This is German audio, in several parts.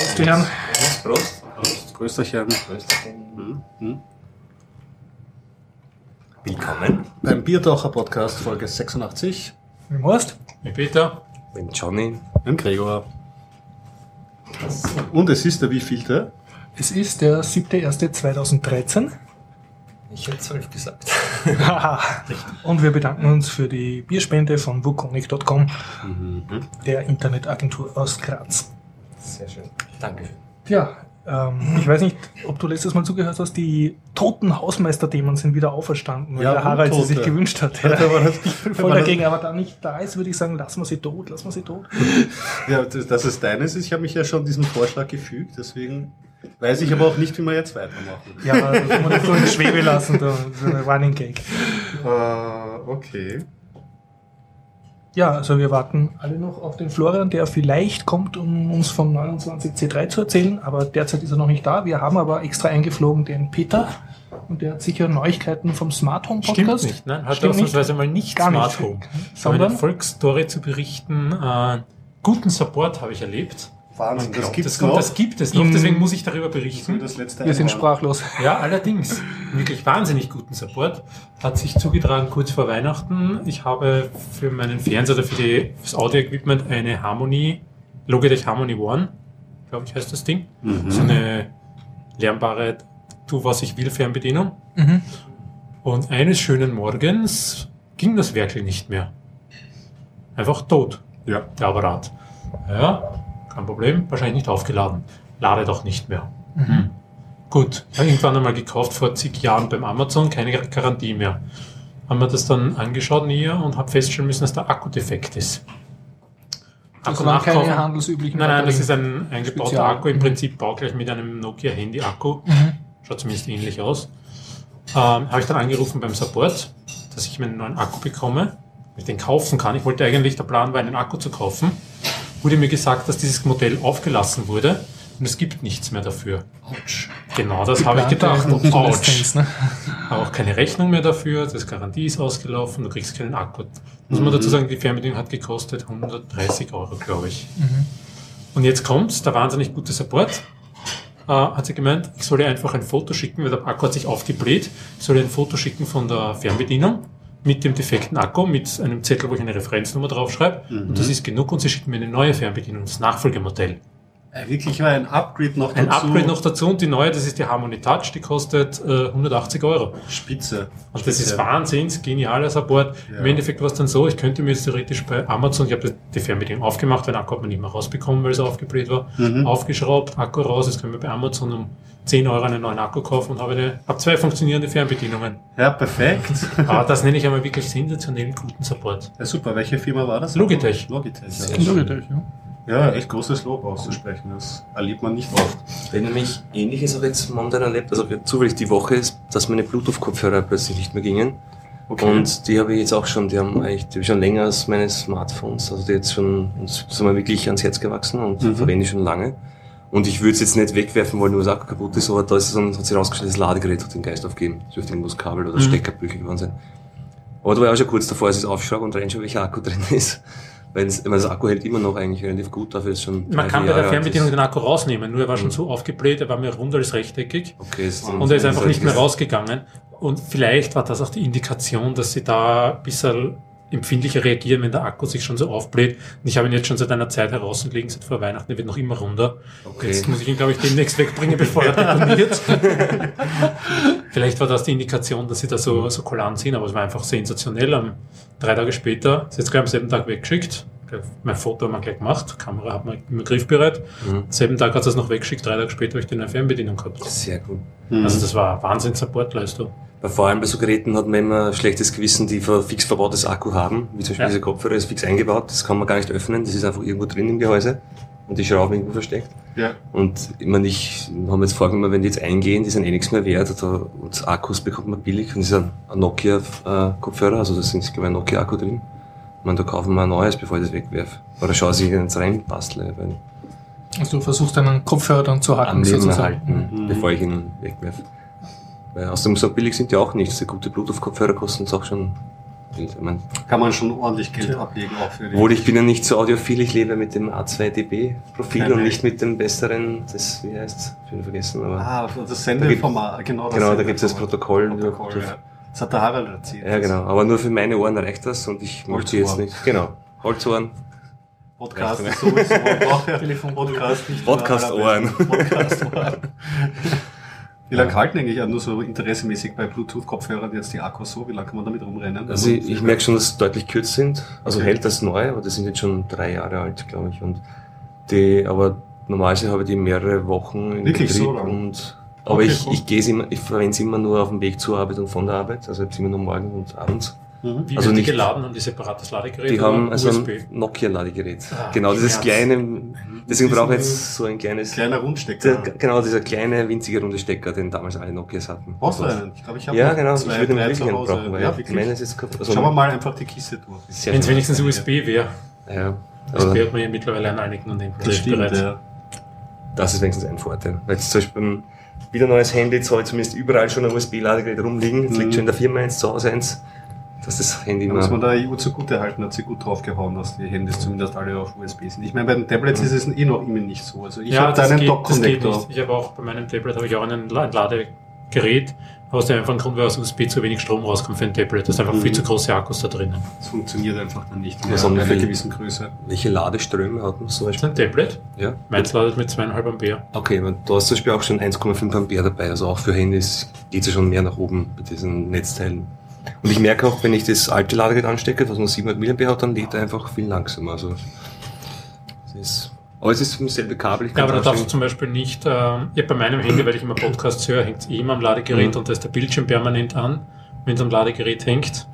Prost, die Herren. Prost. Prost. Grüß euch, Herren. Hm? Hm? Willkommen. Beim Biertaucher Podcast, Folge 86. Mit dem Horst. Mit Peter. Mit Johnny. Mit Gregor. Und es ist der wievielte? Es ist der 7.1.2013. Ich hätte zwölf gesagt. Und wir bedanken uns für die Bierspende von wukonic.com, Mhm. der Internetagentur aus Graz. Sehr schön. Dankeschön. Ja, ähm, ich weiß nicht, ob du letztes Mal zugehört hast, die toten Hausmeister-Themen sind wieder auferstanden, weil Ja, der Harald sie sich gewünscht hat. Ja, ich bin voll dagegen, aber da nicht da ist, würde ich sagen, lassen wir sie tot, lassen wir sie tot. Ja, dass dass es deines ist, ich habe mich ja schon diesem Vorschlag gefügt, deswegen weiß ich aber auch nicht, wie wir jetzt weitermachen. Ja, das kann man nicht so in Schwebe lassen, da Running Gag. Äh, okay. Ja, also wir warten alle noch auf den Florian, der vielleicht kommt, um uns vom 29C3 zu erzählen, aber derzeit ist er noch nicht da. Wir haben aber extra eingeflogen den Peter und der hat sicher Neuigkeiten vom Smart Home Stimmt Podcast. nicht, nein, hat Stimmt nicht. ausnahmsweise mal nicht Gar nicht. Smart Home. Sondern Erfolgsstory zu berichten. Äh, guten Support habe ich erlebt. Wahnsinn, das Glaubt, gibt's das, kommt, noch. das gibt es noch, deswegen muss ich darüber berichten. das letzte wir sind Einhorn. sprachlos. Ja, allerdings. Wirklich wahnsinnig guten Support. Hat sich zugetragen kurz vor Weihnachten. Ich habe für meinen Fernseher oder für die, fürs Audio-Equipment eine Harmony, Logitech Harmony One, glaube ich heißt das Ding. Mhm. So eine lernbare Tu was ich will Fernbedienung. Mhm. Und eines schönen Morgens ging das Werkel nicht mehr. Einfach tot, Ja. der Apparat. Ja, kein Problem, wahrscheinlich nicht aufgeladen. Lade doch nicht mehr. Hm. Gut, ja, irgendwann einmal gekauft vor zig Jahren beim Amazon, keine Garantie mehr. Haben wir das dann angeschaut näher und habe feststellen müssen, dass der Akku defekt ist. Das Akku waren keine handelsüblichen Nein, nein, das ist ein eingebauter Spezial. Akku, im Prinzip baugleich mit einem Nokia Handy-Akku. Mhm. Schaut zumindest ähnlich aus. Ähm, habe ich dann angerufen beim Support, dass ich mir einen neuen Akku bekomme, ich den kaufen kann. Ich wollte eigentlich, der Plan war, einen Akku zu kaufen. Wurde mir gesagt, dass dieses Modell aufgelassen wurde und es gibt nichts mehr dafür. Genau, das habe ich gedacht. Obsoleszenz, ne? Aber auch keine Rechnung mehr dafür, das Garantie ist ausgelaufen, du kriegst keinen Akku. Muss man dazu sagen, die Fernbedienung hat gekostet 130 Euro, glaube ich. Mhm. Und jetzt kommt der wahnsinnig gute Support. Äh, hat sie gemeint, ich soll ihr einfach ein Foto schicken, weil der Akku hat sich aufgebläht. Ich soll ihr ein Foto schicken von der Fernbedienung mit dem defekten Akku, mit einem Zettel, wo ich eine Referenznummer draufschreibe. Und das ist genug und sie schickt mir eine neue Fernbedienung, das Nachfolgemodell. Äh, Wirklich war ein Upgrade noch Ein dazu. Upgrade noch dazu und die neue, das ist die Harmony Touch, die kostet äh, 180 Euro. Spitze. Und das ist wahnsinns genialer Support. Ja. Im Endeffekt war es dann so, ich könnte mir jetzt theoretisch bei Amazon, ich habe die Fernbedienung aufgemacht, den Akku hat man nicht mehr rausbekommen, weil es aufgebläht war, Mhm. aufgeschraubt, Akku raus, jetzt können wir bei Amazon um 10 Euro einen neuen Akku kaufen und habe, eine, habe zwei funktionierende Fernbedienungen. Ja, perfekt. Aber das nenne ich einmal wirklich sensationellen guten Support. Ja, super. Welche Firma war das? Logitech. Logitech. Ja, Logitech, ja. ja echt großes Lob auszusprechen. Das erlebt man nicht oft. Wenn nämlich ähnliches auch jetzt momentan erlebt, also zufällig die Woche ist, dass meine Bluetooth-Kopfhörer plötzlich nicht mehr gingen. Und die habe ich jetzt auch schon, die haben eigentlich die habe ich schon länger als meine Smartphones, also die jetzt schon, uns sind mir wirklich ans Herz gewachsen und Mhm. verwende ich schon lange. Und ich würde es jetzt nicht wegwerfen wollen, nur es Akku kaputt ist, aber da ist es dann, hat sich rausgestellt, das Ladegerät hat den Geist aufgegeben. Es dürfte irgendwas Kabel oder Mhm. Steckerbrüche geworden sein. Aber da war ich auch schon kurz davor, als ich es aufschraube und reinschaue, welcher Akku drin ist. Weil es, meine, das Akku hält immer noch eigentlich relativ gut, dafür ist schon. Man kann bei der Fernbedienung den Akku rausnehmen, nur er war schon Mhm. so aufgebläht, er war mir rund als rechteckig. Okay, ist Und er ist einfach nicht mehr rausgegangen. Und vielleicht war das auch die Indikation, dass sie da ein bisschen empfindlicher reagieren, wenn der Akku sich schon so aufbläht. Und ich habe ihn jetzt schon seit einer Zeit heraus liegen, seit vor Weihnachten, er wird noch immer runder. Okay. Jetzt muss ich ihn, glaube ich, demnächst wegbringen, bevor er deponiert. vielleicht war das die Indikation, dass sie da so, so kulant sind, aber es war einfach sensationell. Drei Tage später, ist jetzt gleich am selben Tag weggeschickt. Mein Foto haben wir gleich gemacht, Kamera hat man immer griffbereit. Mhm. Am selben Tag hat es noch weggeschickt, drei Tage später habe ich die neue Fernbedienung gehabt. Sehr gut. Mhm. Also das war Wahnsinn Supportleistung. Vor allem bei so Geräten hat man immer ein schlechtes Gewissen, die fix verbautes Akku haben. Wie zum Beispiel Ja. dieser Kopfhörer ist fix eingebaut, das kann man gar nicht öffnen, das ist einfach irgendwo drin im Gehäuse und die Schrauben irgendwo versteckt. ja. Und ich meine, ich habe jetzt vorgenommen, wenn die jetzt eingehen, die sind eh nichts mehr wert oder, und Akkus bekommt man billig und das ist ein, ein Nokia-Kopfhörer, also da sind glaube ich ein Nokia-Akku drin. Ich meine, da kaufen wir ein neues, bevor ich das wegwerfe. Oder schaue ich jetzt rein, bastle, weil Also du versuchst deinen Kopfhörer dann zu am hacken, Leben sozusagen. erhalten, Mhm. bevor ich ihn wegwerfe. Weil außerdem so billig sind die auch nicht. So gute Bluetooth-Kopfhörer kosten es auch schon mein, Kann man schon ordentlich Geld ablegen auch für die. obwohl ich bin ja nicht so audiophil, ich lebe mit dem A2DB-Profil Nein, und nein. nicht mit dem besseren, das, wie heißt's? Ich bin vergessen, aber. Ah, das Sendeformat, genau. das genau, da gibt's das Sendeformat. Protokoll. Protokoll ja. Das hat der Harald erzählt. Ja, genau. Aber nur für meine Ohren reicht das und ich möchte jetzt nicht. Genau. Holzohren. Podcast ist sowieso, Telefon- Podcast nicht. Podcast-Ohren. Podcast-Ohren. Wie lange halten eigentlich ja, nur so interessemäßig bei Bluetooth-Kopfhörern jetzt die Akkus so? Wie lange kann man damit rumrennen? Also ich, ich merke schon, dass sie deutlich kürzer sind. Also Okay. hält das neu, aber das sind jetzt schon drei Jahre alt, glaube ich. Und die, aber normalerweise habe ich die mehrere Wochen in Wirklich so Betrieb lang? und aber Okay, ich, cool. ich gehe immer, ich verwende sie immer nur auf dem Weg zur Arbeit und von der Arbeit. Also ich habe sie immer nur morgen und abends. Mhm. Wie Also werden die nicht- geladen? Haben die separates Ladegerät Die haben also USB? ein Nokia-Ladegerät. Ah, genau, dieses Schmerz. kleine, deswegen brauche ich jetzt so ein kleines, Kleiner Rundstecker. der, genau, dieser kleine, winzige runde Stecker, den damals alle Nokias hatten. Brauchst du Also, einen? Ich glaube, ich habe Ja, genau, zwei, ich würde drei wirklich einen brauchen, weil ja, ich wirklich? meine, es ist kaputt. Also, Schauen wir mal einfach die Kiste durch. Wenn es wenigstens USB wäre. Ja, USB aber hat man ja mittlerweile an einigen und Das stimmt, bereits. ja. das ist wenigstens ein Vorteil. Weil zum Beispiel wieder neues Handy, jetzt habe ich zumindest überall schon ein USB-Ladegerät rumliegen. Jetzt Mhm. liegt schon in der Firma eins, zu Hause eins. Dass das Handy Da muss man der EU zugute halten, hat sie gut draufgehauen, dass die Handys zumindest alle auf USB sind. Ich meine, bei den Tablets ist es eh noch immer nicht so. Also ich habe da das einen das Dock-Connector. Ich habe auch bei meinem Tablet habe ich auch einen La- ein Ladegerät, aus dem einfachen Grund, weil aus USB zu wenig Strom rauskommt für ein Tablet. Da sind einfach Mhm. viel zu große Akkus da drinnen. Das funktioniert einfach dann nicht mehr Was haben für- gewissen Größe. Welche Ladeströme hat man zum Das ist Beispiel? ein Tablet. Ja. Meins ladet mit zweieinhalb Ampere. Okay, aber da ist zum Beispiel auch schon 1,5 Ampere dabei. Also auch für Handys geht es ja schon mehr nach oben mit diesen Netzteilen. Und ich merke auch, wenn ich das alte Ladegerät anstecke, was nur 700 mAh hat, dann lädt er einfach viel langsamer. Also, das ist, aber es ist dasselbe Kabel. Ich Ja, aber da darfst du zum Beispiel nicht, ähm, ja, bei meinem Handy, weil ich immer Podcasts höre, hängt es eh immer am Ladegerät Mhm. und da ist der Bildschirm permanent an, wenn es am Ladegerät hängt.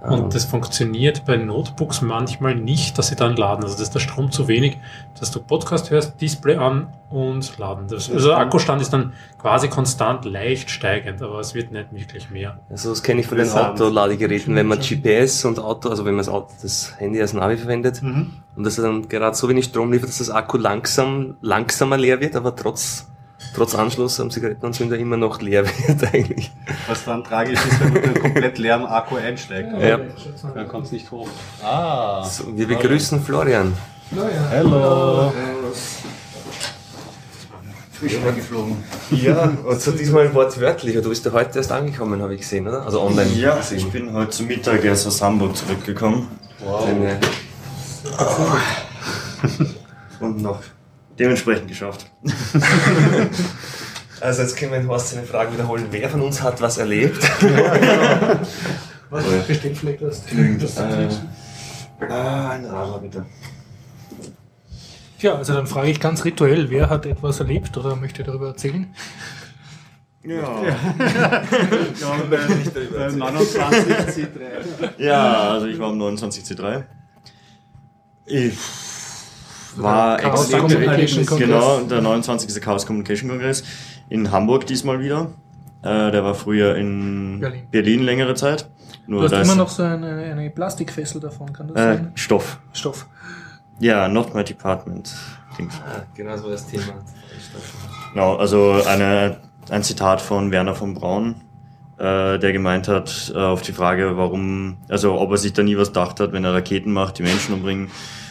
Ah. Und das funktioniert bei Notebooks manchmal nicht, dass sie dann laden. Also das ist der Strom zu wenig, dass du Podcast hörst, Display an und laden. Das, also der Akkustand ist dann quasi konstant leicht steigend, aber es wird nicht wirklich mehr. Also das kenne ich von den. Autoladegeräten, wenn man GPS und Auto, also wenn man das, Auto, das Handy als Navi verwendet Mhm. und das dann gerade so wenig Strom liefert, dass das Akku langsam, langsamer leer wird, aber trotz, trotz Anschluss am Zigarettenanzünder immer noch leer wird eigentlich. Was dann tragisch ist, wenn man mit einem komplett leeren Akku einsteigt. Ja. Dann kommt es nicht hoch. Ah. So, wir begrüßen Florian. Hello. Frisch eingeflogen. Ja, und so diesmal wortwörtlich. Du bist ja heute erst angekommen, habe ich gesehen, oder? Also online. Ja, gesehen. ich bin heute zum Mittag erst aus Hamburg zurückgekommen Deine, und noch dementsprechend geschafft. also jetzt können wir den Horst seine Frage wiederholen. Wer von uns hat was erlebt? Was Oh ja. besteht vielleicht das? Genügend. das Äh, ah, ein Radler bitte. Tja, also dann frage ich ganz rituell, wer hat etwas erlebt oder möchte darüber erzählen? Ja. Ja, darüber erzählen. 29 C3. ja, also ich war am 29C3. Ich war Chaos Communication bewegt. Congress. Genau, der 29. Chaos Communication Kongress in Hamburg diesmal wieder. Äh, der war früher in Berlin. Berlin, längere Zeit. Nur Du hast immer noch so eine, eine Plastikfessel davon, kann das äh, sein? Stoff. Stoff. Ja, not my department. Ah, genau so das Thema. Genau, also eine, ein Zitat von Werner von Braun, äh, der gemeint hat, äh, auf die Frage, warum, also ob er sich da nie was gedacht hat, wenn er Raketen macht, die Menschen umbringen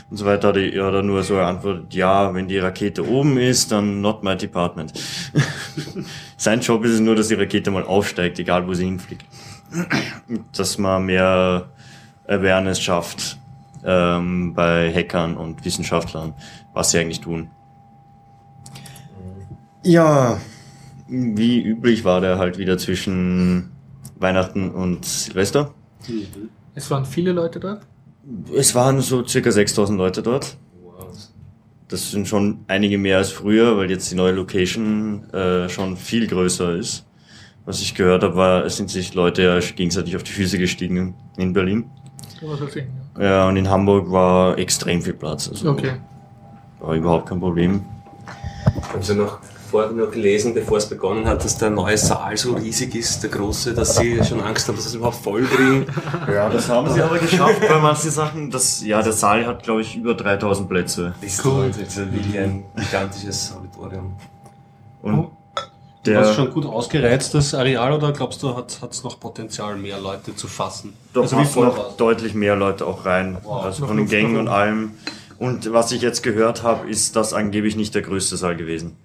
und so weiter, hat er, er nur so geantwortet, ja, wenn die Rakete oben ist, dann not my department. Sein Job ist es nur, dass die Rakete mal aufsteigt, egal wo sie hinfliegt. Dass man mehr Awareness schafft ähm, bei Hackern und Wissenschaftlern, was sie eigentlich tun. Ja, wie üblich war der halt wieder zwischen Weihnachten und Silvester. Es waren viele Leute da. Es waren so circa 6000 Leute dort. Das sind schon einige mehr als früher, weil jetzt die neue Location äh, schon viel größer ist. Was ich gehört habe, war, es sind sich Leute ja gegenseitig auf die Füße gestiegen in Berlin. Sehen, ja. Ja, und in Hamburg war extrem viel Platz. Also Okay. war überhaupt kein Problem. Haben Sie noch vorher noch gelesen, bevor es begonnen hat, dass der neue Saal so riesig ist, der große, dass Sie schon Angst haben, dass Sie es überhaupt voll kriegen? Ja, das haben sie aber geschafft bei manchen Sachen. Das, ja, der Saal hat, glaube ich, über 3000 Plätze. Das ist cool. Das ist wirklich ein gigantisches Auditorium. Und Der- Hast du schon gut ausgereizt, das Areal, oder glaubst du, hat es noch Potenzial, mehr Leute zu fassen? Doch also wie noch war's? deutlich mehr Leute auch rein. Wow. also von den Gängen und allem. Und was ich jetzt gehört habe, ist das angeblich nicht der größte Saal gewesen.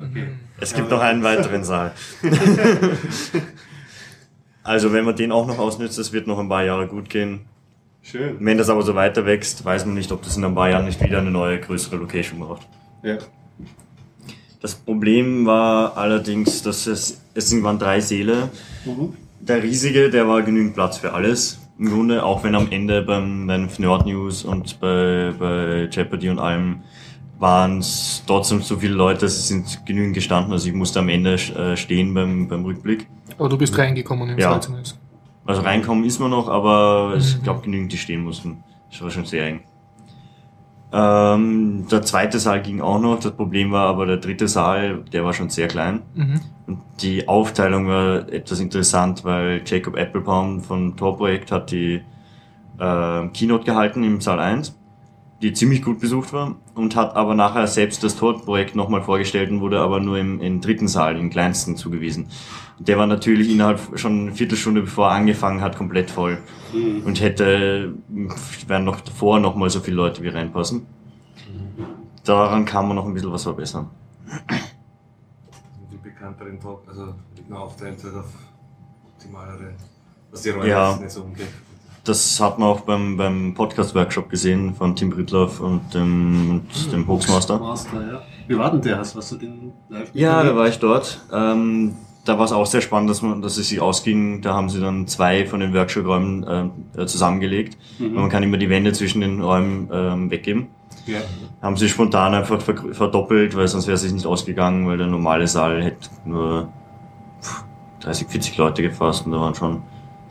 Okay. Es gibt noch einen weiteren Saal. also wenn man den auch noch ausnützt, das wird noch ein paar Jahre gut gehen. Schön. Wenn das aber so weiter wächst, weiß man nicht, ob das in ein paar Jahren nicht wieder eine neue, größere Location braucht. Ja. Das Problem war allerdings, dass es, es waren drei Säle. Mhm. Der riesige, der war genügend Platz für alles. Im Grunde, auch wenn am Ende beim, beim Nerd News und bei, bei Jeopardy und allem waren es trotzdem so viele Leute, es sind genügend gestanden, also ich musste am Ende äh, stehen beim, beim Rückblick. Aber du bist reingekommen im Ja. Saal zumindest. Also reinkommen ist man noch, aber ich Mhm. glaube genügend, die stehen mussten. Das war schon sehr eng. Ähm, der zweite Saal ging auch noch, das Problem war aber der dritte Saal, der war schon sehr klein. Mhm. Und die Aufteilung war etwas interessant, weil Jacob Applebaum von Tor Projekt hat die äh, Keynote gehalten im Saal 1, die ziemlich gut besucht war und hat aber nachher selbst das Tor Projekt nochmal vorgestellt und wurde aber nur im, im dritten Saal, im kleinsten zugewiesen. Der war natürlich innerhalb schon eine Viertelstunde bevor er angefangen hat komplett voll Mhm. und hätte, wären noch davor nochmal so viele Leute wie reinpassen. Daran kann man noch ein bisschen was verbessern. Die bekannteren Talk, also man aufteilt halt auf optimalere, dass die Räume Ja. nicht so umgehen. Das hat man auch beim, beim Podcast-Workshop gesehen von Tim Brittloff und dem, und dem Hoaxmaster. Master, ja. Wie war denn der? Hast, hast du den live Ja, da war ich dort. Ähm, da war es auch sehr spannend, dass, man, dass es sich ausging. Da haben sie dann zwei von den Workshop-Räumen ähm, äh, zusammengelegt. Mhm. Man kann immer die Wände zwischen den Räumen ähm, weggeben. Ja. Haben sie spontan einfach ver verdoppelt, weil sonst wäre es sich nicht ausgegangen, weil der normale Saal hätte nur pff, 30, 40 Leute gefasst und da waren schon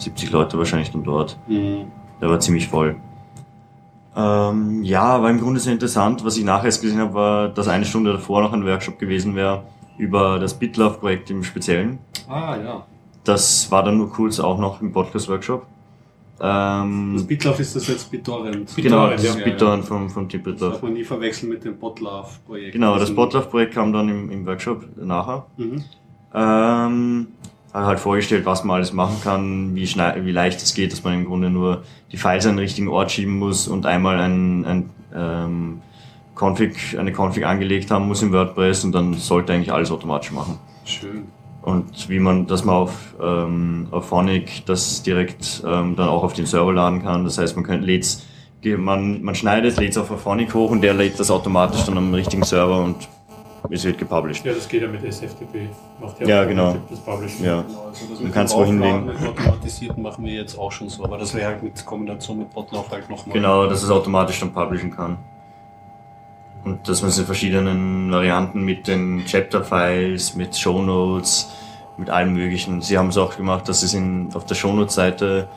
70 Leute wahrscheinlich dann dort. Mhm. Der war ziemlich voll. Ähm, ja, war im Grunde sehr interessant. Was ich nachher erst gesehen habe, war, dass eine Stunde davor noch ein Workshop gewesen wäre über das BitLove-Projekt im Speziellen. Ah, ja. Das war dann nur kurz auch noch im Podcast-Workshop. Das Ähm, BitLove ist das jetzt BitTorrent. genau, BitTorrent, das ist ja, BitTorrent vom, vom Team Ja. Darf BitLove. man nie verwechseln mit dem Botlove-Projekt. Genau, das BotLove-Projekt kam dann im, im Workshop nachher. Mhm. Ähm, halt vorgestellt, was man alles machen kann, wie, schnell, wie leicht es geht, dass man im Grunde nur die Files an den richtigen Ort schieben muss und einmal ein, ein ähm, Config, eine Config angelegt haben muss im WordPress und dann sollte eigentlich alles automatisch machen. Schön. Und wie man, dass man auf, ähm, auf Phonic das direkt ähm, dann auch auf den Server laden kann. Das heißt, man könnte lädt's, man, man schneidet, lädt es auf Phonic hoch und der lädt das automatisch dann am richtigen Server und es wird gepublished. Ja, das geht ja mit SFTP. Macht Ja, genau. Das Publishing. Ja. Genau, also das Du kannst dem wohin Aufladen legen. Mit automatisierten machen wir jetzt auch schon so, aber das wäre halt mit Kombination mit Botlove halt nochmal. Genau, dass es automatisch dann publishen kann. Und dass man es in verschiedenen Varianten mit den Chapter-Files, mit Shownotes, mit allem möglichen. Sie haben es auch gemacht, dass sie in, auf der Shownotes-Seite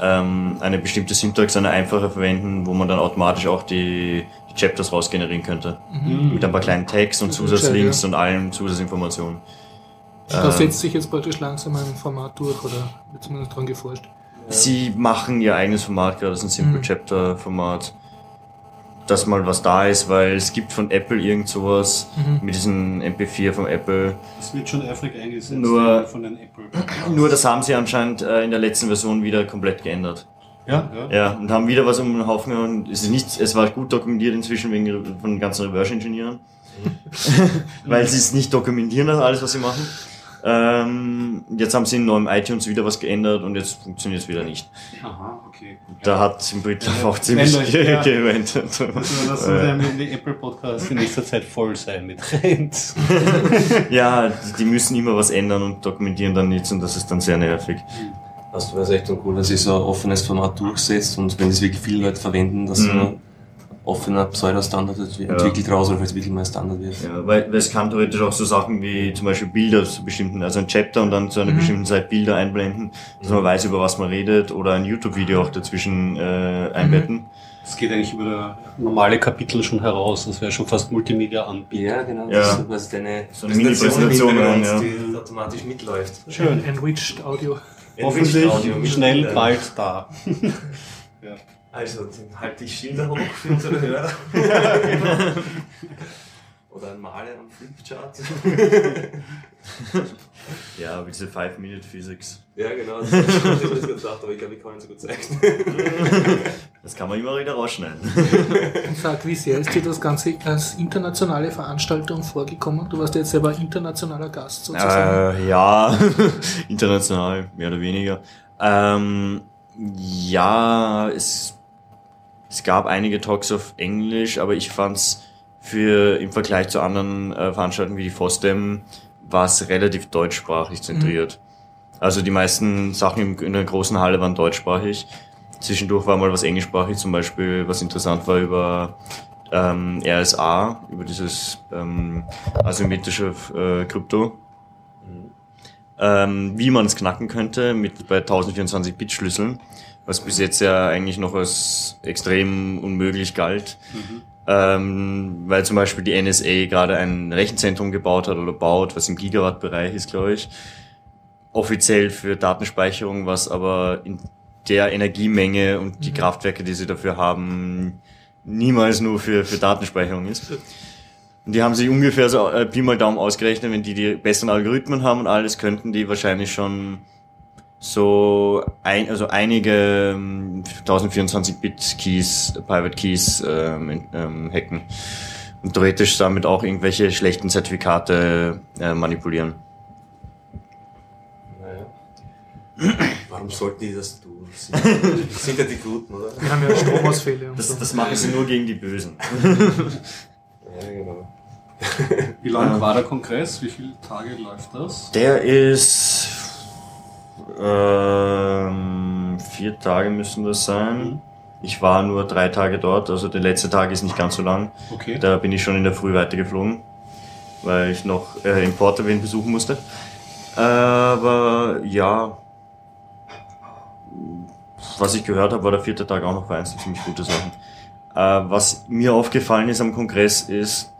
ähm, eine bestimmte Syntax, eine einfache verwenden, wo man dann automatisch auch die Chapters rausgenerieren könnte. Mhm. Mit ein paar kleinen Tags und Zusatzlinks gescheit, und allen Zusatzinformationen. Da Ähm, setzt sich jetzt praktisch langsam ein Format durch oder wird zumindest dran geforscht. Sie machen ihr eigenes Format, gerade das ist ein Simple Mhm. Chapter Format, dass mal was da ist, weil es gibt von Apple irgend sowas Mhm. mit diesem MP4 von Apple. Das wird schon eifrig eingesetzt Nur- von den Apple. Nur das haben sie anscheinend äh, in der letzten Version wieder komplett geändert. Ja, ja. Ja, und haben wieder was um den Haufen und es ist nicht, es war gut dokumentiert inzwischen wegen von den ganzen Reverse-Ingenieuren. weil sie es nicht dokumentieren, das alles, was sie machen. Ähm, jetzt haben sie in neuem iTunes wieder was geändert und jetzt funktioniert es wieder nicht. Aha, okay. Da hat im Brittlauf Ja, auch ziemlich ja. gewendet. Also das werden die Apple Podcasts in nächster Zeit voll sein mit Rent. Ja, die müssen immer was ändern und dokumentieren dann nichts und das ist dann sehr nervig. Das wäre echt cool, dass sich so ein offenes Format durchsetzt und wenn es wirklich viele Leute verwenden, dass Mhm. so ein offener Pseudo-Standard entwickelt raus oder vielleicht wirklich mal Standard wird. Ja, weil, weil es kann theoretisch auch so Sachen wie zum Beispiel Bilder zu bestimmten, also ein Chapter und dann zu einer Mhm. bestimmten Zeit Bilder einblenden, dass man weiß, über was man redet oder ein YouTube-Video auch dazwischen äh, einbetten. Das geht eigentlich über normale Kapitel schon heraus. Das wäre schon fast Multimedia anbieten. Ja, genau. Ja. Das ist quasi deine So eine rein, Hintergrund, ja. die automatisch mitläuft. Schön. Enriched Audio. Hoffentlich schnell bald da. Also, dann halt die Schilder hoch für unsere Hörer. Oder ein Male am Flipchart. Ja, aber diese Five-Minute-Physics. ja, genau, das habe ich immer gedacht, aber ich glaube, ich kann ihn so gut zeichnen. Das kann man immer wieder rausschneiden. Und sag, wie sehr ist dir das Ganze als internationale Veranstaltung vorgekommen? Du warst ja jetzt selber internationaler Gast sozusagen. Äh, ja, international, mehr oder weniger. Ähm, ja, es, es gab einige Talks auf Englisch, aber ich fand's für im Vergleich zu anderen äh, Veranstaltungen wie die FOSDEM war es relativ deutschsprachig zentriert. Also die meisten Sachen in der großen Halle waren deutschsprachig. Zwischendurch war mal was englischsprachig, zum Beispiel, was interessant war über ähm, RSA, über dieses ähm, asymmetrische äh, Krypto ähm, wie man es knacken könnte mit bei 1024-Bit-Schlüsseln, was bis jetzt ja eigentlich noch als extrem unmöglich galt. Ähm, weil zum Beispiel die NSA gerade ein Rechenzentrum gebaut hat oder baut, was im Gigawatt-Bereich ist, glaube ich, offiziell für Datenspeicherung, was aber in der Energiemenge und die Kraftwerke, die sie dafür haben, niemals nur für, für Datenspeicherung ist. Und die haben sich ungefähr so äh, Pi mal Daumen ausgerechnet, wenn die die besseren Algorithmen haben und alles, könnten die wahrscheinlich schon so ein, also einige ähm, 1024-Bit-Keys, Private Keys ähm, in- ähm, hacken. Und theoretisch damit auch irgendwelche schlechten Zertifikate äh, manipulieren. Naja. Warum sollten die das tun? Das sind, sind ja die Guten, oder? Wir haben ja Stromausfälle und Das, so. das machen sie nur gegen die Bösen. Ja, genau. Wie lang war der Kongress? Wie viele Tage läuft das? Der ist ähm, vier Tage müssen das sein. Ich war nur drei Tage dort, also der letzte Tag ist nicht ganz so lang. Okay. Da bin ich schon in der Früh weitergeflogen, weil ich noch äh, in Porterville besuchen musste. Aber ja, was ich gehört habe, war der vierte Tag auch noch vereinzelt ziemlich gute Sachen. Äh, was mir aufgefallen ist am Kongress ist,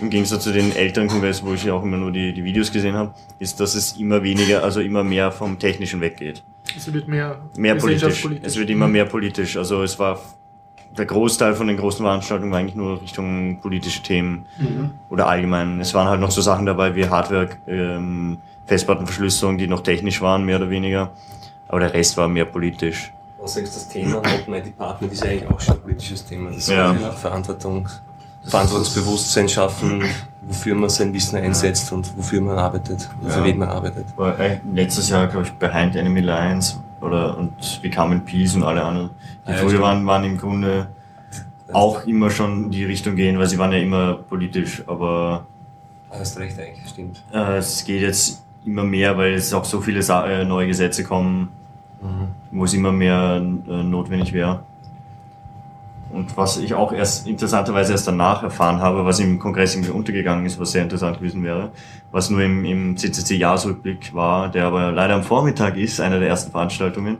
im Gegensatz zu den älteren Kongressen, wo ich ja auch immer nur die, die Videos gesehen habe, ist, dass es immer weniger, also immer mehr vom Technischen weggeht. Es wird mehr, Mehr politisch. Es wird immer mehr politisch. Also es war der Großteil von den großen Veranstaltungen war eigentlich nur Richtung politische Themen oder allgemein. Es waren halt noch so Sachen dabei wie Hardware, ähm, Festplattenverschlüsselung, die noch technisch waren, mehr oder weniger. Aber der Rest war mehr politisch. Was sagst du, das Thema Not My Department ist eigentlich auch schon ein politisches Thema. Das Ja. ja. Verantwortung, Verantwortungsbewusstsein schaffen, wofür man sein Wissen einsetzt und wofür man arbeitet, und für Ja. wen man arbeitet. War äh, letztes Jahr, glaube ich, Behind Enemy Lines oder und Become in Peace und alle anderen. Die ja, früher waren, waren im Grunde auch immer schon in die Richtung gehen, weil sie waren ja immer politisch, aber Ah, hast recht eigentlich, stimmt. äh, es geht jetzt immer mehr, weil es auch so viele Sa äh, neue Gesetze kommen, wo es immer mehr äh, notwendig wäre. Und was ich auch erst interessanterweise erst danach erfahren habe, was im Kongress irgendwie untergegangen ist, was sehr interessant gewesen wäre, was nur im, im CCC-Jahresrückblick war, der aber leider am Vormittag ist, einer der ersten Veranstaltungen,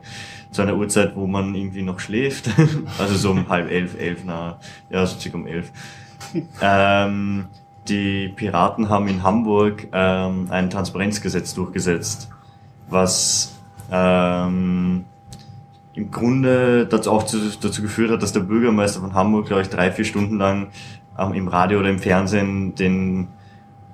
zu einer Uhrzeit, wo man irgendwie noch schläft, also so um halb elf, elf, na, ja, so circa um elf. Ähm, die Piraten haben in Hamburg ähm, ein Transparenzgesetz durchgesetzt, was ähm, im Grunde dazu auch zu, dazu geführt hat, dass der Bürgermeister von Hamburg, glaube ich, drei, vier Stunden lang ähm, im Radio oder im Fernsehen den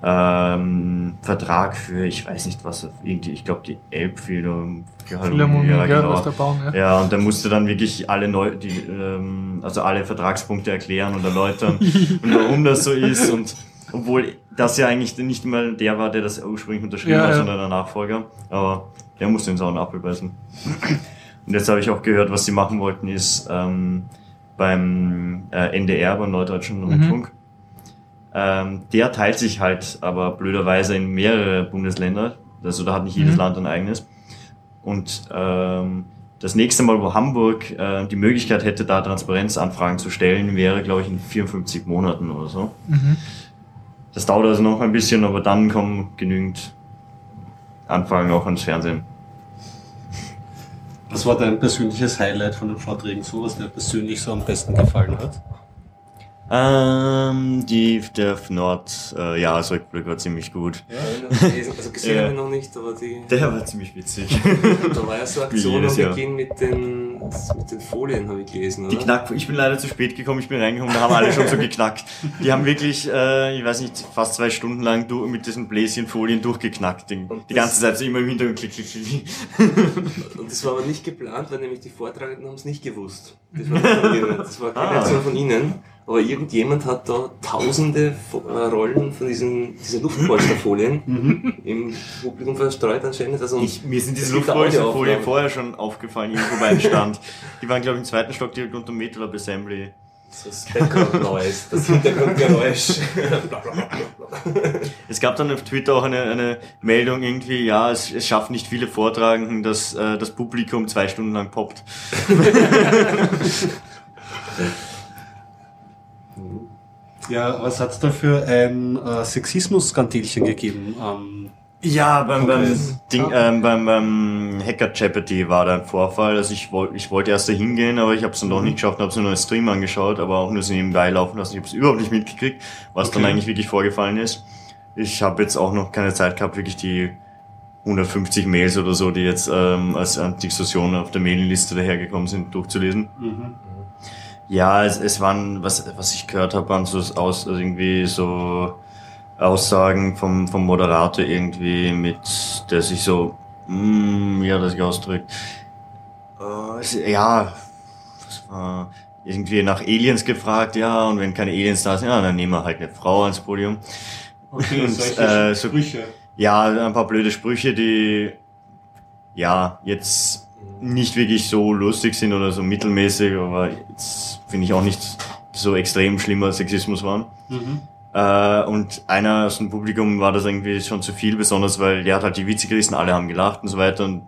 ähm, Vertrag für, ich weiß nicht was, irgendwie, ich glaube die Elbphilharmonie, Philharmonie, ja, genau. bauen, ja. Ja, und der musste dann wirklich alle neu, die, ähm, also alle Vertragspunkte erklären und erläutern und warum das so ist und obwohl das ja eigentlich nicht mal der war, der das ursprünglich unterschrieben Ja, hat, sondern der Nachfolger, aber der musste den sauren Apfel beißen. Und jetzt habe ich auch gehört, was sie machen wollten, ist ähm, beim äh, NDR, beim Norddeutschen Rundfunk. Ähm, der teilt sich halt aber blöderweise in mehrere Bundesländer. Also da hat nicht jedes Mhm. Land ein eigenes. Und ähm, das nächste Mal, wo Hamburg äh, die Möglichkeit hätte, da Transparenzanfragen zu stellen, wäre, glaube ich, in 54 Monaten oder so. Mhm. Das dauert also noch ein bisschen, aber dann kommen genügend Anfragen auch ans Fernsehen. Was war dein persönliches Highlight von den Vorträgen so, was dir persönlich so am besten gefallen hat? Ähm, die, der Nord, äh, Jahresrückblick war ziemlich gut. Also gesehen Ja. habe ich noch nicht, aber die, Der war ziemlich witzig. da war ja so Aktion am. Beginn mit den mit den Folien habe ich gelesen, Die oder? Knack, ich bin leider zu spät gekommen, ich bin reingekommen, da haben alle schon so geknackt. Die haben wirklich, äh, ich weiß nicht, fast zwei Stunden lang du, mit diesen Bläschenfolien durchgeknackt. Die, Und die ganze Zeit so immer im Hintergrund klick, klick, klick. Und das war aber nicht geplant, weil nämlich die Vortragenden haben es nicht gewusst. Das war, nicht von ihnen. das war keine Ah. Aktion von ihnen. Aber irgendjemand hat da tausende äh, Rollen von diesen, diese Luftpolsterfolien im Publikum verstreut anscheinend. Also Ich, mir sind diese Audioaufnahmen. vorher schon aufgefallen, irgendwo beim Stand. Die waren, glaube ich, im zweiten Stock direkt unter dem Metal Lab Das Hintergrundgeräusch. Es gab dann auf Twitter auch eine, eine Meldung irgendwie, ja, es, es schaffen nicht viele Vortragenden, dass äh, das Publikum zwei Stunden lang poppt. Ja, was hat's da für ein äh, Sexismus-Skandilchen gegeben? Ähm, Ja, beim, beim, Okay. Ding, ähm, beim, beim Hacker Jeopardy war da ein Vorfall. Also ich wollte ich wollte erst da hingehen, aber ich habe es dann doch nicht geschafft, habe es nur einen Stream angeschaut, aber auch nur so nebenbei laufen lassen. Ich habe es überhaupt nicht mitgekriegt, was dann Okay. eigentlich wirklich vorgefallen ist. Ich habe jetzt auch noch keine Zeit gehabt, wirklich die 150 Mails oder so, die jetzt ähm, als Diskussion auf der Mailingliste dahergekommen sind, durchzulesen. mhm. Ja, es, es waren, was, was ich gehört habe, waren so aus, also irgendwie so Aussagen vom, vom Moderator irgendwie mit, der sich so, mm, wie hat er sich ausdrückt? Äh, ja, irgendwie nach Aliens gefragt, ja, und wenn keine Aliens da sind, ja, dann nehmen wir halt eine Frau ans Podium. Okay, Und, äh, so- Sprüche. Ja, ein paar blöde Sprüche, die ja jetzt nicht wirklich so lustig sind oder so mittelmäßig, aber jetzt finde ich auch nicht so extrem schlimmer Sexismus waren. Mhm. Äh, und einer aus dem Publikum war das irgendwie schon zu viel, besonders weil der hat halt die Witze gerissen, alle haben gelacht und so weiter und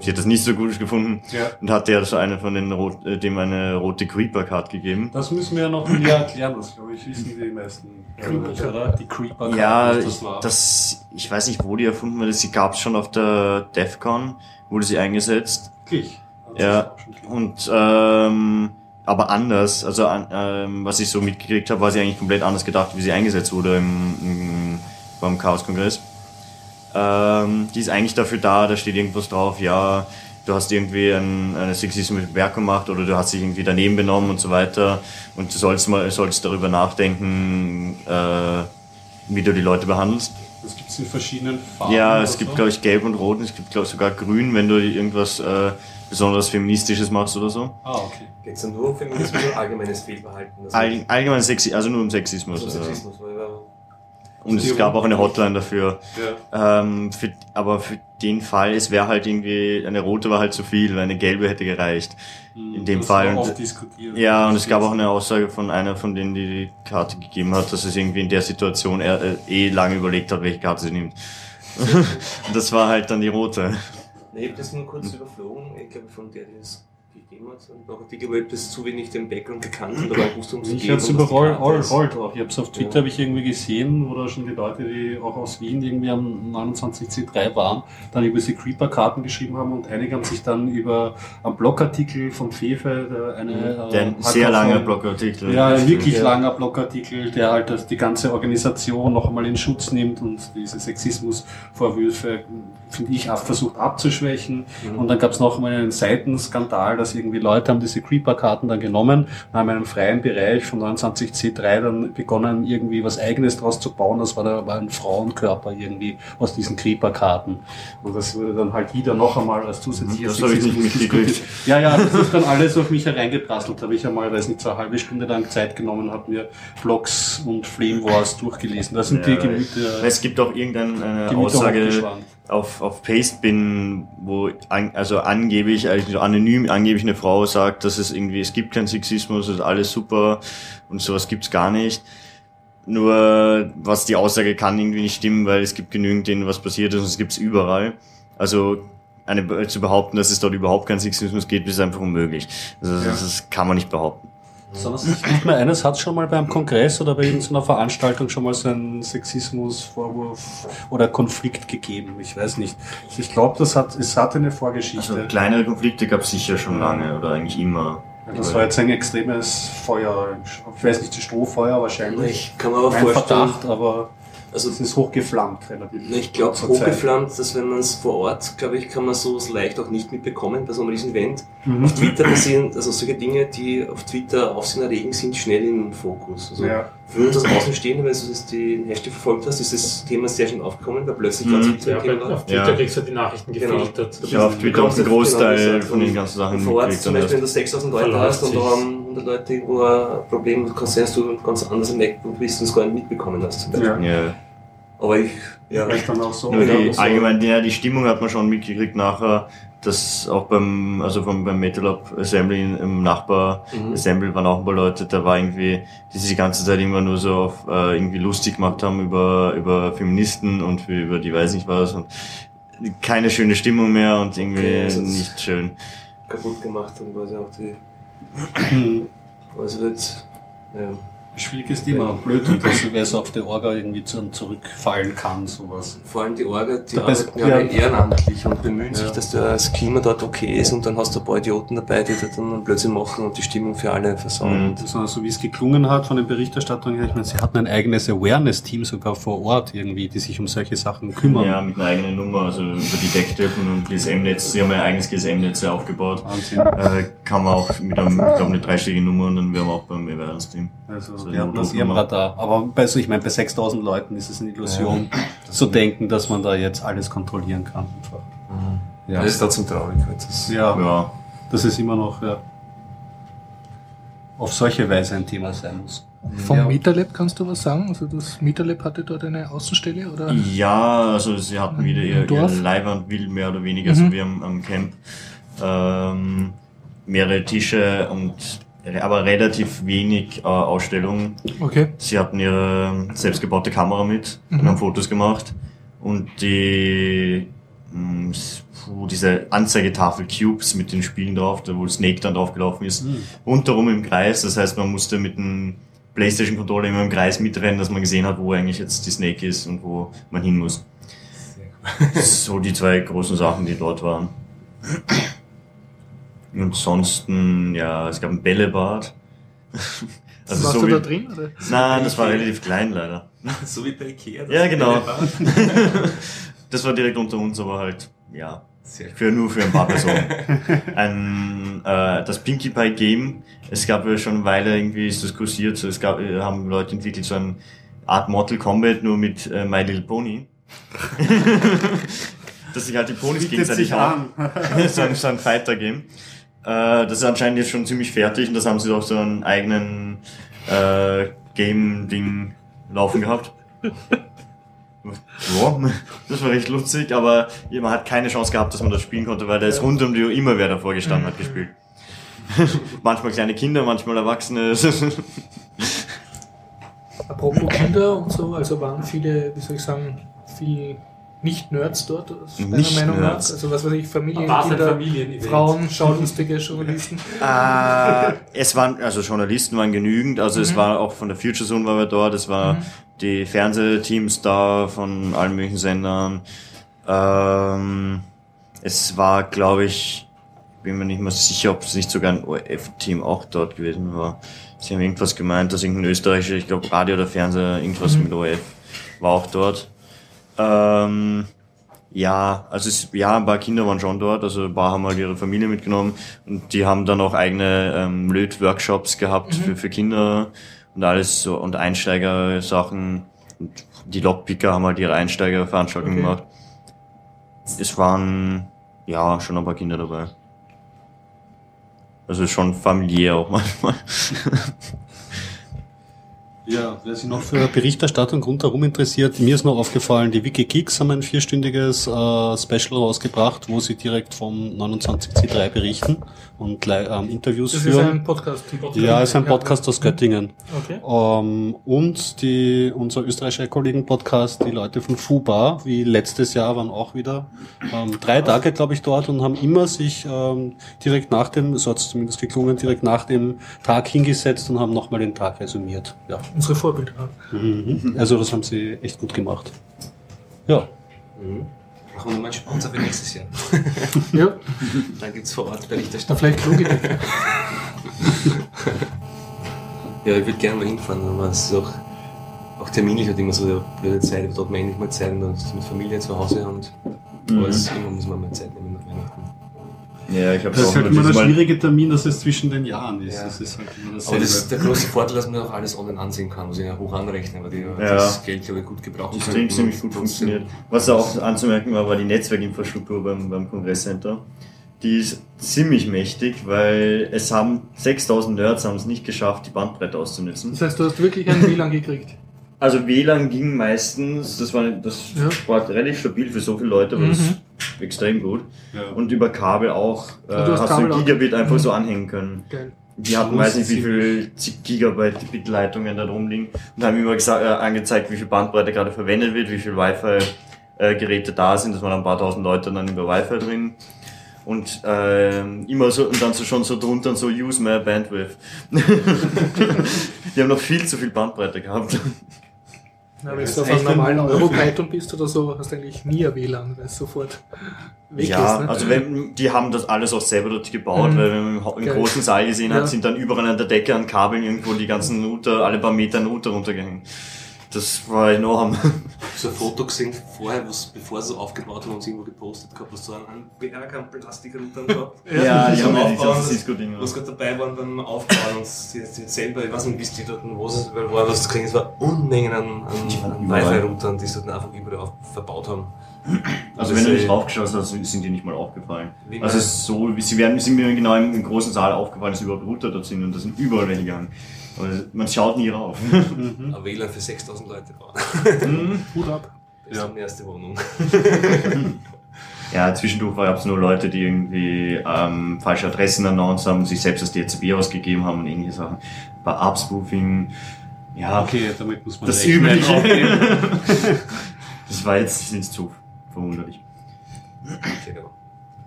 sie hat das nicht so gut gefunden Ja. und hat der so eine von den rot, äh, dem eine rote Creeper-Card gegeben. Das müssen wir noch näher erklären, das glaube ich wissen die meisten. Creeper. oder? Die Creeper. Ja, was das, war. das, ich weiß nicht, wo die erfunden wurde. Sie gab es schon auf der DEFCON, wurde sie eingesetzt. Wirklich. Das Ja, klar. Und ähm, aber anders, also ähm, was ich so mitgekriegt habe, war sie eigentlich komplett anders gedacht, wie sie eingesetzt wurde im, im, beim Chaos-Kongress. Ähm, die ist eigentlich dafür da, da steht irgendwas drauf, ja, du hast irgendwie ein, eine sexistische Bemerkung gemacht oder du hast dich irgendwie daneben benommen und so weiter und du sollst mal sollst darüber nachdenken, äh, wie du die Leute behandelst. Das gibt es in verschiedenen Farben. Ja, es gibt, so. glaube ich, gelb und rot und es gibt, glaube ich, sogar grün, wenn du irgendwas äh, besonders Feministisches machst oder so. Ah, okay. Geht es dann nur um Feminismus oder allgemeines Fehlverhalten? Also All, allgemein Sexi also nur um Sexismus. also äh. Sexismus, weil wir Und es gab auch eine Hotline dafür. Ja. Ähm, für, aber für den Fall, es wäre halt irgendwie, eine rote war halt zu viel, weil eine gelbe hätte gereicht. In dem das Fall. War Und-. Ja, und es gab auch eine Aussage von einer von denen, die die Karte gegeben hat, dass es irgendwie in der Situation er, äh, eh lange überlegt hat, welche Karte sie nimmt. und das war halt dann die rote. Ich habe das nur kurz überflogen. Ich glaube, von der, die es hat. Und auch Artikel, ich zu wenig den Background gekannt und aber wusste, um Ich habe es Karte all, ist. all drauf. Ich habe es auf Twitter Ja. habe ich irgendwie gesehen, wo da schon die Leute, die auch aus Wien irgendwie am 29C3 waren, dann über diese Creeper-Karten geschrieben haben und einige haben sich dann über einen Blogartikel vom Fefe, der eine Mhm. Der äh, ein sehr langer Blogartikel. Ja, ein wirklich Ja. langer Blogartikel, der halt das, die ganze Organisation noch einmal in Schutz nimmt und diese Sexismusvorwürfe, finde ich, versucht abzuschwächen. Mhm. Und dann gab es noch einmal einen Seitenskandal, dass irgendwie Leute haben diese Creeper-Karten dann genommen und haben in einem freien Bereich von 29C3 dann begonnen, irgendwie was Eigenes draus zu bauen. Das war, da war ein Frauenkörper irgendwie aus diesen Creeper-Karten. Und das wurde dann halt wieder noch einmal als zusätzlicher Das ich nicht mitgekriegt. Ja, ja, das ist dann alles auf mich hereingeprasselt. Habe ich einmal, weiß nicht, so eine halbe Stunde lang Zeit genommen, habe mir Blogs und Flame Wars durchgelesen. Das sind Ja, die Gemüter, Es gibt auch irgendeine Gemüter Aussage auf, auf Pastebin, wo an, also angeblich, also anonym angeblich eine Frau sagt, dass es irgendwie, es gibt keinen Sexismus, es ist alles super und sowas gibt's gar nicht. Nur was die Aussage kann irgendwie nicht stimmen, weil es gibt genügend denen was passiert ist und es gibt's überall. Also eine, zu behaupten, dass es dort überhaupt keinen Sexismus gibt, ist einfach unmöglich. Also das, das kann man nicht behaupten. Sondern es ist nicht mehr eines, hat schon mal beim Kongress oder bei irgendeiner Veranstaltung schon mal so einen Sexismusvorwurf oder Konflikt gegeben. Ich weiß nicht. Ich glaube, das hat, es hatte eine Vorgeschichte. Also kleinere Konflikte gab's sicher schon lange oder eigentlich immer. das war jetzt ein extremes Feuer. Ich weiß nicht, das Strohfeuer wahrscheinlich. Ich kann mir aber vorstellen, Verdacht, aber Also Es ist hochgeflammt, relativ. Ich glaube, hochgeflammt, dass wenn man es vor Ort, glaube ich, kann man sowas leicht auch nicht mitbekommen bei so einem riesen Event. Mhm. Auf Twitter passieren, also solche Dinge, die auf Twitter Aufsehen erregen, sind schnell im Fokus. Also Ja. für uns als Außenstehende, wenn du das den Hashtag verfolgt hast, ist das Thema sehr schnell aufgekommen, weil plötzlich Mhm. Twitter Ja, Thema war. auf Twitter Ja. kriegst du die Nachrichten Genau. gefiltert. Ich habe auf Twitter auch einen Großteil von den ganzen Sachen Vor Ort, zum Beispiel, wenn du 6000 Leute hast und da haben 100 Leute irgendwo ein Problem, kann sein, dass du ganz anders im MacBook bist und es gar nicht mitbekommen hast. Zum Beispiel. Ja. Ja. Aber ich, ja, Vielleicht dann auch so. Nur Ja, die, so. allgemein, ja, die Stimmung hat man schon mitgekriegt nachher, dass auch beim, also vom, beim Metal Up Assembly im Nachbar Mhm. Assembly waren auch ein paar Leute, da war irgendwie, die sich die ganze Zeit immer nur so auf, äh, irgendwie lustig gemacht haben über, über Feministen und für, über die weiß nicht was und keine schöne Stimmung mehr und irgendwie Okay, also nicht schön. kaputt gemacht und quasi auch die, also wird, ja. Schwieriges Thema. Blöd, dass so auf der Orga irgendwie zu, zurückfallen kann, sowas. Vor allem die Orga, die Dabei- arbeiten ja, alle ehrenamtlich und bemühen sich, Ja. dass das Klima dort okay ist und dann hast du ein paar Idioten dabei, die da dann Blödsinn machen und die Stimmung für alle versauen. Mhm. So wie es geklungen hat von den Berichterstattungen, her, ich meine, sie hatten ein eigenes Awareness-Team sogar vor Ort irgendwie, die sich um solche Sachen kümmern. Ja, mit einer eigenen Nummer, also über die Decktöpfen und GSM-Netz, sie haben ja ein eigenes GSM-Netz ja aufgebaut. Wahnsinn. Äh, kann man auch mit einem, ich glaube, eine dreistellige Nummer und dann wären wir auch beim Awareness-Team. Also, So die haben eine das ihrem. Radar. Aber bei, so, ich meine, bei 6000 Leuten ist es eine Illusion, zu denken, dass man da jetzt alles kontrollieren kann. Einfach. Ja. Das ist trotzdem traurig. Das Ja, Ja, dass es immer noch ja, auf solche Weise ein Thema sein muss. Vom Ja. MetaLab kannst du was sagen? Also das MetaLab hatte dort eine Außenstelle oder? Ja, also sie hatten wieder ihr, ihr? Leihwand mehr oder weniger, Mhm. so wie am, am Camp. Ähm, mehrere Tische und aber relativ wenig äh, Ausstellungen. Okay. Sie hatten ihre selbstgebaute Kamera mit und Mhm. haben Fotos gemacht. Und die mh, puh, diese Anzeigetafel Cubes mit den Spielen drauf, da wo Snake dann draufgelaufen ist, Mhm. rundherum im Kreis. Das heißt, man musste mit dem Playstation-Controller immer im Kreis mitrennen, dass man gesehen hat, wo eigentlich jetzt die Snake ist und wo man hin muss. So die zwei großen Sachen, die dort waren. Und ansonsten, ja, es gab ein Bällebad. Also Warst so du da wie, drin? Oder? Nein, das war relativ klein leider. so wie bei Ikea. das Ja, genau. Bällebad. Das war direkt unter uns, aber halt, ja, für nur für ein paar Personen. ein, äh, das Pinkie Pie Game, es gab ja schon eine Weile irgendwie ist das kursiert, so es gab, äh, haben Leute entwickelt so eine Art Mortal Kombat nur mit äh, My Little Pony. Dass sich halt die Ponys gegenseitig hauen. so ein, so ein Fighter-Game. Äh, das ist anscheinend jetzt schon ziemlich fertig und das haben sie doch so einen eigenen äh, Game-Ding laufen gehabt. Ja, das war recht lustig, aber man hat keine Chance gehabt, dass man das spielen konnte, weil da ist rund um die Uhr immer wer davor gestanden hat gespielt. manchmal kleine Kinder, manchmal Erwachsene. Apropos Kinder und so, also waren viele, wie soll ich sagen, viel Nicht-Nerds dort, aus meiner Nicht Meinung nach. Nerds. Also was weiß ich, Familien, Kinder, Familienevent? Frauen, schaulustige Journalisten. äh, es waren, also Journalisten waren genügend, also es war auch von der Future Zone war wir dort, es war die Fernsehteams da von allen möglichen Sendern. Ähm, es war, glaube ich, bin mir nicht mehr sicher, ob es nicht sogar ein ORF-Team auch dort gewesen war. Sie haben irgendwas gemeint, dass irgendein österreichischer, ich glaube Radio oder Fernseher, irgendwas mit ORF war auch dort. Ähm, ja, also es, ja, ein paar Kinder waren schon dort, also ein paar haben halt ihre Familie mitgenommen und die haben dann auch eigene ähm, Löt-Workshops gehabt für, für Kinder und alles so und Einsteigersachen. Und die Lockpicker haben halt ihre Einsteigerveranstaltungen Okay. gemacht. Es waren ja schon ein paar Kinder dabei. Also schon familiär auch manchmal. Ja, wer sich noch für Berichterstattung rundherum interessiert, mir ist noch aufgefallen, die Wikigeeks haben ein vierstündiges äh, Special rausgebracht, wo sie direkt vom 29C3 berichten und li- ähm, Interviews Das ist führen. ein Podcast. ja, ist ein Podcast aus Göttingen. Okay. Ähm, und die, unser österreichischer Kollegen-Podcast, die Leute von FUBA, wie letztes Jahr, waren auch wieder ähm, drei Tage, glaube ich, dort und haben immer sich ähm, direkt nach dem, so hat es zumindest geklungen, direkt nach dem Tag hingesetzt und haben nochmal den Tag resümiert. Ja. Unsere Vorbilder. Mhm. Also das haben sie echt gut gemacht. Ja. Mhm. Brauchen wir einen Sponsor für nächstes Jahr. Ja, Dann gibt's vor Ort da Berichterstattung. vielleicht Logitech. Ja, ich würde gerne mal hinfahren, aber es ist auch auch terminlich hat immer so eine blöde Zeit, da hat man endlich mal Zeit und dann ist mit Familie zu Hause und Mhm. aber es, irgendwann muss man mal Zeit nehmen. Ja, ich habe Das ist halt immer der schwierige Termin, dass es zwischen den Jahren ist. Ja. Das ist halt immer Aber dasselbe. das ist der große Vorteil, dass man auch alles online ansehen kann, was ich ja hoch anrechne, weil die ja. Das Geld, glaube ich, gut gebrauchen das Ding ziemlich gut funktioniert. Was auch anzumerken war, war die Netzwerkinfrastruktur beim, beim Kongresscenter. Die ist ziemlich mächtig, weil es haben 6000 Nerds haben es nicht geschafft, die Bandbreite auszunutzen. Das heißt, du hast wirklich ein WLAN gekriegt. Also WLAN ging meistens, das war, das Ja. war relativ stabil für so viele Leute, aber das Mhm. ist extrem gut. ja. Und über Kabel auch, äh, du hast hast Kabel du auch- Gigabit einfach Mhm. so anhängen können. Geil. Die hatten, weiß nicht, wie viel zig Gigabyte Bitleitungen da drum liegen und haben immer gesagt, äh, angezeigt, wie viel Bandbreite gerade verwendet wird, wie viel Wi-Fi-Geräte da sind. Das waren ein paar tausend Leute dann über Wi-Fi drin. Und ähm, immer so, und dann so schon so drunter und so, use my bandwidth. Die haben noch viel zu viel Bandbreite gehabt. Ja, wenn du auf einem normalen. Europython bist oder so, hast du eigentlich nie ein WLAN, weil es sofort weg ja, ist. Ne? also wenn, die haben das alles auch selber dort gebaut, Mhm. weil wenn man im, Geil. großen Saal gesehen Ja. hat, sind dann überall an der Decke an Kabeln irgendwo die ganzen Router, alle paar Meter ein Router runtergehängt. Das war enorm. so ein Foto gesehen vorher, was, bevor sie es aufgebaut haben, haben sie irgendwo gepostet gehabt, was so einen Berg an Plastikroutern gehabt. Ja, die haben ja aufbauen, die ganzen das- Cisco-Dinger. Was gerade dabei waren beim Aufbauen und sie jetzt jetzt selber, ich weiß nicht, wie es die dort, wo überall war, was zu kriegen, es war Unmengen an, an. Wi-Fi-Routern, die sie dort einfach überall auf, verbaut haben. Also wenn du nicht draufgeschaut hast, sind die nicht mal aufgefallen. Also so, wie- sie werden, sind mir genau im, im großen Saal aufgefallen, dass überall Router dort sind und da sind überall welche gegangen. Aber man schaut nie rauf. Ein WLAN für 6000 Leute bauen. Hut ab. Das ist eine erste Wohnung. ja, zwischendurch gab es nur Leute, die irgendwie ähm, falsche Adressen announced haben, sich selbst als DZB ausgegeben haben und ähnliche Sachen. Bei Upspoofing, ja, Okay, damit muss man das. Übliche. das war jetzt nicht so verwunderlich. Genau.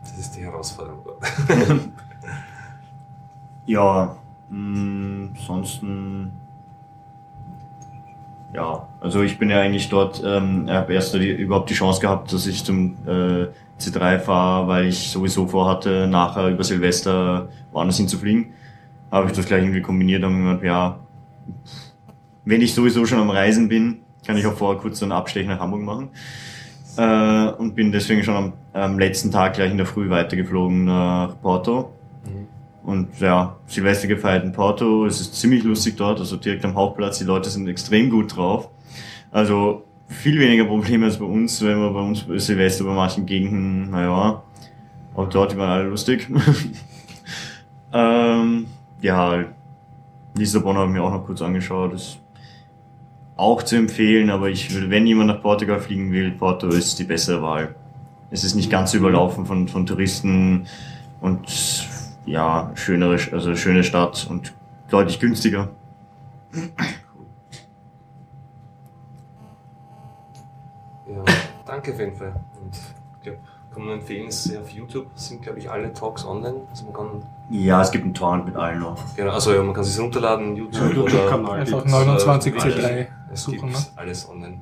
Das ist die Herausforderung dort. Ja, mh, ansonsten. Ja, also ich bin ja eigentlich dort, ähm, habe erst die, überhaupt die Chance gehabt, dass ich zum äh, C3 fahre, weil ich sowieso vorhatte, nachher über Silvester woanders hinzufliegen. Habe ich das gleich irgendwie kombiniert und gemeint, ja, wenn ich sowieso schon am Reisen bin, kann ich auch vorher kurz so einen Abstech nach Hamburg machen. Äh, und bin deswegen schon am, am letzten Tag gleich in der Früh weitergeflogen nach Porto. Und ja, Silvester gefeiert in Porto, es ist ziemlich lustig dort, also direkt am Hauptplatz, die Leute sind extrem gut drauf. Also viel weniger Probleme als bei uns, wenn wir bei uns Silvester bei manchen Gegenden, naja, auch dort, die waren alle lustig. ähm, ja, Lissabon habe ich mir auch noch kurz angeschaut, ist auch zu empfehlen, aber ich würde, wenn jemand nach Portugal fliegen will, Porto ist die bessere Wahl. Es ist nicht ganz überlaufen von, von Touristen und ja, schönere, also schöne Stadt und deutlich günstiger. Ja, danke auf jeden Fall. Und ich glaube, kann man empfehlen, es ist auf YouTube sind, glaube ich, alle Talks online. Also man kann, Ja, es gibt einen Torrent mit allen noch. genau, also ja, man kann sich runterladen, YouTube, YouTube-Kanal. Einfach gibt's, 29 äh, C3 Es suchen. gibt Ne? alles online.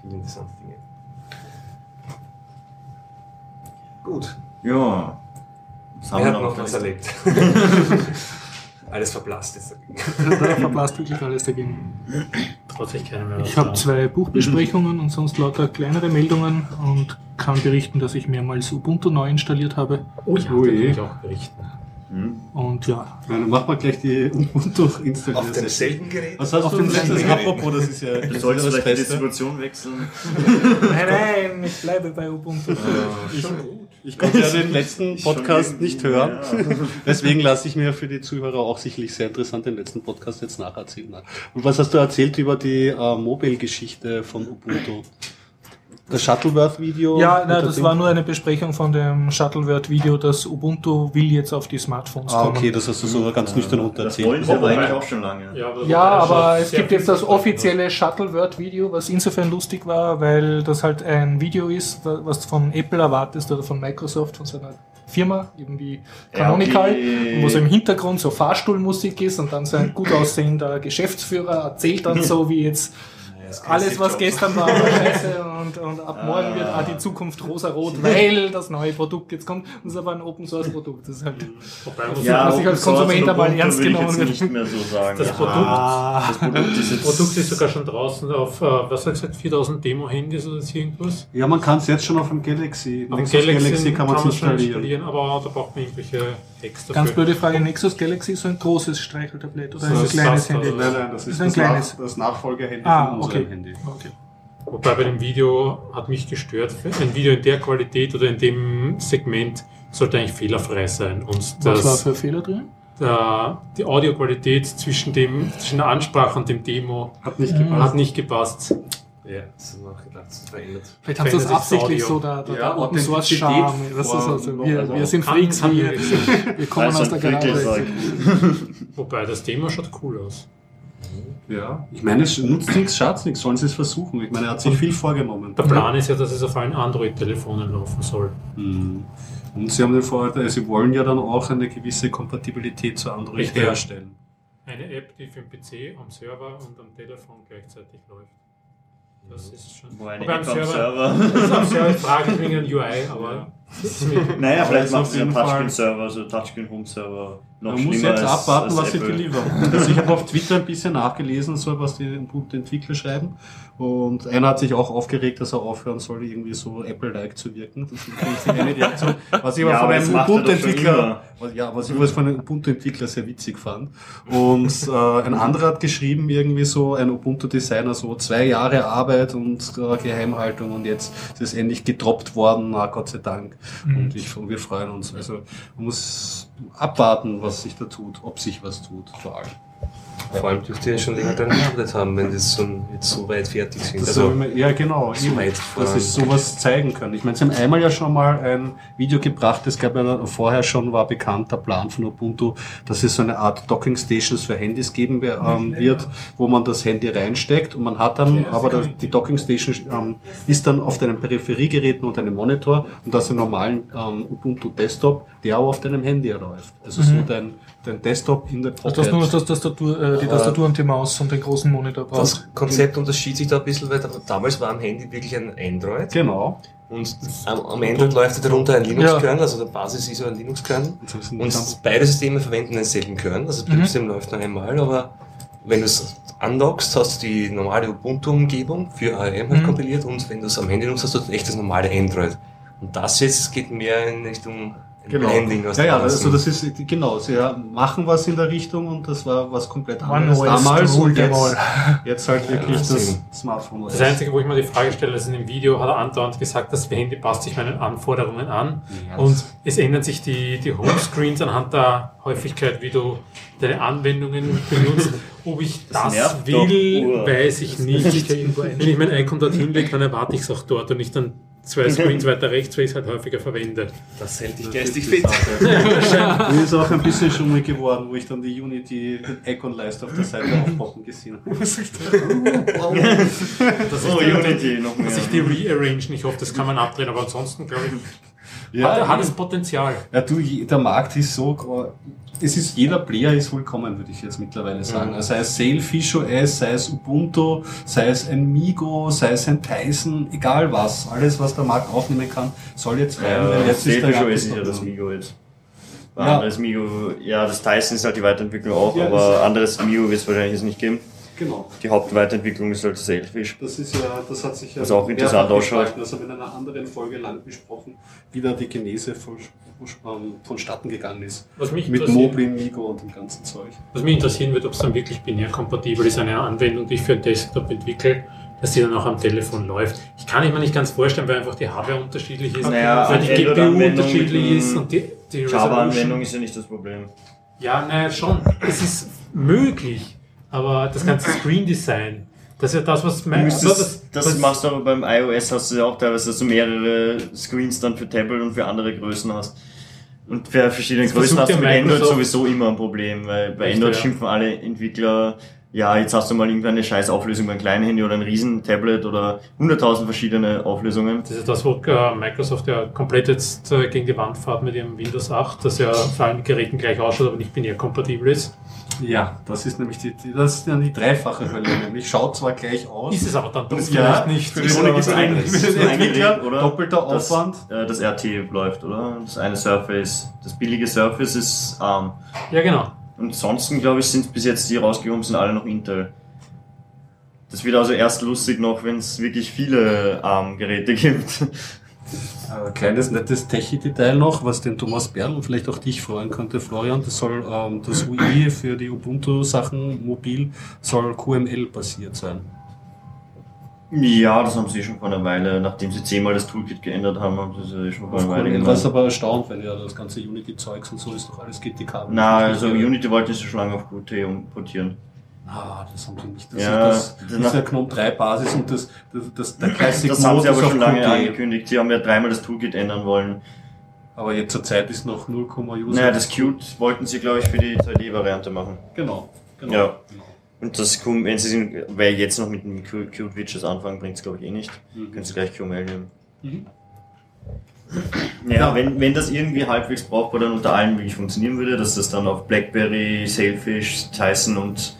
Viele interessante Dinge. Gut, Ja. Was wer wir noch auf was erlebt? alles verblasst jetzt. Da verblasst wirklich alles dagegen. Traut sich keiner mehr. Ich habe zwei Buchbesprechungen und sonst lauter kleinere Meldungen und kann berichten, dass ich mehrmals Ubuntu neu installiert habe. Oh ja, kann ich auch berichten. Hm? Und ja, Ja, dann machen wir gleich die Ubuntu Auf installieren. demselben Gerät? Was hast Auf du dem letztes selben Gerät. Apropos, das ist ja Du das, sollst ist ja vielleicht das die. Distribution wechseln. nein, nein, ich bleibe bei Ubuntu. Ich, ich konnte ja den letzten Podcast nicht hören. Deswegen lasse ich mir für die Zuhörer auch sicherlich sehr interessant den letzten Podcast jetzt nacherzählen. Und was hast du erzählt über die äh, Mobile-Geschichte von Ubuntu? Das Shuttleworth-Video? Ja, na, Oder das Ding? war nur eine Besprechung von dem Shuttleworth-Video, das Ubuntu will jetzt auf die Smartphones Ah, kommen. okay, das hast du so ganz nüchtern runter Das erzählt. wollen sie aber eigentlich auch schon lange. Ja, aber es gibt jetzt das offizielle Shuttleworth-Video, was insofern lustig war, weil das halt ein Video ist, wa- was du von Apple erwartest oder von Microsoft, von so einer Firma, eben wie Canonical, okay. wo so im Hintergrund so Fahrstuhlmusik ist und dann so ein gut aussehender Geschäftsführer erzählt dann so, wie jetzt alles, was gestern war, war scheiße und, und ab morgen wird auch die Zukunft rosa-rot, weil das neue Produkt jetzt kommt. Das ist aber ein Open-Source-Produkt. Das ist halt, Ja, man- dass ich als Konsument einmal Ubuntu ernst genommen jetzt werde. nicht mehr so sagen. Das Ja. Produkt- das Produkt ist jetzt Das Produkt ist sogar schon draußen auf, äh, was hat gesagt, 4000 Demo-Handys oder so irgendwas. Ja, man kann es jetzt schon auf dem Galaxy. Auf dem Nexus Galaxy, kann man es installieren. installieren, aber da braucht man irgendwelche Hacks dafür. Ganz blöde Frage, Nexus Galaxy ist so ein großes Streicheltablett oder So ein ein kleines Handy? Nein, nein, das ist, ist ein das, kleines. Nach, das Nachfolgerhandy Ah, von unserem okay. Handy. okay. Wobei bei dem Video hat mich gestört, ein Video in der Qualität oder in dem Segment sollte eigentlich fehlerfrei sein. Und Was war das, für Fehler drin? der, die Audioqualität zwischen, dem, zwischen der Ansprache und dem Demo Hat nicht Mhm. gepasst. hat nicht gepasst. Ja, das ist noch gedacht, das ist verändert. Vielleicht haben sie das das absichtlich Audio. so, da, da, Ja, der Open Source Charme. Das ist also, wir, also wir sind Freaks, kann wir, wir kommen aus der ein Garage. Wobei das Demo schaut cool aus. Ja, ich meine, es nutzt nichts, schadet nichts, sollen sie es versuchen. Ich meine, er hat sich viel vorgenommen. Der Plan ist ja, dass es auf allen Android-Telefonen laufen soll. Mhm. Und sie haben den Vorteil, sie wollen ja dann auch eine gewisse Kompatibilität zu Android Richtig. herstellen. Eine App, die für den PC, am Server und am Telefon gleichzeitig läuft. Das ist schon. Wo eine App am Server. Das ist am Server frage ich wegen einem UI, aber Naja, vielleicht macht auf sie einen Touchscreen-Server, also Touchscreen-Home-Server noch Man muss jetzt als- abwarten, als was sie Apple. delivern. Also ich habe auf Twitter ein bisschen nachgelesen, so was die Ubuntu-Entwickler schreiben. Und einer hat sich auch aufgeregt, dass er aufhören soll, irgendwie so Apple-like zu wirken. Das ist natürlich eine Reaktion. Was ich aber Ja, von aber das einem er Ubuntu-Entwickler, ja, was ich was von einem Ubuntu-Entwickler sehr witzig fand. Und äh, ein anderer hat geschrieben, irgendwie so ein Ubuntu-Designer, so zwei Jahre Arbeit und äh, Geheimhaltung und jetzt ist es endlich gedroppt worden, na Gott sei Dank. Und, ich, und wir freuen uns. Also man muss abwarten, was sich da tut, ob sich was tut, vor allem. Vor allem dürfte ihr schon länger daran gearbeitet haben, wenn das schon jetzt so weit fertig sind. Das Also, ja, genau. so eben, weit dass sie sowas zeigen können. Ich meine, sie haben einmal ja schon mal ein Video gebracht, es gab ja vorher schon, war bekannt, der Plan von Ubuntu, dass es so eine Art Docking Stations für Handys geben ähm, wird, wo man das Handy reinsteckt und man hat dann, aber das, die Docking Station ähm, ist dann auf deinem Peripheriegeräten und einem Monitor und das ist ein normalen ähm, Ubuntu Desktop, der aber auf deinem Handy läuft. Also so dein, dein Desktop in der Also du hast nur das äh, die Tastatur und die Maus und den großen Monitor brauchst. das Konzept unterschied sich da ein bisschen, weil da- damals war am Handy wirklich ein Android Genau. und am, am Android läuft darunter ein Linux-Kernel, also der Basis ist so ein Linux-Kernel. Ihn Und beide Systeme verwenden denselben Kernel, also das Betriebssystem läuft nur einmal, aber wenn du es unlockst, hast du die normale Ubuntu-Umgebung für ARM halt Mhm. kompiliert und wenn du es am Handy nutzt, hast du echt das normale Android. Und das jetzt geht mehr in Richtung Genau. Blending aus ja, ja, also das ist genau. Sie machen was in der Richtung und das war was komplett anderes damals und jetzt, jetzt halt wirklich das das. Smartphone. Das Einzige, wo ich mir die Frage stelle, ist in dem Video hat er andauernd gesagt, das Handy passt sich meinen Anforderungen an. Ja, Und es ändern sich die, die Homescreens anhand der Häufigkeit, wie du deine Anwendungen benutzt. Ob ich das, nervt will, doch, weiß ich nicht. Wenn ich mein Icon dorthin lege, dann erwarte ich es auch dort und nicht dann zwei Screens weiter rechts, weil ich es halt häufiger verwende. Das hält dich Das geistig ist fit. Mir ist auch ein bisschen schummrig geworden, wo ich dann die Unity Icon-Leiste auf der Seite aufpoppen gesehen habe. Dass ich, Oh, die- Unity noch mehr. dass ich die rearrange nicht hoffe, das kann man abdrehen, aber ansonsten glaube ich, Ja, hat, hat es Potenzial. Ja, du, der Markt ist so, es ist, jeder Player ist willkommen, würde ich jetzt mittlerweile sagen. Also sei es Sailfish OS, sei es Ubuntu, sei es ein Migo, sei es ein Tyson, egal was. Alles, was der Markt aufnehmen kann, soll jetzt rein, weil Ja, jetzt ist der OS ist ja das. Migo jetzt. Ja. Anderes Migo, ja, das Tyson ist halt die Weiterentwicklung auch, Ja, aber das- anderes Migo wird es wahrscheinlich jetzt nicht geben. Genau. Die Hauptweiterentwicklung ist halt Sailfish. Das ist ja, das hat sich ja Was auch interessant ausschaut. Das haben wir in einer anderen Folge lang besprochen, wie da die Genese von, von, vonstatten gegangen ist. Was mich Mit Moblin, Migo und dem ganzen Zeug. Was mich interessieren wird, ob es dann wirklich binär kompatibel ist, eine Anwendung, die ich für ein Desktop entwickle, dass die dann auch am Telefon läuft. Ich kann ich mir nicht ganz vorstellen, weil einfach die Hardware unterschiedlich ist, Naja, weil die GPU unterschiedlich ist und die, die Java-Anwendung ist ja nicht das Problem. Ja, naja, schon. Es ist möglich, aber das ganze Screen Design, das ist ja das, was mein, müsstest, was- das was- machst du aber beim iOS, hast du ja auch teilweise, dass du mehrere Screens dann für Tablet und für andere Größen hast. Und für verschiedene Das Größen hast du mit Android sowieso immer ein Problem, weil bei Android ja. schimpfen alle Entwickler, ja, jetzt hast du mal irgendwann eine scheiß Auflösung beim kleinen Handy oder ein riesen Tablet oder 100.000 verschiedene Auflösungen. Das ist das, wo äh, Microsoft ja komplett jetzt äh, gegen die Wand fährt mit ihrem Windows 8, das ja auf allen Geräten gleich ausschaut, aber nicht binär kompatibel ist. Ja, das ist nämlich die, das ist dann die dreifache Hölle. Nämlich schaut zwar gleich aus. Ist es aber dann doch ja, nicht. Für Ist den, Entwickler oder? doppelter Das, Aufwand. äh, das RT läuft, oder? Das eine Surface, das billige Surface ist ARM. Ja, genau. Und ansonsten, glaube ich, sind bis jetzt die rausgekommen, sind alle noch Intel. Das wird also erst lustig noch, wenn es wirklich viele ARM-Geräte gibt. Äh, kleines nettes Techie-Detail noch, was den Thomas Berl und vielleicht auch dich freuen könnte, Florian. Das soll ähm, das UI für die Ubuntu-Sachen mobil soll QML basiert sein. Ja, das haben sie schon vor einer Weile, nachdem sie zehnmal das Toolkit geändert haben, haben sie schon vor einer Weile QML war es gemacht. aber erstaunt, weil ja das ganze Unity-Zeugs und so ist doch alles GTK. Na, also Unity wollte es schon lange auf Qt importieren. Ah, das haben sie nicht. Das, Ja, ist, das, das ist ja GNOME 3 Basis und das, das, das der Classic Das haben sie aber schon lange Qt. angekündigt. Sie haben ja dreimal das Toolkit ändern wollen. Aber jetzt zur Zeit ist noch 0, User. Naja, das Qt wollten sie, glaube ich, für die 2D-Variante machen. Genau. genau. Ja. genau. Und das, wenn sie sind, weil jetzt noch mit dem Q- Qt-Widgets anfangen, bringt es, glaube ich, eh nicht. Mhm. Können sie gleich QML nehmen. Mhm. Ja, wenn, wenn das irgendwie halbwegs brauchbar dann unter allen wirklich funktionieren würde, dass das dann auf BlackBerry, Sailfish, Tyson und,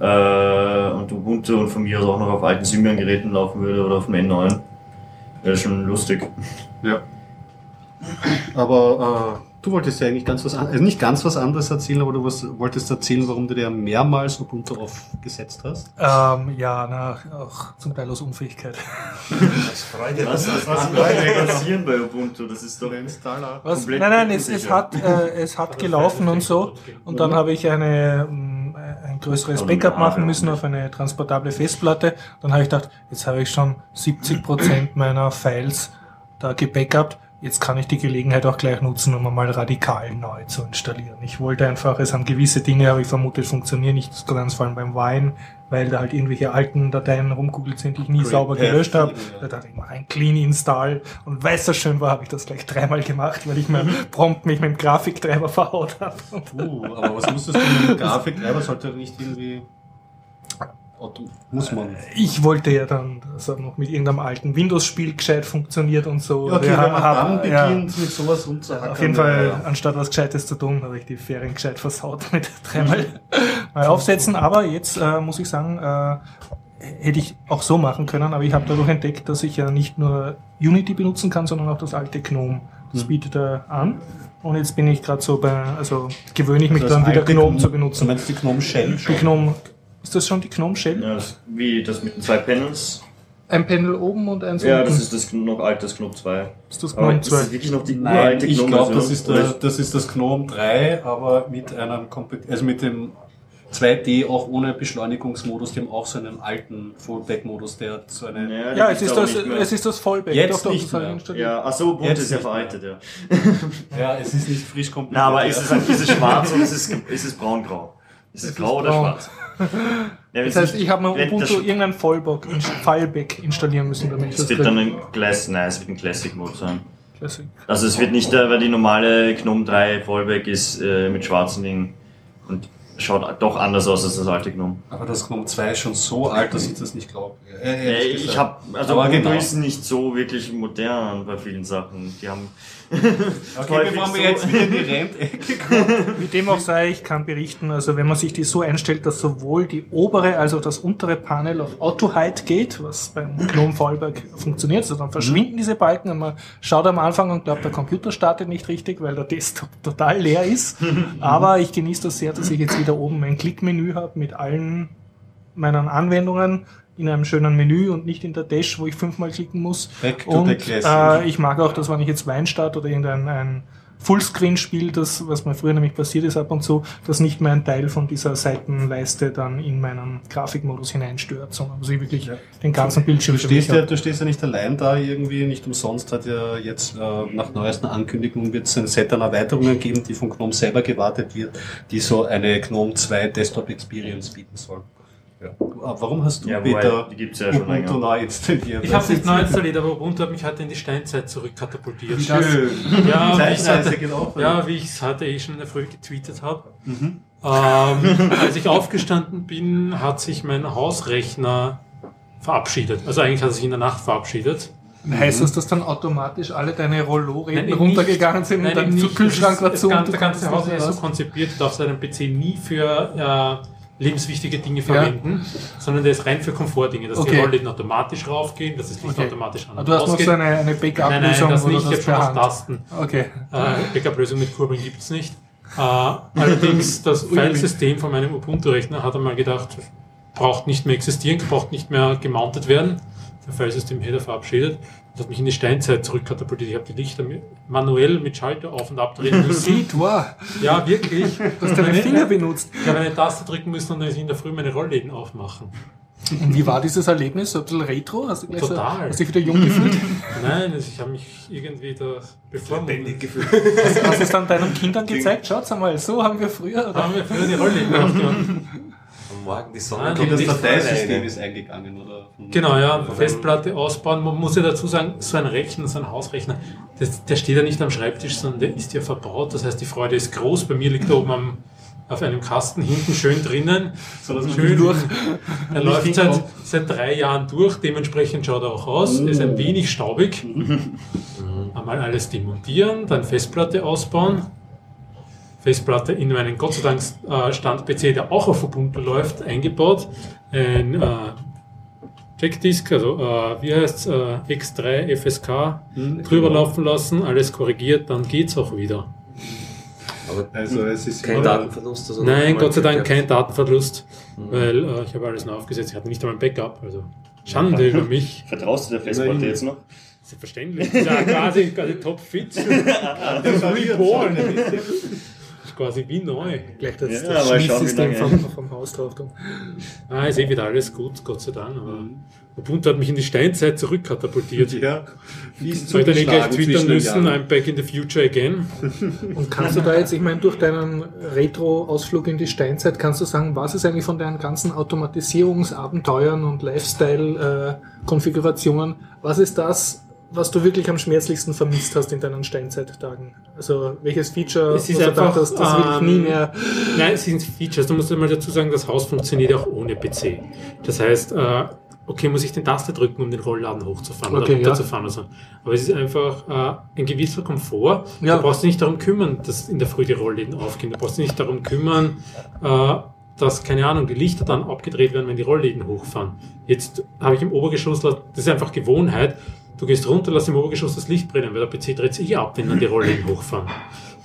äh, und Ubuntu und von mir aus auch noch auf alten Symbian-Geräten laufen würde oder auf dem N9, wäre das schon lustig. Ja. Aber äh, du wolltest ja eigentlich ganz was anderes, also nicht ganz was anderes erzählen, aber du was, wolltest erzählen, warum du dir mehrmals Ubuntu aufgesetzt hast. Ähm, ja, na, auch zum Teil aus Unfähigkeit. Was, was, was soll passieren bei Ubuntu? Das ist doch Was? Komplett Nein, nein, es, es hat, äh, es hat gelaufen und so. Und dann habe ich eine, ein größeres Backup machen müssen auf eine transportable Festplatte. Dann habe ich gedacht, jetzt habe ich schon 70 Prozent meiner Files da gebackupt. Jetzt kann ich die Gelegenheit auch gleich nutzen, um einmal radikal neu zu installieren. Ich wollte einfach, es haben gewisse Dinge, habe ich vermutet, funktionieren nicht ganz, vor allem beim Wine, weil da halt irgendwelche alten Dateien rumgoogelt sind, die ich nie Great sauber gelöscht habe. Da dachte ich, mach ein Clean Install. Und weil es so schön war, habe ich das gleich dreimal gemacht, weil ich mir prompt mich mit dem Grafiktreiber verhaut habe. Uh, aber was musstest du mit dem Grafiktreiber? Sollte nicht irgendwie. Auto, muss man. Ich wollte ja dann, dass er noch mit irgendeinem alten Windows-Spiel gescheit funktioniert und so. Ja, okay, Wir wenn man haben- dann ja, beginnt, mit sowas rumzuhacken. Auf jeden Fall, ja, anstatt was Gescheites zu tun, habe ich die Ferien gescheit versaut mit dreimal mal aufsetzen. Aber jetzt äh, muss ich sagen, äh, hätte ich auch so machen können, aber ich habe dadurch entdeckt, dass ich ja nicht nur Unity benutzen kann, sondern auch das alte GNOME. Das Mhm. bietet er an. Und jetzt bin ich gerade so bei, also gewöhne ich mich Das dann wieder alte GNOME zu Du benutzen. meinst die GNOME Shell Die? GNOME, ist das schon die GNOME Shell? Ja, das, wie das mit den zwei Panels. Ein Panel oben und eins Ja, unten. das ist das noch altes Knopf 2. ist das GNOME ist das 2. wirklich noch die Nein, uralte ich GNOME glaube, das, Version? ist der, das ist das GNOME 3, aber mit einem also mit dem 2D auch ohne Beschleunigungsmodus. Die haben auch so einen alten Fallback-Modus, der hat so eine. Ja, Ja, es ist das, es ist das Fallback. Jetzt doch, nicht das ich mehr. Ja, achso, Ubuntu Jetzt ist ja veraltet, ja. Ja, es ist nicht frisch komplett. Na, aber ist es, ist es schwarz oder ist es, ist es braun-grau? Ist es, Es grau ist oder braun. schwarz? Ja, Das heißt, ich habe mir Ubuntu das- irgendein Fallback, ein Fallback installieren müssen, damit ich Es das wird krieg. dann ein Classic, nein, es wird ein Classic-Mode sein. Classic. Also es wird nicht, der, weil die normale GNOME 3 Fallback ist äh, mit schwarzen Dingen und schaut doch anders aus als das alte GNOME. Aber das GNOME 2 ist schon so alt, dass ich das nicht glaube. Äh, ich habe also Ubuntu genau. ist nicht so wirklich modern bei vielen Sachen. Die haben Okay, bevor wir jetzt wieder in die Rentecke kommen. Wie dem auch sei, ich kann berichten, also wenn man sich die so einstellt, dass sowohl die obere als auch das untere Panel auf Auto-Height geht, was beim GNOME Fallback funktioniert, also dann verschwinden diese Balken und man schaut am Anfang und glaubt, der Computer startet nicht richtig, weil der Desktop total leer ist. Aber ich genieße das sehr, dass ich jetzt wieder oben ein Klickmenü habe mit allen meinen Anwendungen in einem schönen Menü und nicht in der Dash, wo ich fünfmal klicken muss. Back to und the classic. äh, ich mag auch, dass wenn ich jetzt Wein starte oder irgendein ein Fullscreen-Spiel, das, was mir früher nämlich passiert ist ab und zu, dass nicht mehr ein Teil von dieser Seitenleiste dann in meinen Grafikmodus hineinstört, sondern dass ich wirklich den ganzen Bildschirm Du stehst, ja, du stehst ja nicht allein da irgendwie, nicht umsonst hat ja jetzt äh, nach neuesten Ankündigungen wird es ein Set an Erweiterungen geben, die von GNOME selber gewartet wird, die so eine GNOME 2 Desktop Experience bieten soll. Ja. Aber Warum hast du Ja, Peter die gibt's ja schon Ubuntu länger. neu installiert? Ich habe nicht neu installiert, aber Ubuntu hat mich heute in die Steinzeit zurückkatapultiert. Schön. Ja, wie ich Zeitreise hatte, geht auch. ja, wie ich es heute eh schon in der Früh getweetet habe. Mhm. Ähm, als ich aufgestanden bin, hat sich mein Hausrechner verabschiedet. Also eigentlich hat er sich in der Nacht verabschiedet. Heißt das, dass dann automatisch alle deine Rollo-Reden runtergegangen sind Nein, und dann nicht. Kühlschrank Das dazu? Das ganze, ganze Haus nicht ist so konzipiert, du darfst deinen PC nie für äh, lebenswichtige Dinge verwenden, sondern der ist rein für Komfortdinge, dass die Okay. Rollläden automatisch raufgehen, dass das Licht Okay. automatisch an und du hast noch so eine, eine Nein, nein, Backup-Lösung das nicht, ich habe schon Hand? Tasten. Okay. Äh, Backup-Lösung mit Kurbeln gibt's nicht. Äh, allerdings, das. Filesystem von meinem Ubuntu-Rechner hat einmal gedacht, braucht nicht mehr existieren, braucht nicht mehr gemountet werden. Der Filesystem-Header verabschiedet und hat mich in die Steinzeit zurückkatapultiert. Ich habe die Lichter manuell mit Schalter auf- und abdrehen müssen. Sieht, wow. ja, wirklich. Du hast deine Finger benutzt. Ich habe eine Taste drücken müssen und dann ist in der Früh meine Rollläden aufmachen. Und wie war dieses Erlebnis? So ein bisschen retro? Hast du gleich Total. So, hast dich wieder jung gefühlt? Nein, also ich habe mich irgendwie da bevormundet. gefühlt. hast, hast du es dann deinen Kindern gezeigt? Schaut's einmal, so haben wir früher. Oder? Haben wir früher die Rollläden aufgemacht. Am Morgen die Sonne Ah, kommt Das nicht Dateisystem ist eingegangen, oder? Genau, ja, Von Festplatte ausbauen. Man muss ja dazu sagen, so ein Rechner, so ein Hausrechner, das, der steht ja nicht am Schreibtisch, sondern der ist ja verbaut. Das heißt, die Freude ist groß. Bei mir liegt er oben am, auf einem Kasten hinten schön drinnen. So, dass man Schön durch. Er läuft seit, seit drei Jahren durch, dementsprechend schaut er auch aus. Ist ein wenig staubig. Einmal alles demontieren, dann Festplatte ausbauen. Festplatte in meinen Gott sei Dank äh, Stand-PC, der auch auf Ubuntu läuft, eingebaut. Ein äh, Checkdisk, also äh, wie heißt äh, X3 FSK drüber laufen lassen, alles korrigiert, dann geht's auch wieder. Aber Also es ist kein Datenverlust. Also Nein, Gott sei Dank kein Datenverlust, weil äh, ich habe alles neu aufgesetzt. Ich hatte nicht einmal ein Backup, also Schande über mich. Vertraust du der Festplatte Immerhin. jetzt noch? Selbstverständlich. Ja quasi, quasi topfit. Das ist reborn. Das ist quasi wie neu. Gleich das, Ja, das lange- vom, vom Haus drauf. Ah, ist eh wieder alles gut, Gott sei Dank. Aber Ubuntu hat mich in die Steinzeit zurückkatapultiert. Ja, Soll ich dann eh gleich twittern müssen, Jahren. I'm back in the future again. Und kannst du da jetzt, ich meine, durch deinen Retro-Ausflug in die Steinzeit, kannst du sagen, was ist eigentlich von deinen ganzen Automatisierungsabenteuern und Lifestyle-Konfigurationen, was ist das, was du wirklich am schmerzlichsten vermisst hast in deinen Steinzeittagen? Also welches Feature, Es ist du einfach, dachtest, das will ich ähm, nie mehr... Nein, es sind Features. Du musst einmal dazu sagen, das Haus funktioniert auch ohne PC. Das heißt, äh, okay, muss ich den Taste drücken, um den Rollladen hochzufahren Okay, oder ja. runterzufahren oder so. Aber es ist einfach äh, ein gewisser Komfort. Ja. Du brauchst dich nicht darum kümmern, dass in der Früh die Rollläden aufgehen. Du brauchst dich nicht darum kümmern, äh, dass, keine Ahnung, die Lichter dann abgedreht werden, wenn die Rollläden hochfahren. Jetzt habe ich im Obergeschoss, das ist einfach Gewohnheit, du gehst runter, lass im Obergeschoss das Licht brennen, weil der PC dreht sich eh ab, wenn dann die Rollläden hochfahren.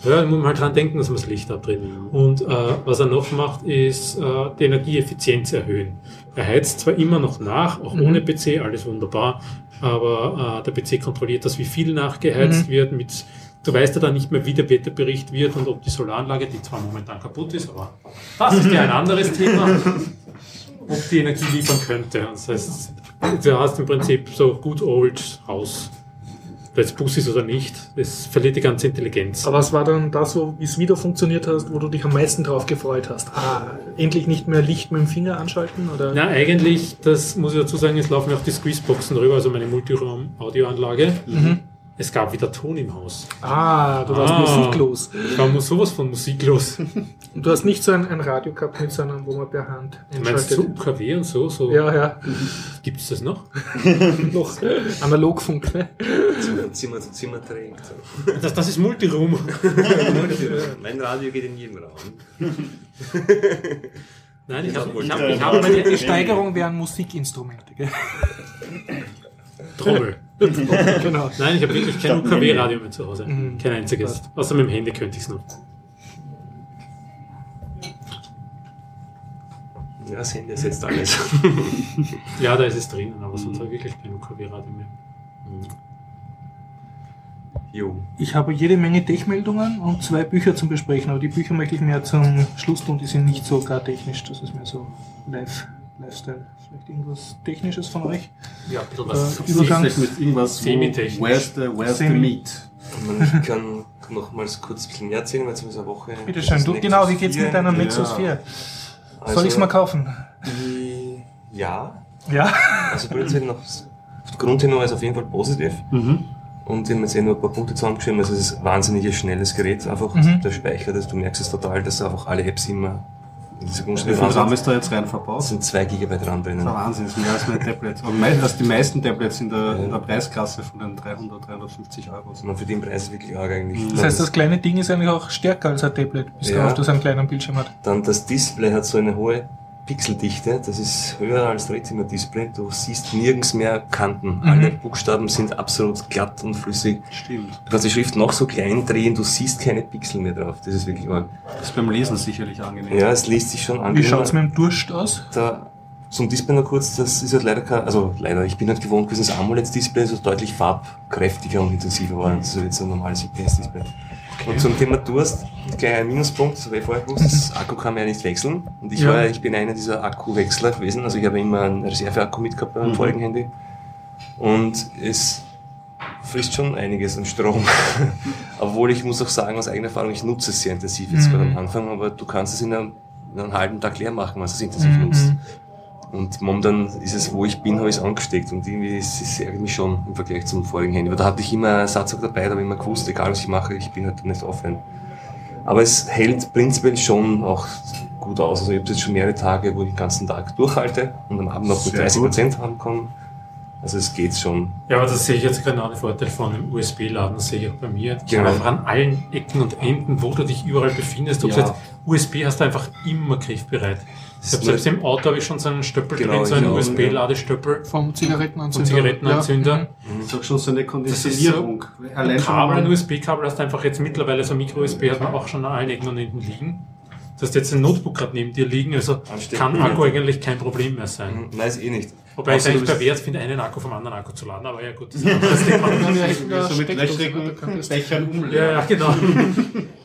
Ja, da muss man halt dran denken, dass man das Licht abdreht. Und äh, was er noch macht, ist äh, die Energieeffizienz erhöhen. Er heizt zwar immer noch nach, auch ohne PC, alles wunderbar, aber äh, der PC kontrolliert das, wie viel nachgeheizt wird. Mit, du weißt ja dann nicht mehr, wie der Wetterbericht wird und ob die Solaranlage, die zwar momentan kaputt ist, aber das ist ja ein anderes Thema, ob die Energie liefern könnte. Das heißt, du hast im Prinzip so good old Haus. Ob jetzt Bus ist oder nicht, es verliert die ganze Intelligenz. Aber was war dann das, wo wie es wieder funktioniert hast, wo du dich am meisten drauf gefreut hast? Ah, endlich nicht mehr Licht mit dem Finger anschalten? Oder? Na, eigentlich, das muss ich dazu sagen, es laufen ja auch die Squeezeboxen drüber, also meine Multiraum-Audioanlage. Es gab wieder Ton im Haus. Ah, du warst Ah. musiklos. Ich war mu- sowas von musiklos. Und du hast nicht so ein, ein Radio gehabt mit so einem, wo man per Hand Du meinst so einschaltet. UKW und so? so Ja, ja, Gibt es das noch? noch Analogfunk, ne? Zimmer zu Zimmer trägt. So. Das, das ist Multiroom. mein Radio geht in jedem Raum. Nein, ich habe ich hab, ich hab Die, die meine Steigerung wären Musikinstrumente, gell? Trommel. genau. Nein, ich habe wirklich kein UKW-Radio mehr zu Hause. Mhm. Kein einziges. Außer mit dem Handy könnte ich es noch. Ja, das Handy ersetzt alles. Ja, da ist es drinnen, aber sonst habe ich wirklich kein UKW-Radio mehr. Jo. Ich habe jede Menge Tech-Meldungen und zwei Bücher zum Besprechen, aber die Bücher möchte ich mehr zum Schluss tun, die sind nicht so gar technisch, das ist mehr so Live, Lifestyle. Vielleicht irgendwas Technisches von euch? Ja, ein bisschen Äh, was. Übergang- Vielleicht mit irgendwas, wo, Semi-technisch. where's the, where's the Semi- meat? Man kann nochmals kurz ein bisschen mehr erzählen, weil es eine Woche. Bitte schön, du, genau, wie geht's 4 mit deiner ja. Nexus 4? Also, Soll ich es mal kaufen? die- Ja, Ja? also prinzipiell noch, auf Grundtenor ist auf jeden Fall positiv. Und ich habe jetzt eh nur ein paar Punkte zusammengeschrieben. Also es ist ein wahnsinniges schnelles Gerät. Einfach Mhm. der Speicher, das, du merkst es total, dass einfach alle Apps immer Wie viel RAM ist da jetzt rein verbaut? sind 2 GB RAM drinnen. Das ist ein Wahnsinn, das ist mehr als mein Tablet. Aber mehr als die meisten Tablets in der, in der Preisklasse von den 300, 350 Euro. Und für den Preis ist wirklich arg eigentlich. Das heißt, das kleine Ding ist eigentlich auch stärker als ein Tablet, bis Ja. darauf das einen kleinen Bildschirm hat. Dann das Display hat so eine hohe Pixeldichte, das ist höher als Retina-Display. Du siehst nirgends mehr Kanten. Alle Buchstaben sind absolut glatt und flüssig. Stimmt. Du kannst die Schrift noch so klein drehen, du siehst keine Pixel mehr drauf. Das ist wirklich arg. Das ist beim Lesen sicherlich angenehm. Ja, es liest sich schon an. Wie schaut's mit dem Durst aus? da zum Display noch kurz, das ist halt leider kein, also leider, ich bin halt gewohnt gewesen, das AMOLED-Display ist deutlich farbkräftiger und intensiver war. Das ist jetzt ein normales IPS-Display. Und zum Thema Durst, gleich ein Minuspunkt, habe ich vorher gewusst, das Akku kann man ja nicht wechseln. Und ich Ja. war, ich bin einer dieser Akkuwechsler gewesen, also ich habe immer einen Reserveakku mitgehabt bei meinem Mhm. vorigen Handy. Und es frisst schon einiges an Strom. Obwohl ich muss auch sagen, aus eigener Erfahrung, ich nutze es sehr intensiv jetzt Mhm. gerade am Anfang, aber du kannst es in einem, in einem halben Tag leer machen, wenn du es intensiv Mhm. nutzt. Und momentan ist es, wo ich bin, habe ich es angesteckt. Und irgendwie ist es ärgert mich schon im Vergleich zum vorigen Handy. Weil da hatte ich immer einen Satz auch dabei, da habe ich immer gewusst, egal was ich mache, ich bin halt nicht offline. Aber es hält prinzipiell schon auch gut aus. Also ich habe jetzt schon mehrere Tage, wo ich den ganzen Tag durchhalte und am Abend noch mit Sehr 30 gut. Prozent haben kann. Also es geht schon. Ja, aber das sehe ich jetzt genau den Vorteil von einem USB-Laden, das sehe ich auch bei mir. Ich Genau. einfach an allen Ecken und Enden, wo du dich überall befindest, Ja. du USB hast du einfach immer griffbereit. Ich habe selbst im Auto habe ich schon so einen Stöppel Genau, drin, so ich einen USB-Ladestöppel Vom Zigarettenanzünder. und Zigarettenanzünder. Ja. Das ist auch schon so eine ist so Konditionierung. ein Kabel, ein USB-Kabel hast du einfach jetzt mittlerweile, so ein Micro-USB hat man auch schon an allen Ecken und Enden liegen. Du hast jetzt ein Notebook gerade neben dir liegen, also Anstecken. kann Akku eigentlich kein Problem mehr sein. Mhm. Nein, ist eh nicht. Wobei ich Außer es du eigentlich pervers finde, einen Akku vom anderen Akku zu laden, aber ja gut, das ist ein anderes Thema. Ja, so mit löchrigen Bechern umleeren. Ja, ja, genau.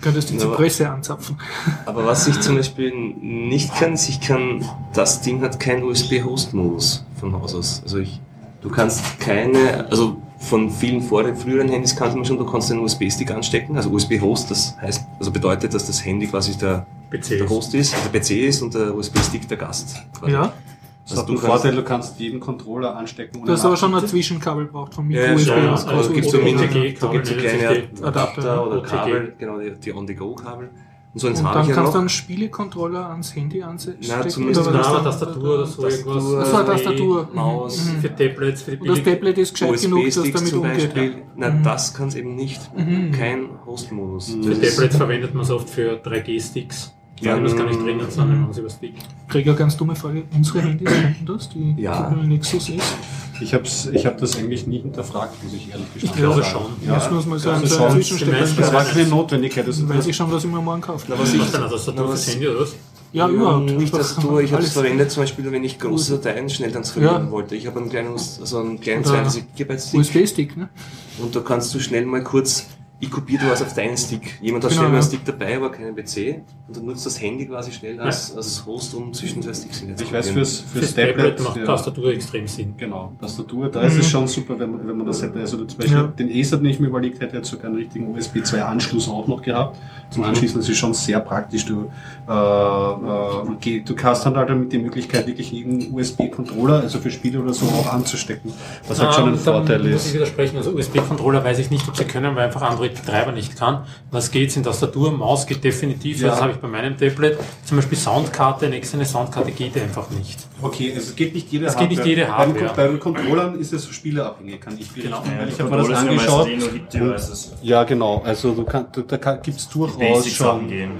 könntest die Ja, aber- Zypresse anzapfen. Aber was ich zum Beispiel nicht kann, ist, ich kann, das Ding hat keinen USB-Host-Modus von Haus aus. Also ich, du kannst keine, also von vielen vor, früheren Handys kannte man schon, du kannst einen USB-Stick anstecken, also USB-Host, das heißt, also bedeutet, dass das Handy quasi der, PC der ist. Host ist, der PC ist und der USB-Stick der Gast. quasi. Ja. Das hat Also den du kannst- Vorteil, du kannst jeden Controller anstecken. Du hast aber schon ein. Zwischenkabel braucht vom Ja, ja, schon, ja, also also gibt's so kleine Adapter oder OTG. Kabel, genau, die, die On-the-Go-Kabel. Und so Und dann ja kannst du einen Spielecontroller ans Handy anstecken. Na, zumindest oder was Na, Tastatur oder so Tastatur, irgendwas. Ach so, eine Tastatur. Maus, Mhm. Für Tablets, für die Und das Tablet ist gescheit genug, dass damit zum umgeht. Beispiel. Na, Mhm. das kann es eben nicht. Mhm. Kein Host-Modus. Mhm. Das Für Tablets verwendet man es oft für 3G-Sticks. Ja, das kann nicht drinnen, sondern man über Stick. Krieg ja ganz dumme Frage. Unsere Handys könnten das, die Ja. Nexus ist. Ich habe ich hab das eigentlich nie hinterfragt, muss ich ehrlich gestehen. glaube sagen. schon. Ja, muss man also schon. einen Die Zwischenstecker. meisten- Das war keine Notwendigkeit. Das, weiß ich schon, was ich mir morgen kaufe. Na, was ich, ist denn das? Tastatur na, fürs was- Handy oder was? Ja, überhaupt. Nicht Einfach Tastatur, ich habe es verwendet, zum Beispiel, wenn ich große Dateien schnell transferieren Ja. wollte. Ich habe einen kleinen, also einen kleinen Oder 32 GB Stick USB-Stick, ne? und da kannst du schnell mal kurz, ich kopiere was auf deinen Stick. Jemand hat Genau, schnell mal ja. einen Stick dabei, aber keinen PC und dann nutzt das Handy quasi schnell als, als Host, um zwischen zwei Sticks hin zu ich weiß, fürs, fürs Fürs Tablet Tablet, macht ja, Tastatur extrem Sinn. Genau, Tastatur, da ist es schon super, wenn, man- wenn man das hätte. Also zum Beispiel Ja. den Acer, den ich mir überlegt hätte, hat sogar einen richtigen USB 2 Anschluss auch noch gehabt. Zum Anschließen, das ist schon sehr praktisch. Du, äh, äh, du hast dann halt damit die Möglichkeit, wirklich jeden USB-Controller, also für Spiele oder so, auch anzustecken. Was halt schon ein Vorteil muss ich ist. widersprechen. Also USB-Controller weiß ich nicht, ob sie können, weil einfach Android-Betreiber nicht kann. Was geht, sind Tastatur, Maus geht definitiv. Ja. Das habe ich bei meinem Tablet. Zum Beispiel Soundkarte, eine externe Soundkarte geht einfach nicht. Okay, also es geht nicht jede Es geht nicht jede Bei den, Hardware. bei den Controllern ist es spieleabhängig, kann ich. Genau. Weil ich habe mir das angeschaut. Ja, genau. Also du kann, du, da gibt es durchaus schon. angehen.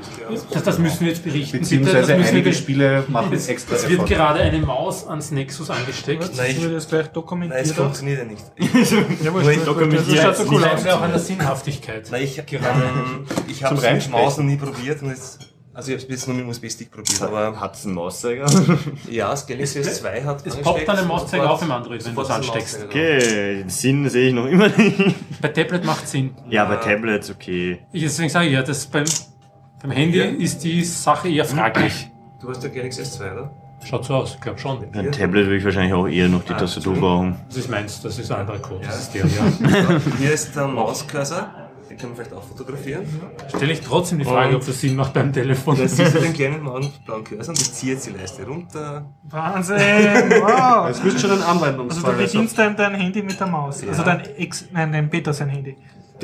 Das, das müssen wir jetzt berichten. Beziehungsweise bitte. Das einige wir Spiele machen es extra. Es wird davon. gerade eine Maus ans Nexus angesteckt. Nein, Ich würde das gleich Nein, es funktioniert ja nicht. Ja, Nur ich dokumentiere Das schaut so cool aus. auch an der Sinnhaftigkeit. Nein, ich, ich habe es mit Reinsprechen. Maus noch nie probiert. Und jetzt, also ich habe es bis jetzt nur mit dem USB-Stick probiert. Aber Hat es einen Mauszeiger? ja, das Galaxy S2 hat Es poppt dann ein Mauszeiger auf im Android, wenn du es ansteckst. ein Okay, den Sinn sehe ich noch immer nicht. Bei Tablet macht Sinn. Ja, bei Tablets okay. Ich deswegen sage ich ja, das beim, beim Handy Ja. ist die Sache eher fraglich. Du hast ja Galaxy S2, oder? Schaut so aus, ich glaube schon. Beim Tablet würde ich wahrscheinlich auch eher noch die Ah, Tastatur brauchen. Das ist meins, das ist ein anderer Code. Ja. Das ist der, ja. Hier ist der Mauscursor. Den kann man vielleicht auch fotografieren. Stelle ich trotzdem die Frage, ob das Sinn macht beim Telefon. Da siehst du den kleinen blauen blauen Cursor und ich ziehe jetzt die Leiste runter. Wahnsinn! Wow! Es müsste schon ein Also du Anwendungsfall bedienst dein, dein Handy mit der Maus. Also Ja. dein Ex, nein, dein Peter sein Handy.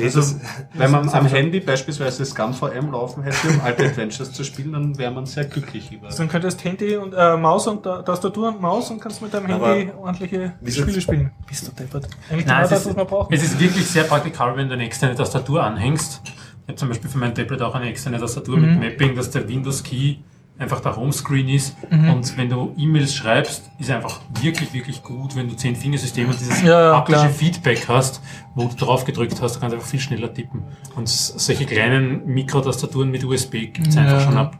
Also, Das- wenn man am Handy beispielsweise ScumVM laufen hätte, um alte Adventures zu spielen, dann wäre man sehr glücklich über. Also dann könntest Handy und äh, Maus und Ta- Tastatur und Maus und kannst mit deinem Aber Handy ordentliche Spiele spielen. Bist du deppert? Eigentlich Nein, genau es das, ist, was wir brauchen. es ist wirklich sehr praktikabel, wenn du eine externe Tastatur anhängst. Ich habe zum Beispiel für mein Tablet auch eine externe Tastatur Mhm. mit Mapping, dass der Windows-Key einfach der Homescreen ist. Mhm. Und wenn du E-Mails schreibst, ist einfach wirklich, wirklich gut, wenn du zehn Fingersystem und dieses Ja, haptische klar. Feedback hast, wo du drauf gedrückt hast, du kannst einfach viel schneller tippen. Und solche kleinen Mikrotastaturen mit USB gibt's Ja. einfach schon ab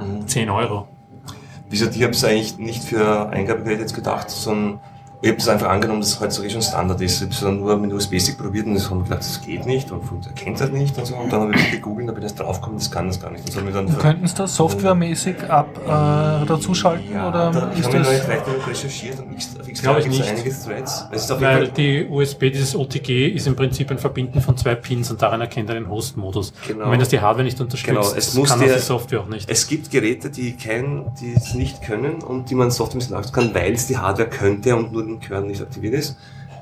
Mhm. 10 Euro. Wieso, ich habe es eigentlich nicht für Eingabegeräte jetzt gedacht, sondern ich habe es einfach angenommen, dass es heutzutage schon Standard ist. Ich habe es dann nur mit USB-Stick probiert und ich habe gedacht, das geht nicht und fun- erkennt das nicht und so. Und dann habe ich gegoogelt, da bin ich draufgekommen, das kann das gar nicht. Und so habe ich dann Wir könnten es da softwaremäßig ab äh, dazuschalten ja, oder da haben wir noch das. nicht weiter recherchiert und X- auf X Glaube ich nicht. einige Threads. Es ist auf jeden Weil Fall, die USB, dieses OTG, ist im Prinzip ein Verbinden von zwei Pins und daran erkennt er den Host-Modus. Genau. Und wenn das die Hardware nicht unterstützt, Genau, es muss kann das dir- die Software auch nicht. es gibt Geräte, die es nicht können und die man softwaremäßig nachstellen kann, weil es die Hardware könnte und nur den Kern nicht aktiviert ist.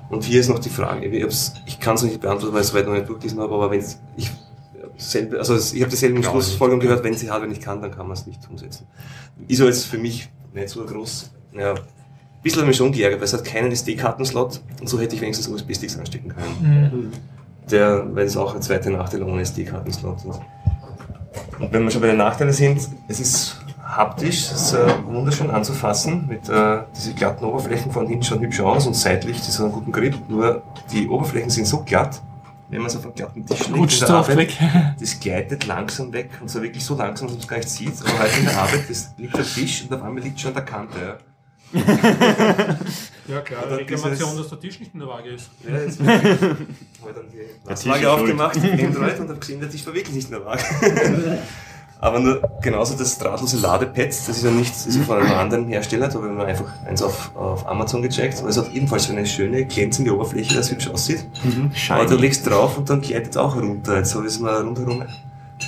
Und hier ist noch die Frage, ich, ich kann es nicht beantworten, weil ich es weit noch nicht durchgelesen habe, aber wenn ich selbe, also es- ich habe dieselben ich. Schlussfolgerung gehört, wenn es die Hardware nicht kann, dann kann man es nicht umsetzen. Ist aber jetzt für mich nicht so groß, ja, ein bisschen hat mich schon geärgert, weil es hat keinen SD-Kartenslot und so hätte ich wenigstens USB-Sticks anstecken können Mhm. der, weil es auch ein zweiter Nachteil ohne SD-Kartenslot ist. Und wenn wir schon bei den Nachteilen sind, es ist haptisch, es ist äh, wunderschön anzufassen, mit äh, diese glatten Oberflächen von hinten schon hübsch aus und seitlich, das hat einen guten Grip, nur die Oberflächen sind so glatt, wenn man es auf einen glatten Tisch legt, Rutscht in so der oft Arbeit, weg. das gleitet langsam weg und zwar wirklich so langsam, dass man es gar nicht sieht, aber halt in der Arbeit, das liegt am Tisch und auf einmal liegt schon an der Kante. Ja. Ja klar, Oder Reklamation, dieses- dass der Tisch nicht in der Waage ist. Ja, jetzt habe dann die schuld. aufgemacht und habe gesehen, der Tisch war wirklich nicht in der Waage. Aber nur genauso das drahtlose Ladepad, das ist ja nicht das ist ja von einem anderen Hersteller, da habe ich mir einfach eins auf, auf Amazon gecheckt, aber es hat ebenfalls so eine schöne glänzende Oberfläche, das hübsch aussieht. Aber du legst drauf und dann gleitet es auch runter. Jetzt habe ich es mal rundherum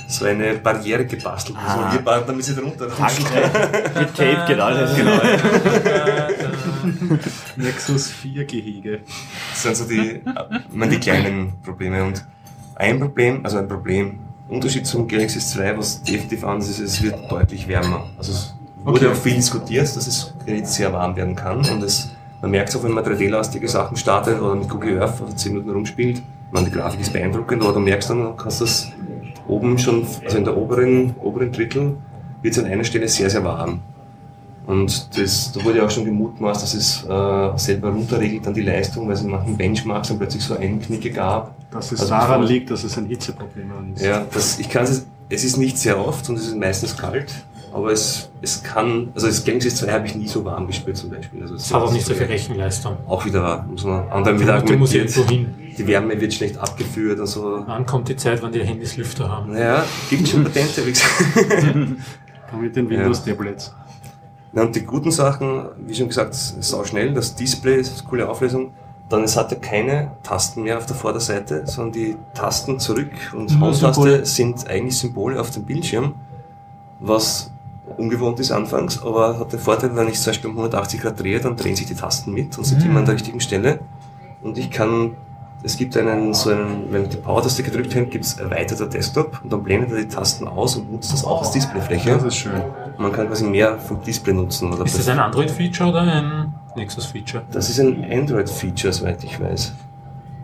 so eine Barriere gebastelt, Ah. isolierbar, damit sie drunter. Mit Tape geht alles. Genau. Nexus 4 Gehege. Das sind so die, meine, die kleinen Probleme. Und ein Problem, also ein Problem, Unterschied zum Galaxy S2, was definitiv anders ist, es wird deutlich wärmer. Also es wurde Okay. auch viel diskutiert, dass das Gerät sehr warm werden kann. Und es, man merkt es auch, wenn man 3D-lastige Sachen startet oder mit Google Earth oder 10 Minuten rumspielt. Meine, die Grafik ist beeindruckend, aber du merkst dann, kannst das oben schon, also in der oberen, oberen Drittel, wird es an einer Stelle sehr, sehr warm. Und das, da wurde ja auch schon gemutmaßt, dass es äh, selber runterregelt dann die Leistung, weil es in manchen Benchmarks dann plötzlich so Einknicke gab. Dass es Also daran bevor- liegt, dass es ein Hitzeproblem ist. Ja, das, ich kann es, es ist nicht sehr oft und es ist meistens kalt, aber es, es kann, also das Galaxy S2 habe ich nie so warm gespürt zum Beispiel. Also Es hat auch nicht so viel Rechenleistung. Auch wieder wahr, muss man anderen wieder argumentiert. irgendwo hin. Die Wärme wird schlecht abgeführt und so. Wann kommt die Zeit, wann die Handys Lüfter haben? Naja, gibt schon Patente, wie gesagt. Mit den Windows-Tablets. Na, und die guten Sachen, wie schon gesagt, sau schnell, das Display ist coole Auflösung. Dann es hatte keine Tasten mehr auf der Vorderseite, sondern die Tasten zurück und Nur Home-Taste sind eigentlich Symbole auf dem Bildschirm, was ungewohnt ist anfangs, aber hat den Vorteil, wenn ich zum Beispiel um 180 Grad drehe, dann drehen sich die Tasten mit und sind Mhm. immer an der richtigen Stelle. Und ich kann, es gibt einen, so einen, wenn die Power-Taste gedrückt wird, gibt es erweiterter Desktop und dann blendet er die Tasten aus und nutzt das auch als Displayfläche. Das ist schön. Man kann quasi mehr vom Display nutzen. Oder Ist das ein Android-Feature oder ein Nexus-Feature? Das ist ein Android-Feature, soweit ich weiß.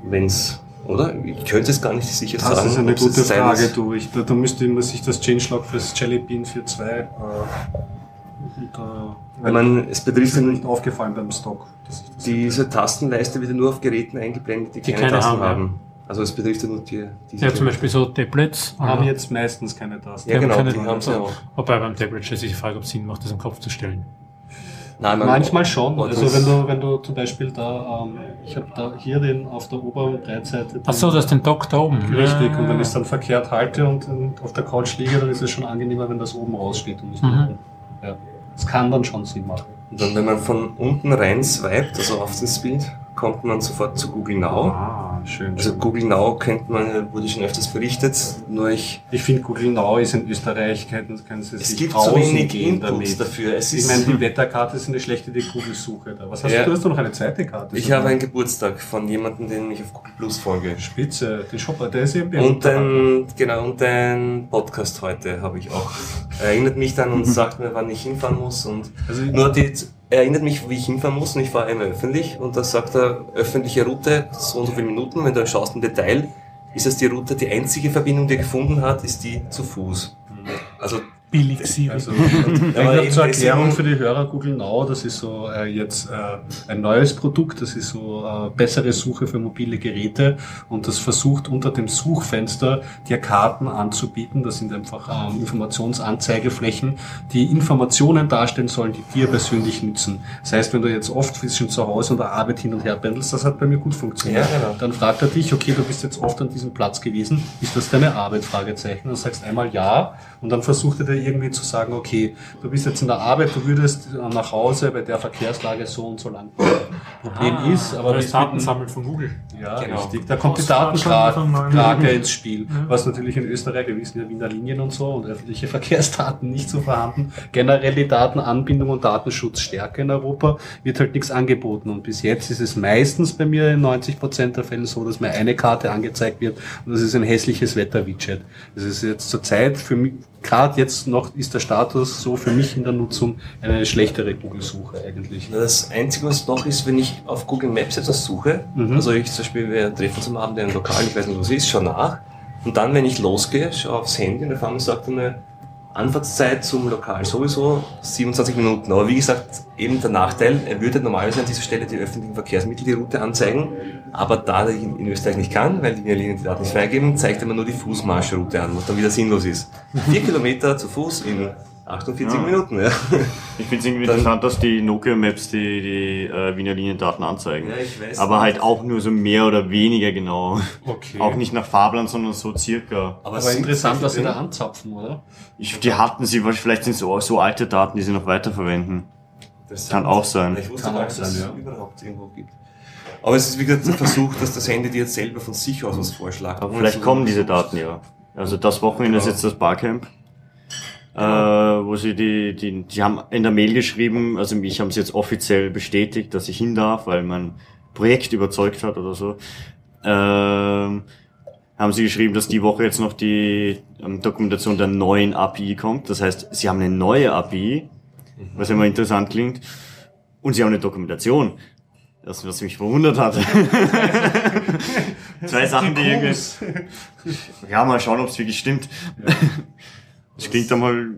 Wenn's, oder? Ich könnte es gar nicht sicher Das sagen. ist eine gute Frage, du. Ich, da, da müsste man sich das Changelog fürs Jelly Bean 4.2 äh, Ich meine, es betrifft ist nicht aufgefallen beim Stock. Dass ich das diese Tastenleiste wird nur auf Geräten eingeblendet, die, Die keine, keine Tasten haben, haben. Also es betrifft ja nur die, diese. Ja, zum Beispiel so Tablets. haben Ja. jetzt meistens keine Tasten. Ja, Die haben genau, keine- die haben sie auch. Wobei beim Tablet stellt sich die Frage, ob es Sinn macht, das am Kopf zu stellen. Nein, man- Manchmal schon. Also wenn du, wenn du zum Beispiel da, ähm, ich habe da hier den auf der oberen Breitseite. den- Ach so, das ist den Dock da oben. Richtig, Ja. und wenn ich es dann verkehrt halte und, und auf der Couch liege, dann ist es schon angenehmer, wenn das oben raussteht und nicht Mhm. unten. Ja. Das kann dann schon Sinn machen. Und dann, wenn man von unten rein swiped, also auf den Speed, kommt man sofort zu Google Now. Ah, schön. Also Google Now kennt man, wurde schon öfters berichtet, nur ich, Ich finde Google Now ist in Österreich, können, können Sie es sich gibt so wenig gehen Input damit. dafür. Es Ich meine, die Wetterkarte ist eine schlechte die Google-Suche da. Was hast Ja. du? Du hast doch noch eine zweite Karte. ich habe einen Geburtstag von jemandem, den ich auf Google Plus folge. Spitze, den Shopper, der ist eben Und ein, genau, und ein Podcast heute habe ich auch. Er erinnert mich dann und sagt mir, wann ich hinfahren muss und Also- nur die, er erinnert mich, wie ich hinfahren muss und ich fahre immer öffentlich und da sagt er, öffentliche Route, so und so viele Minuten, wenn du schaust im Detail, ist es die Route, die einzige Verbindung, die er gefunden hat, ist die zu Fuß. Also, Billig Siri. Also, Aber ich habe eben zur Erklärung für die Hörer Google Now, das ist so äh, jetzt äh, ein neues Produkt, das ist so äh, bessere Suche für mobile Geräte und das versucht unter dem Suchfenster dir Karten anzubieten. Das sind einfach ähm, Informationsanzeigeflächen, die Informationen darstellen sollen, die dir persönlich nützen. Das heißt, wenn du jetzt oft zwischen zu Hause und der Arbeit hin und her pendelst, das hat bei mir gut funktioniert. Ja, genau. Dann fragt er dich, okay, du bist jetzt oft an diesem Platz gewesen, ist das deine Arbeit? Fragezeichen. Dann sagst einmal ja und dann versucht er dir irgendwie zu sagen, okay, du bist jetzt in der Arbeit, du würdest nach Hause bei der Verkehrslage so und so lang. Problem ist, aber das das Daten mit dem- sammeln von Google. Ja, Genau. richtig. Da kommt die Datenkrake ins Spiel. Was natürlich in Österreich, wir wissen ja Wiener Linien und so und öffentliche Verkehrsdaten nicht so vorhanden. Generell die Datenanbindung und Datenschutz stärker in Europa, wird halt nichts angeboten. Und bis jetzt ist es meistens bei mir in 90 Prozent der Fälle so, dass mir eine Karte angezeigt wird und das ist ein hässliches Wetter-Widget. Das ist jetzt zur Zeit für mich, gerade jetzt noch ist der Status so für mich in der Nutzung eine schlechtere Google-Suche eigentlich. Das Einzige, was noch ist, wenn ich auf Google Maps etwas suche, Mhm. also ich Beispiel, wir treffen am Abend in einem Lokal, ich weiß nicht, was es ist, schau nach. Und dann, wenn ich losgehe, schaue aufs Handy und auf einmal sagt er mir, Anfahrtszeit zum Lokal sowieso 27 Minuten. Aber wie gesagt, eben der Nachteil, er würde normalerweise an dieser Stelle die öffentlichen Verkehrsmittel die Route anzeigen, aber da er in Österreich nicht kann, weil die Linien die Daten nicht freigeben, zeigt er mir nur die Fußmarschroute an, was dann wieder sinnlos ist. Vier Kilometer zu Fuß in 48 Ja. Minuten. Ja. Ich finde es irgendwie Dann- interessant, dass die Nokia Maps die, die äh, Wiener Liniendaten anzeigen. Ja, ich weiß Aber nicht. halt auch nur so mehr oder weniger genau. Okay. Auch nicht nach Fahrplan, sondern so circa. Aber es sind interessant, was sie da anzapfen, oder? Ich, die hatten sie, vielleicht sind es so, so alte Daten, die sie noch weiterverwenden. Das Kann auch sein. Ich wusste Kann auch nicht, dass es ja. überhaupt irgendwo gibt. Aber es ist wie gesagt der Versuch, dass das Handy dir jetzt selber von sich aus was vorschlägt. Aber vielleicht zu- kommen diese Daten ja. Also das Wochenende ist jetzt das Barcamp. Äh, wo sie die, die, die haben in der Mail geschrieben, also mich haben sie jetzt offiziell bestätigt, dass ich hin darf, weil mein Projekt überzeugt hat oder so. Ähm, haben sie geschrieben, dass die Woche jetzt noch die ähm, Dokumentation der neuen API kommt. Das heißt, sie haben eine neue API, was immer interessant klingt. Und sie haben eine Dokumentation. Das, was mich verwundert hat. Zwei Sachen, die irgendwie... Ja, mal schauen, ob es wirklich stimmt. Das klingt einmal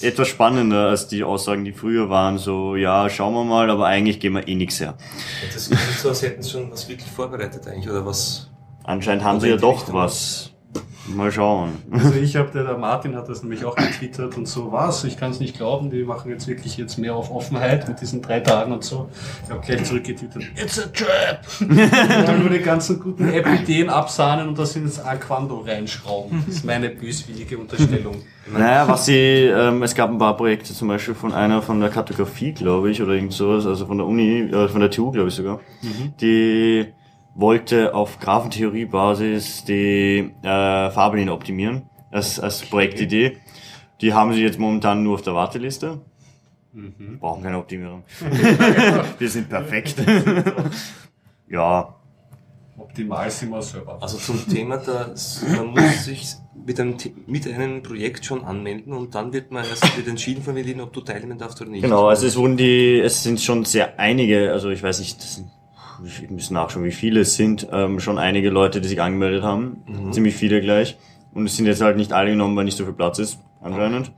etwas spannender als die Aussagen, die früher waren. So, ja, schauen wir mal, aber eigentlich geben wir eh nichts her. Das klingt so, als hätten sie schon was wirklich vorbereitet eigentlich, oder was? Anscheinend haben sie ja doch was. Mal schauen. Also ich habe, der, der Martin hat das nämlich auch getwittert und so, was, ich kann es nicht glauben, die machen jetzt wirklich jetzt mehr auf Offenheit mit diesen drei Tagen und so. Ich habe gleich zurückgetwittert, it's a trap! und nur die ganzen guten App-Ideen absahnen und das ins Aquando reinschrauben. Das ist meine böswillige Unterstellung. Naja, was sie, ähm, es gab ein paar Projekte, zum Beispiel von einer von der Kartografie, glaube ich, oder irgend sowas, also von der Uni, äh, von der TU, glaube ich sogar, die wollte auf Graphentheoriebasis die äh, Fahrlinien optimieren, als, als Projektidee. Die haben sie jetzt momentan nur auf der Warteliste. Brauchen keine Optimierung. Wir sind perfekt. ja, Optimal sind wir selber. Also zum Thema, dass man muss sich mit einem, mit einem Projekt schon anmelden und dann wird man erst wird entschieden von Berlin, ob du teilnehmen darfst oder nicht. Genau, also es wurden die, es sind schon sehr einige, also ich weiß nicht, das sind, ich muss nachschauen, wie viele es sind, ähm, schon einige Leute, die sich angemeldet haben, ziemlich viele gleich. Und es sind jetzt halt nicht alle genommen, weil nicht so viel Platz ist, anscheinend.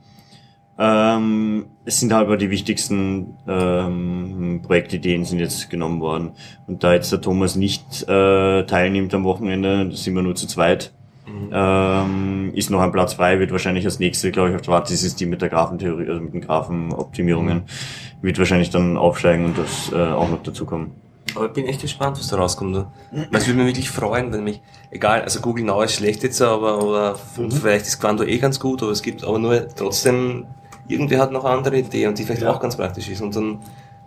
Ähm, es sind halt aber die wichtigsten ähm, Projektideen sind jetzt genommen worden. Und da jetzt der Thomas nicht äh, teilnimmt am Wochenende, sind wir nur zu zweit, ähm, ist noch ein Platz frei, wird wahrscheinlich als nächste, glaube ich, auf der Warteliste ist die mit der Graphentheorie, also mit den Graphenoptimierungen, wird wahrscheinlich dann aufsteigen und das äh, auch noch dazukommen. Aber ich bin echt gespannt, was da rauskommt. Weil es würde mich wirklich freuen, wenn mich, egal, also Google Now ist schlecht jetzt, aber oder und vielleicht ist Quando eh ganz gut, aber es gibt aber nur trotzdem, irgendwer hat noch eine andere Idee und die vielleicht Ja. auch ganz praktisch ist. Und dann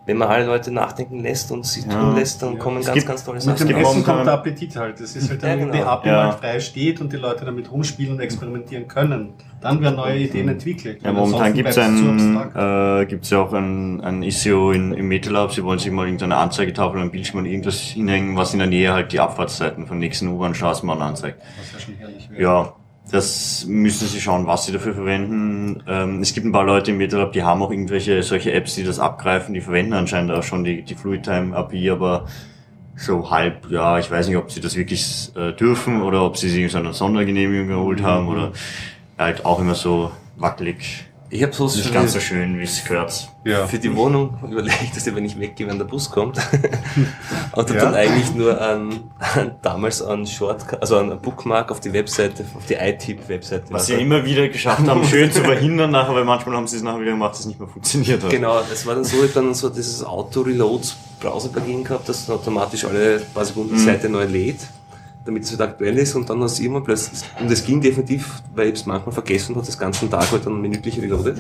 wenn man alle Leute nachdenken lässt und sie Ja. tun lässt, dann Ja. kommen Es ganz, gibt- ganz tolle Mit Sachen. dem gibt Essen kommt der Appetit halt. Das ist halt Ja, dann, wenn die genau. API Ja. frei steht und die Leute damit rumspielen und experimentieren können. Dann werden neue Ideen entwickelt. Ja, momentan gibt es äh, gibt's ja auch ein, ein Issue in, im MetaLab. Sie wollen sich mal irgendeine Anzeigetafel an Bildschirm und irgendwas hinhängen, was in der Nähe halt die Abfahrtszeiten von nächsten U-Bahn-Straßenbahnen anzeigt. Was ja schon herrlich wäre. Ja, das müssen sie schauen, was sie dafür verwenden. Ähm, es gibt ein paar Leute im MetaLab, die haben auch irgendwelche solche Apps, die das abgreifen. Die verwenden anscheinend auch schon die, die FluidTime API, aber so halb, ja, ich weiß nicht, ob sie das wirklich äh, dürfen oder ob sie sich so eine Sondergenehmigung geholt haben oder halt auch immer so wackelig. Ich habe so Nicht ganz so schön, wie es gehört. Ja. für die Wohnung überlegt, dass ich, wenn ich weggehe, wenn der Bus kommt. und Ja. dann eigentlich nur an, an, damals an Short, also an Bookmark auf die Webseite, auf die iTip-Webseite. Was sie ja immer wieder geschafft haben, schön zu verhindern nachher, weil manchmal haben sie es nachher wieder gemacht, dass es nicht mehr funktioniert hat. Genau, das war dann so, ich dann so dieses Auto-Reload-Browser-Plugin gehabt, das dann automatisch alle paar Sekunden die Mhm. Seite neu lädt, damit es halt aktuell ist und dann hast du immer plötzlich, und es ging definitiv, weil ich es manchmal vergessen hat, das ganzen Tag halt dann minütlich reloadet.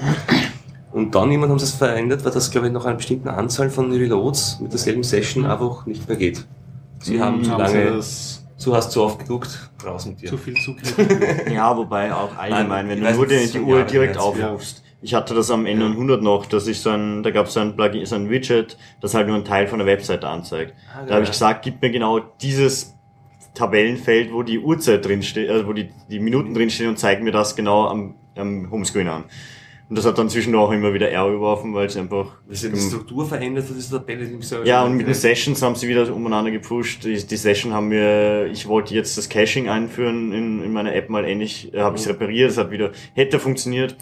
Und dann jemand haben sie es verändert, weil das glaube ich nach einer bestimmten Anzahl von Reloads mit derselben Session einfach nicht mehr geht. Sie haben Mhm, zu Haben sie lange, das du hast zu oft geguckt, raus mit dir. zu viel Zugriff. Ja, wobei auch allgemein, Nein, wenn du nur die, die Uhr direkt aufrufst. Ich hatte das am N100 noch, dass ich so ein, da gab es so ein Plugin, so ein Widget, das halt nur einen Teil von der Webseite anzeigt. Ah, Da habe ich gesagt, gib mir genau dieses Tabellenfeld, wo die Uhrzeit drin steht, also wo die, die Minuten drin stehen und zeig mir das genau am, am Homescreen an. Und das hat dann zwischendurch auch immer wieder Error geworfen, weil es einfach Das ist die Struktur verändert von dieser Tabelle, so- ja, und mit den Sessions haben sie wieder umeinander gepusht. Die, die Session haben wir, ich wollte jetzt das Caching einführen in, in meiner App mal ähnlich, äh, habe ich repariert, es hat wieder, hätte funktioniert.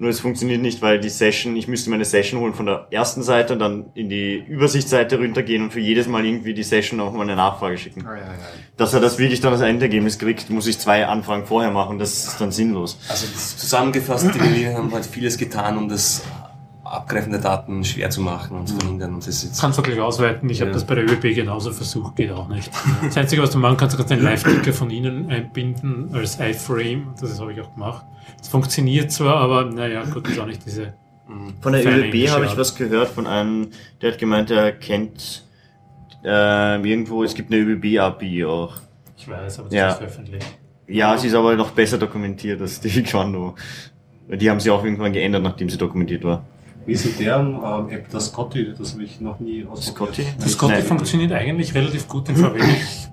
Nur es funktioniert nicht, weil die Session, ich müsste meine Session holen von der ersten Seite und dann in die Übersichtsseite runtergehen und für jedes Mal irgendwie die Session noch mal eine Nachfrage schicken. Ah, ja, ja. Dass er das wirklich dann als Endergebnis kriegt, muss ich zwei Anfragen vorher machen, das ist dann sinnlos. Also zusammengefasst, die haben halt vieles getan, um das Abgreifen der Daten schwer zu machen und zu verhindern. Und das jetzt Kannst du gleich ausweiten. Ich habe Ja. das bei der ÖBB genauso versucht, geht auch nicht. Das Einzige, was du machen kannst, du kannst einen Live-Ticker von ihnen einbinden als iFrame. Das habe ich auch gemacht. Es funktioniert zwar, aber naja, gut, ist auch nicht diese. Von der ÖBB habe ich was gehört von einem, der hat gemeint, er kennt äh, irgendwo, es gibt eine ÖBB-API auch. Ich weiß, aber das Ja. ist veröffentlicht. Ja, sie ist aber noch besser dokumentiert als die Quando. Die haben sie auch irgendwann geändert, nachdem sie dokumentiert war. Wie ist deren ähm, App das Scotty? Das habe ich noch nie ausprobiert. Scotty? Das Scotty Nein. funktioniert eigentlich relativ gut, den verwende ich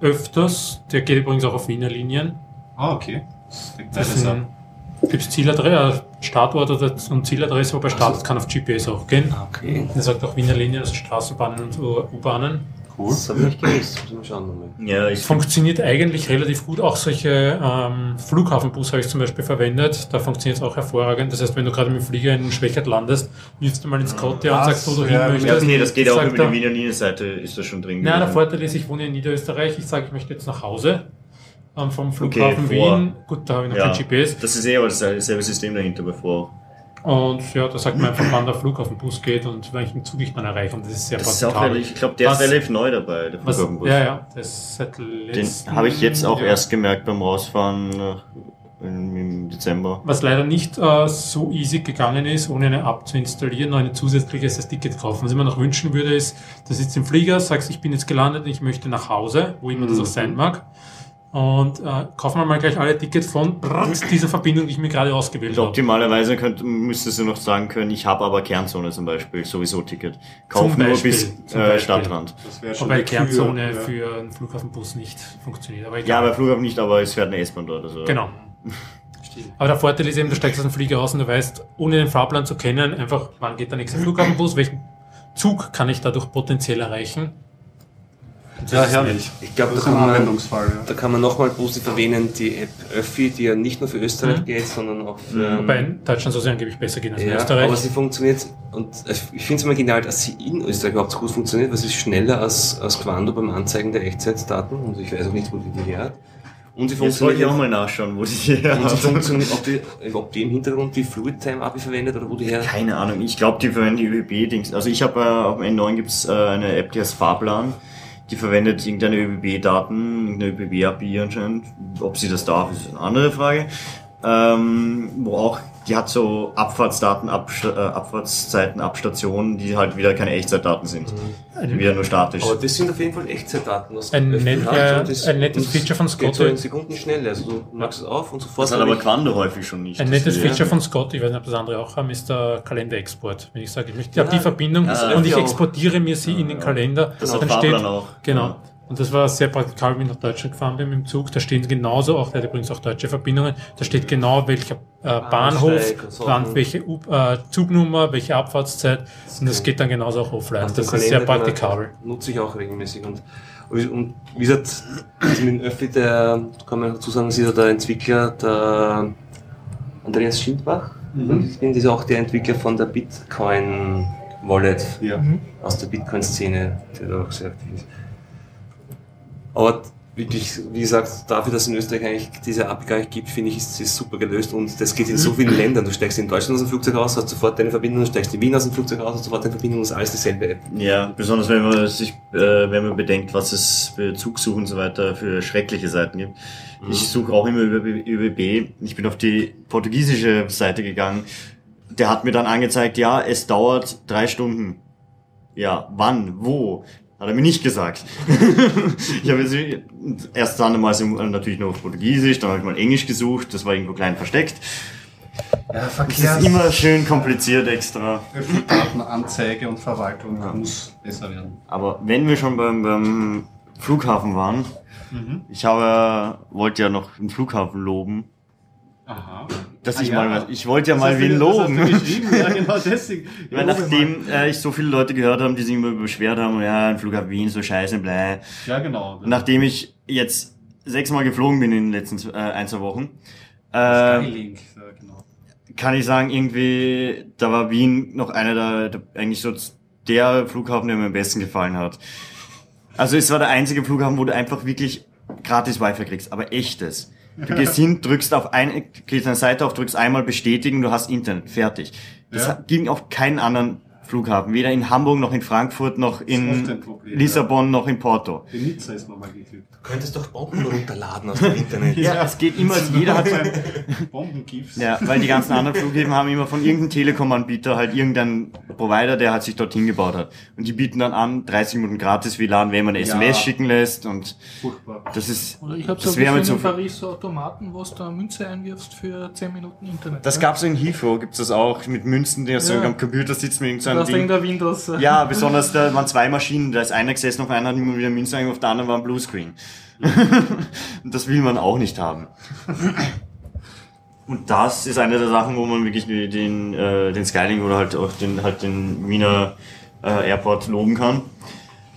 öfters. Der geht übrigens auch auf Wiener Linien. Ah, okay. Das Das beides ab. Sind, gibt's Zieladresse, Startort oder und Zieladresse, wobei Start kann auf GPS auch gehen. okay. Das sagt auch Wiener Linien, also Straßenbahnen und U-Bahnen. Cool. Das habe ich nicht gewusst. Ja, ich Funktioniert eigentlich relativ gut. Auch solche ähm, Flughafenbus habe ich zum Beispiel verwendet. Da funktioniert es auch hervorragend. Das heißt, wenn du gerade mit dem Flieger in Schwächert landest, wirfst du mal ins Scotty an, Was? sagst, wo du Ja, hin möchtest. nee, das geht auch über er- die Wiener Linienseite, ist das schon drin. Ja, der. Vorteil ist, ich wohne in Niederösterreich. Ich sage, ich möchte jetzt nach Hause ähm, vom Flughafen Okay. Wien. Gut, da habe ich noch ja, kein GPS. das ist eh aber dasselbe System dahinter bei vor. Und ja, da sagt man einfach, wann der Flug auf den Bus geht und welchen Zug ich dann erreiche. Und das ist sehr Das ist auch praktikabel. ich glaube, der Was- ist relativ neu dabei, der Was, Flughafenbus. ja, ja, das Den habe ich jetzt auch Jahr. erst gemerkt beim Rausfahren nach, im, Dezember. Was leider nicht äh, so easy gegangen ist, ohne eine App zu installieren, noch ein zusätzliches Ticket kaufen. Was ich mir noch wünschen würde, ist, du sitzt im Flieger, sagst, ich bin jetzt gelandet und ich möchte nach Hause, wo immer das auch sein mag. Und äh, kaufen wir mal gleich alle Tickets von dieser Verbindung, die ich mir gerade ausgewählt Also habe. optimalerweise könnt, müsstest du noch sagen können, ich habe aber Kernzone zum Beispiel, sowieso Ticket. Kauf Zum nur Beispiel, bis zum äh. Stadtrand. Das wäre schon Wobei Kernzone ja. für einen Flughafenbus nicht funktioniert. Aber Ja, egal. bei Flughafen nicht, aber es fährt eine S-Bahn dort. Also. Genau. Aber der Vorteil ist eben, du steigst aus dem Flieger aus und du weißt, ohne den Fahrplan zu kennen, einfach, wann geht der nächste Flughafenbus, welchen Zug kann ich dadurch potenziell erreichen. Ja, das ist herrlich. Ich glaube, Das da ist ein kann man, Anwendungsfall. Ja. da kann man nochmal positiv erwähnen, die App Öffi, die ja nicht nur für Österreich Mhm. geht, sondern auch für... Wobei in Deutschland soll sie angeblich besser gehen als in ja, Österreich. aber sie funktioniert und ich finde es immer genial, dass sie in Österreich überhaupt so gut funktioniert, weil sie ist schneller als, als Quando beim Anzeigen der Echtzeitdaten und ich weiß auch nicht, wo die die her hat. Und sie Jetzt wollte ich funktioniert auch mal nachschauen, wo die her und sie hat. funktioniert, ob die, ob die im Hintergrund die FluidTime-API verwendet oder wo die her... Keine Ahnung, ich glaube, die verwenden die ÖBB-Dings. Also ich habe äh, auf dem N9 gibt's äh, eine App, die heißt Fahrplan. Die verwendet irgendeine ÖBB-Daten, irgendeine ÖBB-API anscheinend. Ob sie das darf, ist eine andere Frage. Ähm, wo auch die hat so Abfahrtsdaten, Abst äh, Abfahrtszeiten ab Stationen, die halt wieder keine Echtzeitdaten sind. Die wieder nur statisch. Aber das sind auf jeden Fall Echtzeitdaten. was Ein net- das- ein nettes Feature von das geht Scotty. so in Sekunden schnell. Also du machst es auf und sofort. Das hat aber ich- Quando häufig schon nicht. Ein nettes Ja. Feature von Scott, ich weiß nicht, ob das andere auch haben, ist der Kalenderexport. Wenn ich sage, ich möchte habe Ja, die Verbindung ja, und ich exportiere mir sie in den Kalender, Das dann steht, auch. genau. Und das war sehr praktikabel, wie ich nach Deutschland gefahren bin mit dem Zug. Da stehen genauso auch, der hat übrigens auch deutsche Verbindungen, da steht genau welcher äh, Bahnhof, Bahnsteig und so. wann, welche U äh, Zugnummer, welche Abfahrtszeit. Und das geht dann genauso auch offline. Aus Das ist sehr praktikabel. Nutze ich auch regelmäßig. Und, und wie gesagt, also mit dem Öffi, der, kann man dazu sagen, ist ja der Entwickler, der Andreas Schindbach. Und ich bin das ist auch der Entwickler von der Bitcoin Wallet Ja. aus der Bitcoin-Szene, der da auch sehr aktiv ist. Aber wirklich, wie gesagt, dafür, dass es in Österreich eigentlich diese nicht gibt, finde ich, ist es super gelöst und das geht in so vielen Ländern. Du steigst in Deutschland aus dem Flugzeug raus, hast sofort deine Verbindung, du steigst in Wien aus dem Flugzeug raus, hast sofort deine Verbindung, ist alles dieselbe App. Ja, besonders wenn man sich, äh, wenn man bedenkt, was es für Zugsuchen und so weiter für schreckliche Seiten gibt. Ich suche auch immer über ÖBB. Ich bin auf die portugiesische Seite gegangen. Der hat mir dann angezeigt, ja, es dauert drei Stunden. Ja, wann, wo? Hat er mir nicht gesagt. ich habe jetzt erst dann mal natürlich nur auf Portugiesisch, dann habe ich mal Englisch gesucht, das war irgendwo klein versteckt. Ja, Das Verkehr. ist immer schön kompliziert extra. Datenanzeige und Verwaltung Ja. muss besser werden. Aber wenn wir schon beim, beim Flughafen waren, ich habe, wollte ja noch den Flughafen loben, Aha. dass Ah, ich ja. mal, was- ich wollte ja Das mal wen loben. ja, genau deswegen. Weil nachdem äh, ich so viele Leute gehört habe, die sich immer beschwert haben, ja, ein Flughafen Wien, so scheiße, mal. Ja, genau. Nachdem ich jetzt sechsmal geflogen bin in den letzten äh, ein, zwei Wochen, äh, Skylink, ja, genau. kann ich sagen, irgendwie, da war Wien noch einer der, der eigentlich so der Flughafen, der mir am besten gefallen hat. Also es war der einzige Flughafen, wo du einfach wirklich gratis Wi-Fi kriegst, aber echtes. Du gehst hin, drückst auf eine, gehst eine Seite auf, drückst einmal bestätigen, du hast Internet, fertig. Das Ja. ging auf keinen anderen Flughafen, weder in Hamburg noch in Frankfurt noch ein in Problem, Lissabon noch in Porto. In Nizza ist man mal geglückt. Du könntest doch Bomben runterladen aus dem Internet. Ja, es geht immer, jeder hat sein, Bombengifts. Ja, weil die ganzen anderen Flughäfen haben immer von irgendeinem Telekom-Anbieter halt irgendein Provider, der halt sich dorthin gebaut hat. Und die bieten dann an, 30 Minuten gratis WLAN, wenn man eine Ja. SMS schicken lässt und Furchtbar. das ist, Oder ich habe so ein so in Paris so Automaten, wo du da Münze einwirfst für 10 Minuten Internet. das ja? gab's in Heathrow, gibt's das auch, mit Münzen, die so Ja. am Computer sitzt mit irgendeinem in Ding. der Windows. Ja, besonders da waren zwei Maschinen, da ist einer gesessen, auf einer hat immer wieder Münzen auf der anderen war ein Bluescreen. das will man auch nicht haben. Und das ist eine der Sachen, wo man wirklich den, äh, den Skylink oder halt auch den, halt den Wiener äh, Airport loben kann.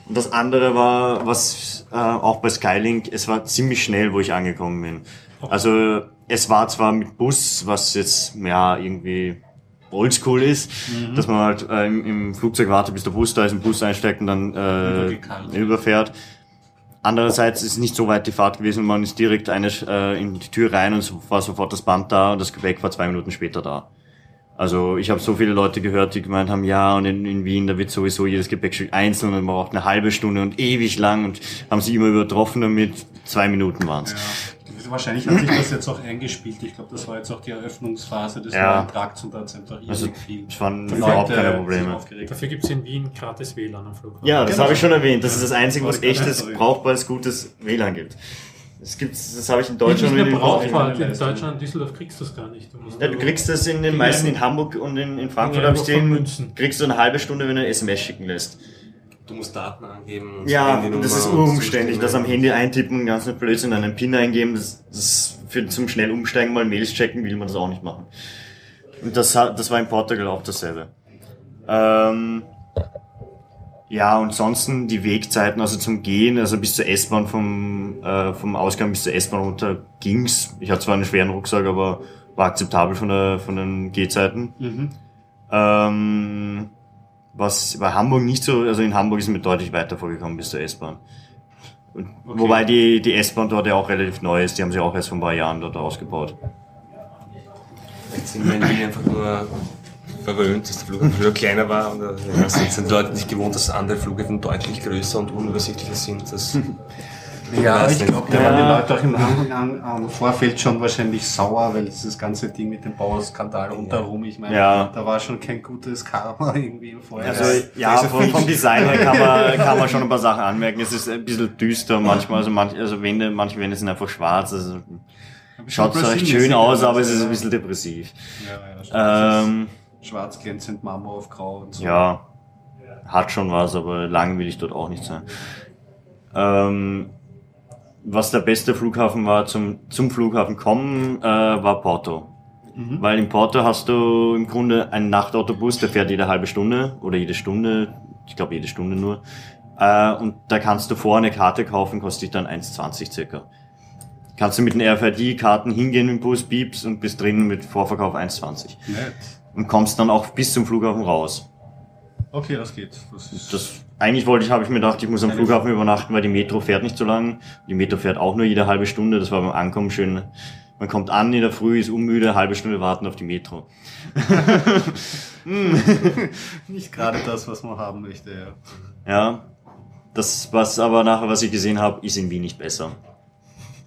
Und das andere war, was äh, auch bei Skylink, es war ziemlich schnell, wo ich angekommen bin. Also es war zwar mit Bus, was jetzt ja irgendwie oldschool ist, dass man halt äh, im, im Flugzeug wartet, bis der Bus da ist, im Bus einsteigt und dann äh, überfährt. Andererseits ist nicht so weit die Fahrt gewesen, man ist direkt eine, äh, in die Tür rein und es war sofort das Band da und das Gepäck war zwei Minuten später da. Also ich habe so viele Leute gehört, die gemeint haben, ja, und in, in Wien, da wird sowieso jedes Gepäckstück einzeln und man braucht eine halbe Stunde und ewig lang und haben sie immer übertroffen damit. Zwei Minuten waren's. Ja. Wahrscheinlich hat sich das jetzt auch eingespielt. Ich glaube, das war jetzt auch die Eröffnungsphase des Ja. neuen Trakts und da hat es einfach Also viel. es waren überhaupt keine Probleme. aufgeregt. Dafür gibt's in Wien gratis WLAN am Flughafen. Ja, das Genau. habe ich schon erwähnt. Das ist das Einzige, was echtes, brauchbares, gutes WLAN gibt. Das gibt's, das habe ich in Nicht Deutschland den brauchbar. In. Deutschland, in Düsseldorf kriegst du das gar nicht. Du musst Ja, du kriegst das in den meisten in Hamburg und in, in Frankfurt habe ich den, kriegst du eine halbe Stunde, wenn du eine SMS schicken lässt. Du musst Daten angeben. und Ja, das ist und urumständlich. Das am. Handy eintippen, einen ganzen Blödsinn, einen PIN eingeben, das, das für zum schnell umsteigen mal Mails checken, will man das auch nicht machen. Und das, hat- das war in Portugal auch dasselbe. Ähm, ja, und ansonsten die Wegzeiten, also zum Gehen, also bis zur S-Bahn vom, äh, vom Ausgang bis zur S-Bahn runter ging's. Ich hatte zwar einen schweren Rucksack, aber war akzeptabel von, der, von den Gehzeiten. Mhm. Ähm, was bei Hamburg nicht so, also in Hamburg ist mir deutlich weiter vorgekommen bis zur S-Bahn. Und- Wobei die, die S-Bahn dort ja auch relativ neu ist, die haben sie auch erst vor ein paar Jahren dort ausgebaut. Vielleicht sind wir in Wien einfach nur verwöhnt, dass der Flughafen früher kleiner war. Und äh, ja, sind sind die Leute nicht gewohnt, dass andere Flughäfen deutlich größer und unübersichtlicher sind. Ja, ich glaube, da waren die Leute auch im Anfang an, am Vorfeld schon wahrscheinlich sauer, weil dieses ganze Ding mit dem Bauskandal rundherum, ich meine, Ja. da war schon kein gutes Karma irgendwie im Vorher. Also ja, vom, vom Design her kann man, kann man schon ein paar Sachen anmerken. Es ist ein bisschen düster manchmal, also, manch, also Wände, manche Wände sind einfach schwarz. Also schaut zwar recht schön aus, aber es ist ein bisschen depressiv. Ja, ja, Ähm, Schwarz glänzend Marmor auf Grau und so. ja, hat schon was, aber lang will ich dort auch nicht sein. Ähm, was der beste Flughafen war zum, zum Flughafen kommen, äh, war Porto. Weil in Porto hast du im Grunde einen Nachtautobus, der fährt jede halbe Stunde oder jede Stunde, ich glaube jede Stunde nur. Äh, und da kannst du vorher eine Karte kaufen, kostet dich dann 1,20 circa. Kannst du mit den RFID-Karten hingehen im Bus, piepst und bist drin mit Vorverkauf 1,20. Nett. Und kommst dann auch bis zum Flughafen raus. Okay, das geht. Das ist Das, eigentlich wollte ich, habe ich mir gedacht, ich muss am Flughafen übernachten, weil die Metro fährt nicht so lang. Die Metro fährt auch nur jede halbe Stunde. Das war beim Ankommen schön. Man kommt an in der Früh, ist unmüde, halbe Stunde warten auf die Metro. nicht gerade das, was man haben möchte, ja. Ja. Das, was aber nachher, was ich gesehen habe, ist in Wien nicht besser.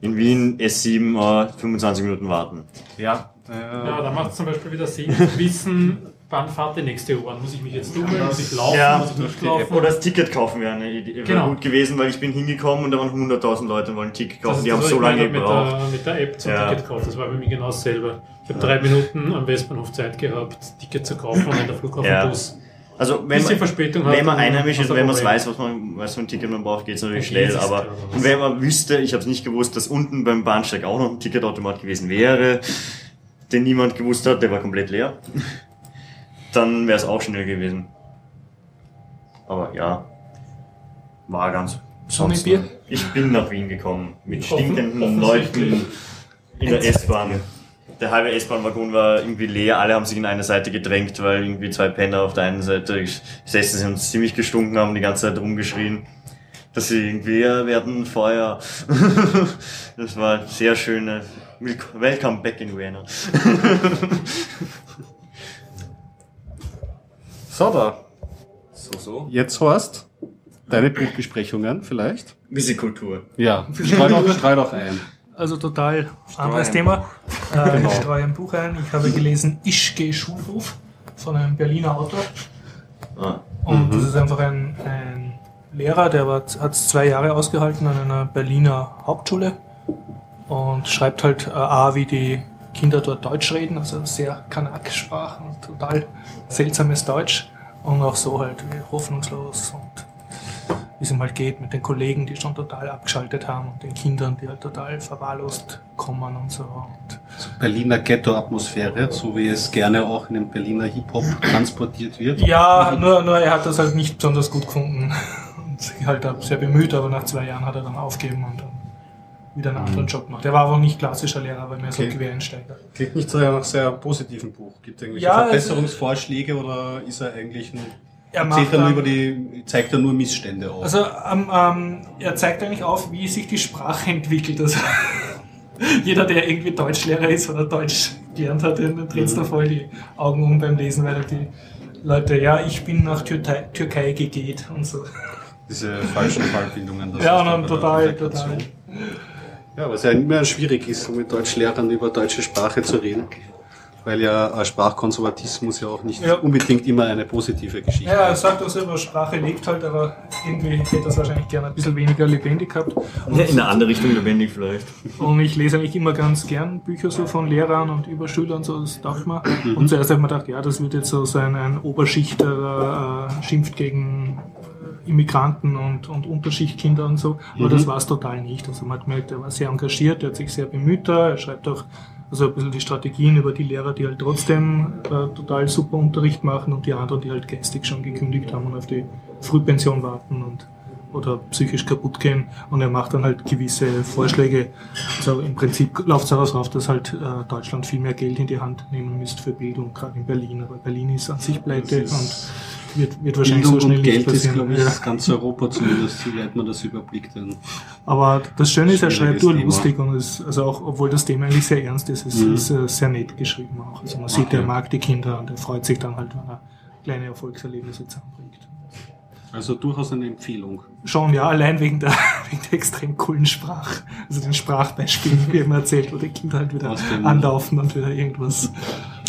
In Wien S7, äh, 25 Minuten warten. Ja, Ja, äh, da macht es zum Beispiel wieder Sinn, zu wissen, wann fahrt die nächste U-Bahn. Muss ich mich jetzt dummeln, muss ich laufen, Ja, muss ich nicht laufen? Oder das Ticket kaufen wäre eine Idee, wäre Genau. gut gewesen, weil ich bin hingekommen und da waren 100.000 Leute und wollen ein Ticket kaufen. ist die haben das, so lange gebraucht. Mit der, mit der App zum Ja. Ticket gekauft. Das war bei mir genau dasselbe. Ich habe drei Minuten am Westbahnhof Zeit gehabt, Ticket zu kaufen und in der Flughafenbus. Also wenn man, Verspätung wenn man einheimisch ist, wenn man Problem. weiß, was man, was für ein Ticket man braucht, geht es natürlich Ja, schnell. das ist Aber wenn man wüsste, ich habe es nicht gewusst, dass unten beim Bahnsteig auch noch ein Ticketautomat gewesen wäre, den niemand gewusst hat, der war komplett leer, dann wäre es auch schnell gewesen. Aber ja, war ganz. Sonst- Bier? Ich bin nach Wien gekommen mit stinkenden. Leuten in der S-Bahn. Der halbe S-Bahn-Waggon war irgendwie leer, alle haben sich in eine Seite gedrängt, weil irgendwie zwei Penner auf der einen Seite gesessen sind und ziemlich gestunken haben, die ganze Zeit rumgeschrien, dass sie irgendwie, werden Feuer. das war sehr schöne, Welcome back in Vienna. so da. So, so. Jetzt Horst, deine Buchbesprechungen vielleicht? Visikultur. Ja, streu doch, streu doch ein. Also total anderes ein Thema. Äh, Genau. Ich streue ein Buch ein. Ich habe gelesen Ischke Schulhof von einem Berliner Autor. Ah, Und das ist einfach ein, ein Lehrer, der hat es zwei Jahre ausgehalten an einer Berliner Hauptschule und schreibt halt äh, A, wie die Kinder dort Deutsch reden, also sehr Kanak-Sprache und total seltsames Deutsch und auch so halt wie hoffnungslos und wie es ihm halt geht mit den Kollegen, die schon total abgeschaltet haben und den Kindern, die halt total verwahrlost kommen und so. Und Berliner Ghetto-Atmosphäre, so wie es gerne auch in den Berliner Hip-Hop transportiert wird. Ja, nur, nur er hat das halt nicht besonders gut gefunden und sich halt sehr bemüht, aber nach zwei Jahren hat er dann aufgegeben und dann wieder einen anderen Job gemacht. Er war aber auch nicht klassischer Lehrer, aber mehr so Okay. Quereinsteiger. Klingt nicht so nach sehr positiven Buch. Gibt es irgendwelche Ja, es- Verbesserungsvorschläge oder ist er eigentlich ein, Er macht nur dann- über die, zeigt er nur Missstände auf? Also ähm, ähm, er zeigt eigentlich auf, wie sich die Sprache entwickelt. Also jeder, der irgendwie Deutschlehrer ist oder Deutsch gelernt hat, den dreht da voll die Augen um beim Lesen, weil die Leute, ja, ich bin nach Türkei, Türkei gegeht und so. Diese falschen Fallbildungen. Ja, dann der total, total. Ja, was ja immer schwierig ist, so mit Deutschlehrern über deutsche Sprache zu reden. Weil ja äh, Sprachkonservatismus ja auch nicht Ja. unbedingt immer eine positive Geschichte Ja, er ist. sagt auch selber, Sprache lebt halt, aber irgendwie hätte er es wahrscheinlich gerne ein bisschen weniger lebendig gehabt. Und, in eine andere Richtung lebendig vielleicht. und ich lese eigentlich immer ganz gern Bücher so von Lehrern und über Schülern, so, das dachte man. Und zuerst habe ich mir gedacht, ja, das wird jetzt so sein, ein Oberschichter äh, schimpft gegen Immigranten und, und Unterschichtkinder und so. Aber das war es total nicht. Also man hat gemerkt, er war sehr engagiert, er hat sich sehr bemüht er schreibt auch also ein bisschen die Strategien über die Lehrer, die halt trotzdem äh, total super Unterricht machen und die anderen, die halt geistig schon gekündigt haben und auf die Frühpension warten und oder psychisch kaputt gehen und er macht dann halt gewisse Vorschläge. Also im Prinzip läuft es daraus rauf, dass halt äh, Deutschland viel mehr Geld in die Hand nehmen müsste für Bildung, gerade in Berlin. Aber Berlin ist an sich pleite und wird, wird wahrscheinlich Bildung so schnell und Geld nicht ist, passieren. glaube ich, Ja. das ganze Europa zumindest, soweit man das überblickt. Dann. Aber das Schöne ist, er schreibt nur lustig und es, also auch, obwohl das Thema eigentlich sehr ernst ist, es Mhm. ist äh, sehr nett geschrieben auch. Also man sieht, Okay. er mag die Kinder und er freut sich dann halt, wenn er kleine Erfolgserlebnisse zusammenbringt. Also durchaus eine Empfehlung. Schon, ja, allein wegen der, wegen der extrem coolen Sprache. Also den Sprachbeispielen, wie immer erzählt, wo die Kinder halt wieder anlaufen und wieder irgendwas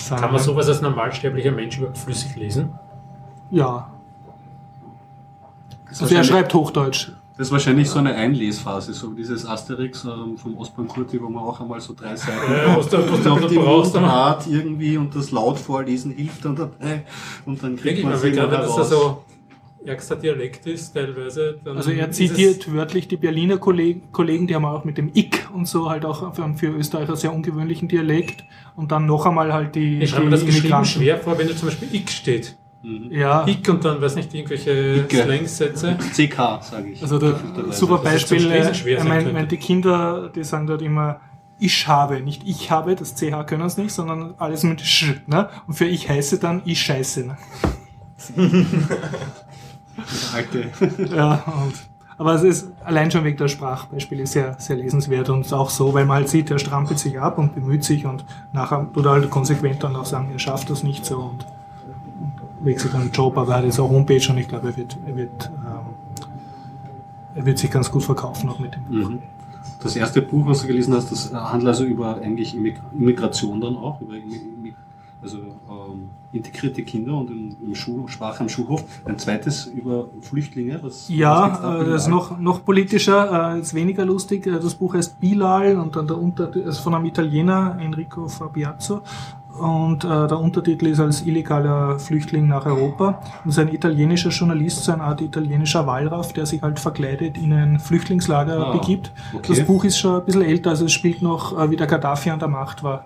sagen. Kann man sowas als normalsterblicher Mensch überhaupt flüssig lesen? Ja. Das Also er schreibt Hochdeutsch. das ist wahrscheinlich so eine Einlesphase, so wie dieses Asterix ähm, vom Ostbahn Kurti, wo man auch einmal so drei Seiten Ja, du, was du, noch was die du brauchst, dann Mundart irgendwie und das laut vorlesen hilft dann dabei und dann kriegt Wirklich, man es gerade, irgendwann wenn das da heraus. so ärgster Dialekt ist, teilweise. Dann Also er zitiert wörtlich die Berliner Kolleg- Kollegen, die haben auch mit dem Ick und so halt auch für, für Österreicher sehr ungewöhnlichen Dialekt und dann noch einmal halt die, ich schreibe mir das geschrieben schwer vor, wenn da zum Beispiel Ick steht. Mhm. Ja, Ick und dann, weiß nicht, irgendwelche. Slangsätze. CK, sage ich. also Gefühlterweise. super zum Beispiel, äh, sein mein, die Kinder, die sagen dort immer ich habe, nicht ich habe, das CH können es nicht, sondern alles mit Sch, ne? Und für ich heiße dann ich scheiße, ne? Alte. Ja, und, aber es ist allein schon wegen der Sprachbeispiele sehr, sehr lesenswert und auch so, weil man halt sieht, er strampelt sich ab und bemüht sich und nachher tut er halt konsequent dann auch sagen, er schafft das nicht so und wechselt den Job, aber er hat jetzt auch Homepage und ich glaube, er wird, er wird, ähm, er wird sich ganz gut verkaufen auch mit dem Buch. Mhm. Das erste Buch, was du gelesen hast, das handelt also über eigentlich Immig- Immigration dann auch, über also ähm, integrierte Kinder und im, im Schul Sprache am Schulhof. Ein zweites über Flüchtlinge. Was, was Ja, da äh, das ist noch, noch politischer, äh, ist weniger lustig. Äh, Das Buch heißt Bilal und dann der Unter ist von einem Italiener, Enrico Fabiazzo. Und äh, der Untertitel ist als illegaler Flüchtling nach Europa. Und das ist ein italienischer Journalist, so eine Art italienischer Wallraff, der sich halt verkleidet in ein Flüchtlingslager Ah, begibt. okay. Das Buch ist schon ein bisschen älter, also es spielt noch, äh, wie der Gaddafi an der Macht war.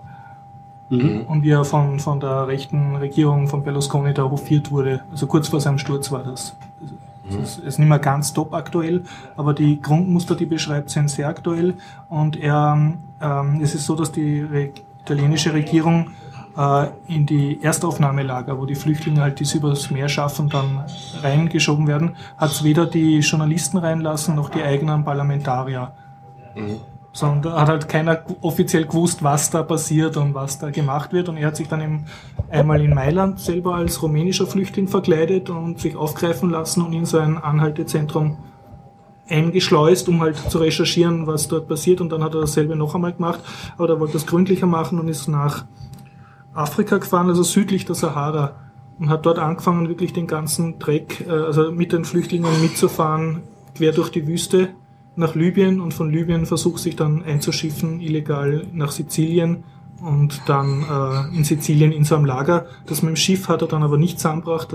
Mhm. Und wie er von, von der rechten Regierung von Berlusconi da hofiert wurde. Also kurz vor seinem Sturz war das. Das ist, ist nicht mehr ganz top aktuell, aber die Grundmuster, die beschreibt, sind sehr aktuell. Und er, ähm, es ist so, dass die Re italienische Regierung in die Erstaufnahmelager, wo die Flüchtlinge halt, die es übers Meer schaffen, dann reingeschoben werden, hat es weder die Journalisten reinlassen noch die eigenen Parlamentarier sondern da hat halt keiner offiziell gewusst, was da passiert und was da gemacht wird. Und er hat sich dann eben einmal in Mailand selber als rumänischer Flüchtling verkleidet und sich aufgreifen lassen und in so ein Anhaltezentrum eingeschleust, um halt zu recherchieren, was dort passiert. Und dann hat er dasselbe noch einmal gemacht, aber er wollte das gründlicher machen und ist nach Afrika gefahren, also südlich der Sahara. Und hat dort angefangen, wirklich den ganzen Dreck, äh, also mit den Flüchtlingen mitzufahren, quer durch die Wüste nach Libyen und von Libyen versucht sich dann einzuschiffen, illegal nach Sizilien und dann äh, in Sizilien in so einem Lager. Das mit dem Schiff hat er dann aber nicht zusammengebracht.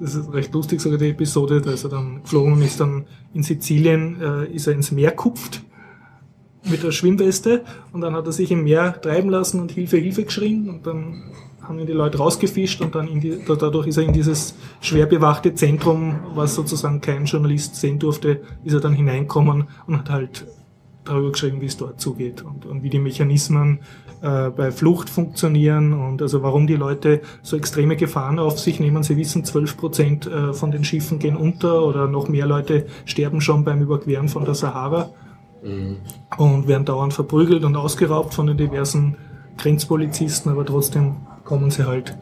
Das ist recht lustig, sogar die Episode, da ist er dann geflogen ist dann in Sizilien, äh, ist er ins Meer kupft mit der Schwimmweste und dann hat er sich im Meer treiben lassen und Hilfe, Hilfe geschrien und dann haben ihn die Leute rausgefischt und dann in die, da- dadurch ist er in dieses schwer bewachte Zentrum, was sozusagen kein Journalist sehen durfte, ist er dann hineinkommen und hat halt darüber geschrieben, wie es dort zugeht und, und wie die Mechanismen äh, bei Flucht funktionieren und also warum die Leute so extreme Gefahren auf sich nehmen. Sie wissen, 12 Prozent äh, von den Schiffen gehen unter oder noch mehr Leute sterben schon beim Überqueren von der Sahara und werden dauernd verprügelt und ausgeraubt von den diversen Grenzpolizisten, aber trotzdem kommen sie halt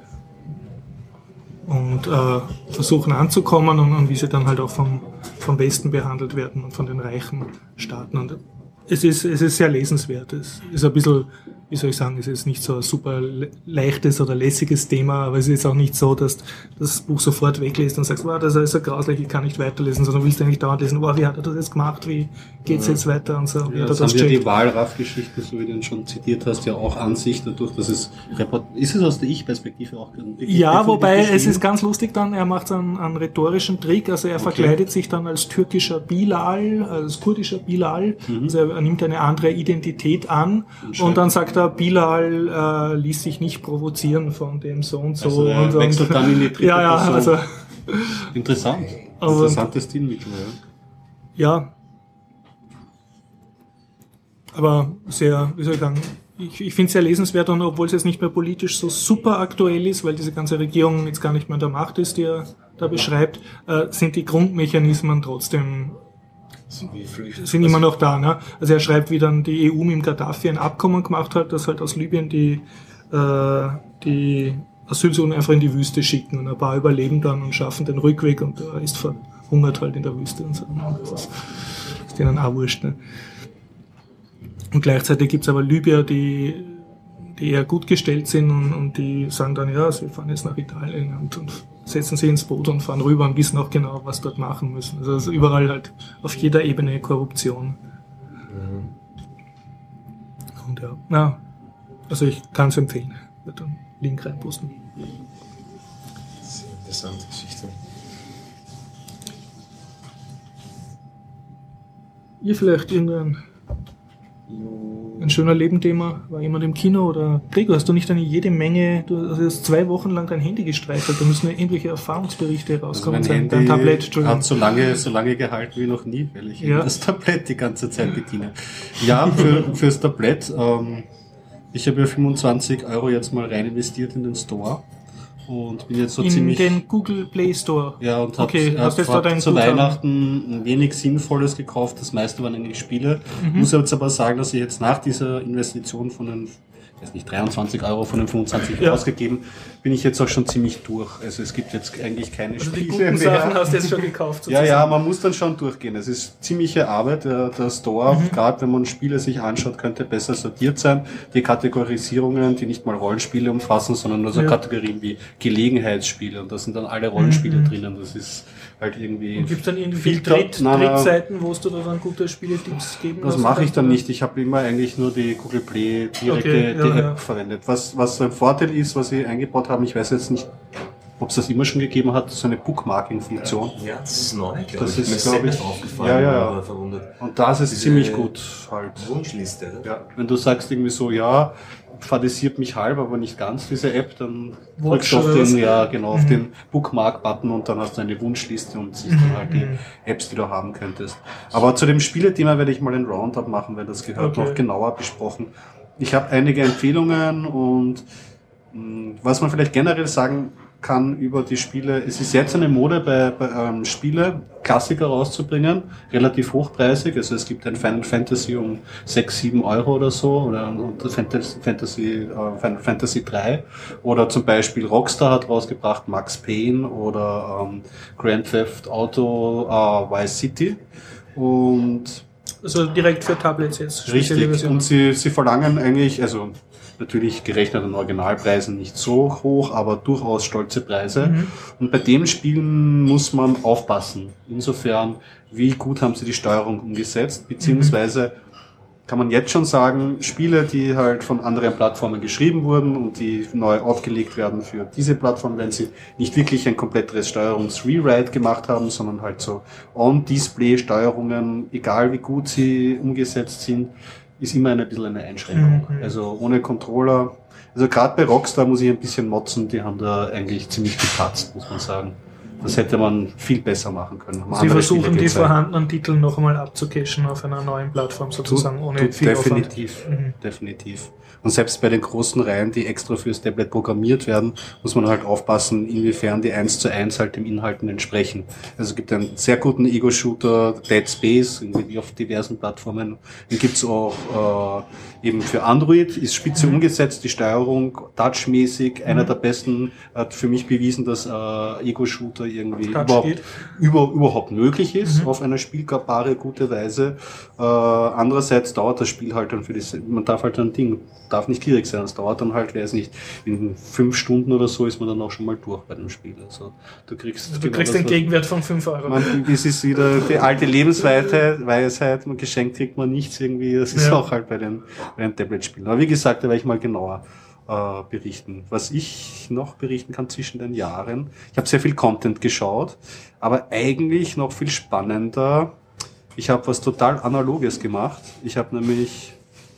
und äh, versuchen anzukommen und, und wie sie dann halt auch vom, vom Westen behandelt werden und von den reichen Staaten. Und es ist, es ist sehr lesenswert. Es ist ein bisschen, wie soll ich sagen, es ist nicht so ein super le- leichtes oder lässiges Thema, aber es ist auch nicht so, dass du das Buch sofort weglässt und sagst, wow, das ist ja grauslich, ich kann nicht weiterlesen, sondern willst eigentlich dauernd lesen, wow, wie hat er das jetzt gemacht, wie geht's jetzt weiter und so. Ja, das das haben ja die checkt. Wahlraff-Geschichten, so wie du ihn schon zitiert hast, ja auch an sich dadurch, dass es Report ist es aus der Ich-Perspektive auch Ja, wobei es ist ganz lustig dann, er macht einen, einen rhetorischen Trick, also er verkleidet sich dann als türkischer Bilal, als kurdischer Bilal, also er nimmt eine andere Identität an Und und dann sagt er, Bilal äh, ließ sich nicht provozieren von dem so und so. Also und, wechselt dann in die dritte Ja, ja, Person. also Interessant. Aber- Interessantes Stilmittel, ja. ja. Aber sehr, wie soll ich sagen, ich, ich finde es sehr lesenswert und obwohl es jetzt nicht mehr politisch so super aktuell ist, weil diese ganze Regierung jetzt gar nicht mehr an der Macht ist, die er da beschreibt, äh, sind die Grundmechanismen trotzdem sind immer noch da. Ne? Also er schreibt, wie dann die EU mit dem Gaddafi ein Abkommen gemacht hat, dass halt aus Libyen die, äh, die Asylsuchenden einfach in die Wüste schicken und ein paar überleben dann und schaffen den Rückweg und da ist ver hungert halt in der Wüste und so. Das ist denen auch wurscht. Ne? Und gleichzeitig gibt's aber Libyer, die, die eher gut gestellt sind und, und die sagen dann, ja, sie fahren jetzt nach Italien und, und setzen sie ins Boot und fahren rüber und wissen auch genau, was dort machen müssen. Also, also überall halt auf jeder Ebene Korruption. Und ja, na, also ich kann es empfehlen. Ich werde einen Link reinposten. Sehr interessante Geschichte. Ihr vielleicht irgendein ein schöner Lebenthema? War jemand im Kino oder Gregor, hast du nicht eine jede Menge, du hast jetzt zwei Wochen lang dein Handy gestreichelt, da müssen ja irgendwelche Erfahrungsberichte Also rauskommen mein sein. Handy Dein Tablet, hat so lange, so lange gehalten wie noch nie, weil ich Ja. das Tablett die ganze Zeit bediene. Ja, für, fürs Tablett, ähm, ich habe ja 25 Euro jetzt mal rein investiert in den Store und bin jetzt so in ziemlich... den Google Play Store. Ja, und hab, Okay, hab hast ein zu? Weihnachten ein wenig Sinnvolles gekauft. Das meiste waren eigentlich Spiele. Mhm. Muss jetzt aber sagen, dass ich jetzt nach dieser Investition von den, weiß nicht, 23 Euro von den 25 Ja. ausgegeben, bin ich jetzt auch schon ziemlich durch. Also es gibt jetzt eigentlich keine Also die Spiele guten mehr. Sachen hast du jetzt schon gekauft. Ja, sozusagen. ja, man muss dann schon durchgehen. Es ist ziemliche Arbeit. Der, der Store, Mhm. gerade wenn man Spiele sich anschaut, könnte besser sortiert sein. Die Kategorisierungen, die nicht mal Rollenspiele umfassen, sondern nur so Ja. Kategorien wie Gelegenheitsspiele. Und da sind dann alle Rollenspiele drinnen. Das ist halt irgendwie... Und gibt es dann irgendwie viel Dritt, nein. Drittseiten, wo du da dann gute Spieletipps geben Das mache ich dann oder? nicht. Ich habe immer eigentlich nur die Google Play direkte Okay, ja, die App ja. verwendet. Was, was so ein Vorteil ist, was sie eingebaut haben, ich weiß jetzt nicht, ob es das immer schon gegeben hat, so eine Bookmarking-Funktion. Ja, das ist neu, glaube Das ich. ist, glaub ich- aufgefallen, Ja, ja, ja. Und das ist Diese ziemlich gut halt. Wunschliste, oder? Ja, wenn du sagst irgendwie so, ja, fadisiert mich halb, aber nicht ganz diese App, dann drückst du auf den, ja, genau, auf Mhm. den Bookmark-Button und dann hast du eine Wunschliste und siehst dann halt die Apps, die du haben könntest. Aber zu dem Spielethema werde ich mal ein Roundup machen, weil das gehört Okay. noch genauer besprochen. Ich habe einige Empfehlungen und mh, was man vielleicht generell sagen kann über die Spiele, es ist jetzt eine Mode bei, bei ähm, Spiele, Klassiker rauszubringen, relativ hochpreisig. Also es gibt ein Final Fantasy um 6, 7 Euro oder so, oder und Fantasy, Fantasy, äh, Final Fantasy 3. Oder zum Beispiel Rockstar hat rausgebracht Max Payne oder ähm, Grand Theft Auto äh, Vice City. Und Also direkt für Tablets jetzt. Richtig. Und sie, sie verlangen eigentlich, also natürlich gerechnet an Originalpreisen nicht so hoch, aber durchaus stolze Preise. Mhm. Und bei den Spielen muss man aufpassen. Insofern, wie gut haben sie die Steuerung umgesetzt, beziehungsweise kann man jetzt schon sagen, Spiele, die halt von anderen Plattformen geschrieben wurden und die neu aufgelegt werden für diese Plattform, wenn sie nicht wirklich ein komplettes Steuerungs-Rewrite gemacht haben, sondern halt so On-Display-Steuerungen, egal wie gut sie umgesetzt sind, ist immer ein bisschen eine Einschränkung. Mhm. Also ohne Controller, also gerade bei Rockstar muss ich ein bisschen motzen, die haben da eigentlich ziemlich gepatzt, muss man sagen. Das hätte man viel besser machen können. Haben Sie versuchen die vorhandenen Titel noch einmal abzucachen auf einer neuen Plattform sozusagen, ohne Tut viel Aufwand. definitiv, Mhm. definitiv. Und selbst bei den großen Reihen, die extra fürs Tablet programmiert werden, muss man halt aufpassen, inwiefern die eins zu eins halt dem Inhalten entsprechen. Also es gibt einen sehr guten Ego-Shooter, Dead Space, irgendwie auf diversen Plattformen. Den gibt's auch äh, eben für Android, ist spitze Mhm. umgesetzt, die Steuerung touchmäßig, einer der besten, hat für mich bewiesen, dass äh, Ego-Shooter irgendwie Touch überhaupt, über, überhaupt möglich ist, Mhm. auf eine spielbare, gute Weise. Äh, andererseits dauert das Spiel halt dann für die, man darf halt ein Ding, darf nicht gierig sein, es dauert dann halt, weiß nicht, in fünf Stunden oder so ist man dann auch schon mal durch bei dem Spiel. Also du kriegst, Du genau kriegst das, den Gegenwert von 5 Euro. man, das ist wieder die alte Lebensweisheit, Weisheit, man geschenkt kriegt man nichts irgendwie, das ist Ja. auch halt bei den, bei den Tablet-Spielen. Aber wie gesagt, da werde ich mal genauer äh, berichten. Was ich noch berichten kann zwischen den Jahren, ich habe sehr viel Content geschaut, aber eigentlich noch viel spannender, ich habe was total Analoges gemacht. Ich habe nämlich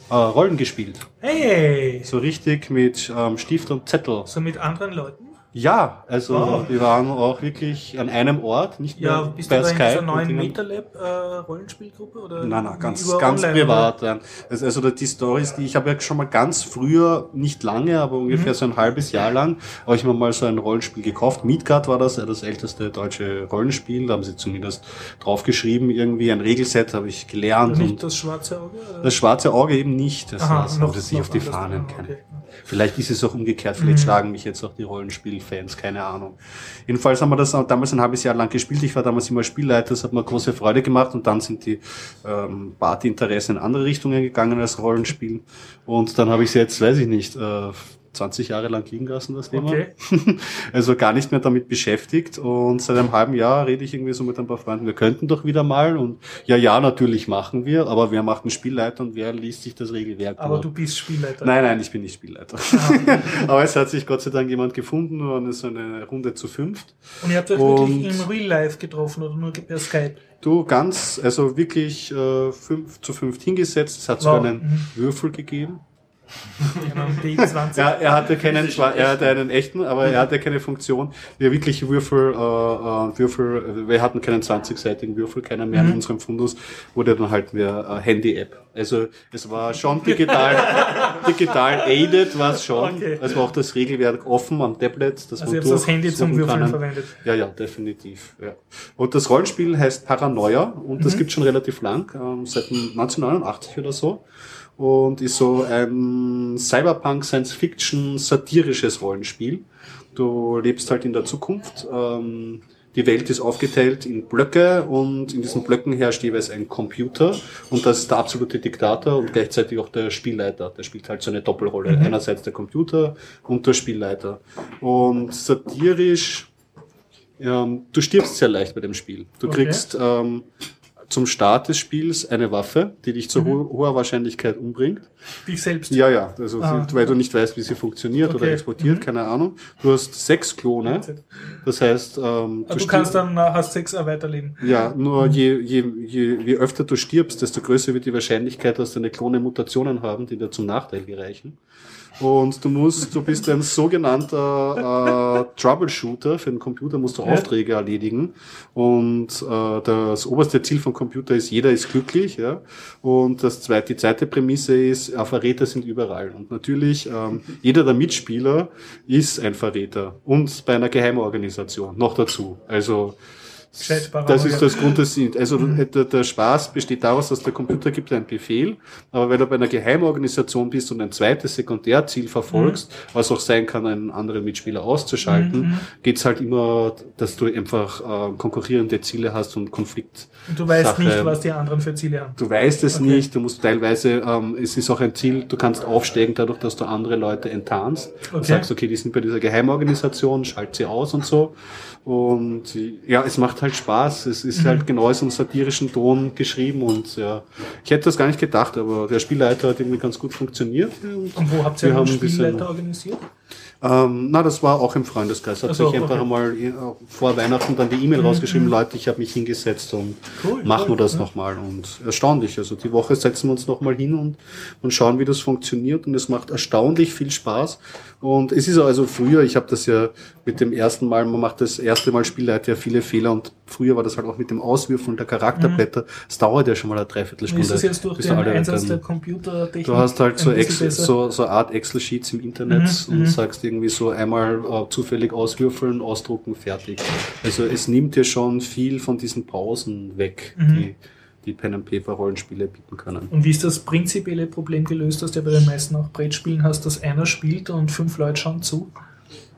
äh, Rollen gespielt. Hey! So richtig mit ähm, Stift und Zettel. So mit anderen Leuten? Ja, also Wow. wir waren auch wirklich an einem Ort, nicht Ja, nur bist du bei da in Skype. dieser und neuen. MetaLab äh, Rollenspielgruppe? Oder Nein, nein, ganz, ganz online, privat. Ja. Also, also die Stories, die ich habe ja schon mal ganz früher, nicht lange, aber ungefähr Mhm. so ein halbes Jahr lang, habe ich mir mal so ein Rollenspiel gekauft. Midgard war das, das älteste deutsche Rollenspiel. Da haben sie zumindest drauf geschrieben, irgendwie ein Regelset habe ich Oder? gelernt. Nicht Und das schwarze Auge? Oder? das schwarze Auge eben nicht. Das Aha, das noch- haben sie sich auf die. Fahnen. Ah, okay. Vielleicht ist es auch umgekehrt, vielleicht Mhm. schlagen mich jetzt auch die Rollenspiel Fans, keine Ahnung. Jedenfalls haben wir das damals ein halbes Jahr lang gespielt. Ich war damals immer Spielleiter, das hat mir große Freude gemacht und dann sind die ähm, Partyinteressen in andere Richtungen gegangen als Rollenspiel. Und dann habe ich es jetzt, weiß ich nicht, äh, 20 Jahre lang liegen lassen, das Thema. Okay. Also gar nicht mehr damit beschäftigt. Und seit einem halben Jahr rede ich irgendwie so mit ein paar Freunden, wir könnten doch wieder mal. Und ja, ja, natürlich machen wir, aber wer macht einen Spielleiter und wer liest sich das Regelwerk Aber du bist Spielleiter. Nein, nein, ich bin nicht Spielleiter. aber es hat sich Gott sei Dank jemand gefunden und es ist eine Runde zu fünft. Und ihr habt euch Und- wirklich im Real Life getroffen oder nur per Skype? Du ganz, also wirklich äh, fünf zu fünf hingesetzt. Es hat sogar Wow. einen Würfel gegeben. D20. Ja, er hatte keinen, er hatte einen echten, aber er hatte keine Funktion. Wir wirklich Würfel, äh, äh, Würfel, wir hatten keinen 20-seitigen Würfel, keiner mehr in unserem Fundus, wurde dann halt mehr äh, Handy-App. Also es war schon digital, digital aided war es schon. Okay. Es war auch das Regelwerk offen am Tablet. Das Also ihr habt das Handy zum Würfeln verwendet. Ja, ja, definitiv. Ja. Und das Rollenspiel heißt Paranoia und Mhm. das gibt schon relativ lang, ähm, seit 1989 oder so. Und ist so ein Cyberpunk Science Fiction satirisches Rollenspiel. Du lebst halt in der Zukunft. Ähm, die Welt ist aufgeteilt in Blöcke und in diesen Blöcken herrscht jeweils ein Computer und das ist der absolute Diktator und gleichzeitig auch der Spielleiter. Der spielt halt so eine Doppelrolle. Einerseits der Computer und der Spielleiter. Und satirisch ähm, du stirbst sehr leicht bei dem Spiel. Du Okay. kriegst ähm, zum Start des Spiels eine Waffe, die dich zu ho hoher Wahrscheinlichkeit umbringt. Dich selbst. Ja, ja, also Ah. weil du nicht weißt, wie sie funktioniert oder Okay. exportiert, Mhm. keine Ahnung. Du hast sechs Klone, das heißt, ähm, Ah, Du stirbst- kannst dann nach hast sechs auch weiterleben. ja, nur je, je, je, je öfter du stirbst, desto größer wird die Wahrscheinlichkeit, dass deine Klone Mutationen haben, die dir zum Nachteil gereichen. Und du musst, du bist ein sogenannter äh, Troubleshooter. Für den Computer musst du Ja. Aufträge erledigen. Und äh, das oberste Ziel vom Computer ist, jeder ist glücklich. Ja? Und das zweite, die zweite Prämisse ist, äh, Verräter sind überall. Und natürlich, ähm, jeder der Mitspieler ist ein Verräter. Und bei einer Geheimorganisation noch dazu. Also das ist das Grund des Sinn. Also der, der Spaß besteht daraus, dass der Computer gibt einen Befehl, aber wenn du bei einer Geheimorganisation bist und ein zweites Sekundärziel verfolgst, was auch sein kann, einen anderen Mitspieler auszuschalten, geht's halt immer, dass du einfach äh, konkurrierende Ziele hast und Konflikt. Und du weißt Sache. nicht, was die anderen für Ziele haben. Du weißt es Okay. nicht, du musst teilweise, ähm, es ist auch ein Ziel, du kannst aufsteigen dadurch, dass du andere Leute enttarnst. Du Okay. sagst, okay, die sind bei dieser Geheimorganisation, schalt sie aus und so. Und ja, es macht halt Spaß. Es ist Mhm. halt genau so einen satirischen Ton geschrieben und ja, ich hätte das gar nicht gedacht, aber der Spielleiter hat irgendwie ganz gut funktioniert. Und, Und wo habt ihr bisschen- Spielleiter organisiert? Ähm, na, das war auch im Freundeskreis. Hat so, sich einfach okay. Mhm. einmal äh, vor Weihnachten dann die E-Mail rausgeschrieben, Leute, ich habe mich hingesetzt und Cool, machen cool, wir das ja. nochmal. Und erstaunlich. Also die Woche setzen wir uns nochmal hin und, und schauen, wie das funktioniert. Und es macht erstaunlich viel Spaß. Und es ist also früher, ich habe das ja mit dem ersten Mal, man macht das erste Mal Spielleiter ja viele Fehler und früher war das halt auch mit dem Auswürfeln der Charakterblätter. Es dauert ja schon mal eine Dreiviertelstunde. ist das jetzt durch den Einsatz der Computertechnik? Du hast halt so, Excel, so, so Art Excel-Sheets im Internet Mhm, und sagst irgendwie so einmal äh, zufällig auswürfeln, ausdrucken, fertig. Also es nimmt dir schon viel von diesen Pausen weg, Mhm. die die Pen and Paper Rollenspiele bieten können. Und wie ist das prinzipielle Problem gelöst, das du ja bei den meisten auch Brettspielen hast, dass einer spielt und fünf Leute schauen zu?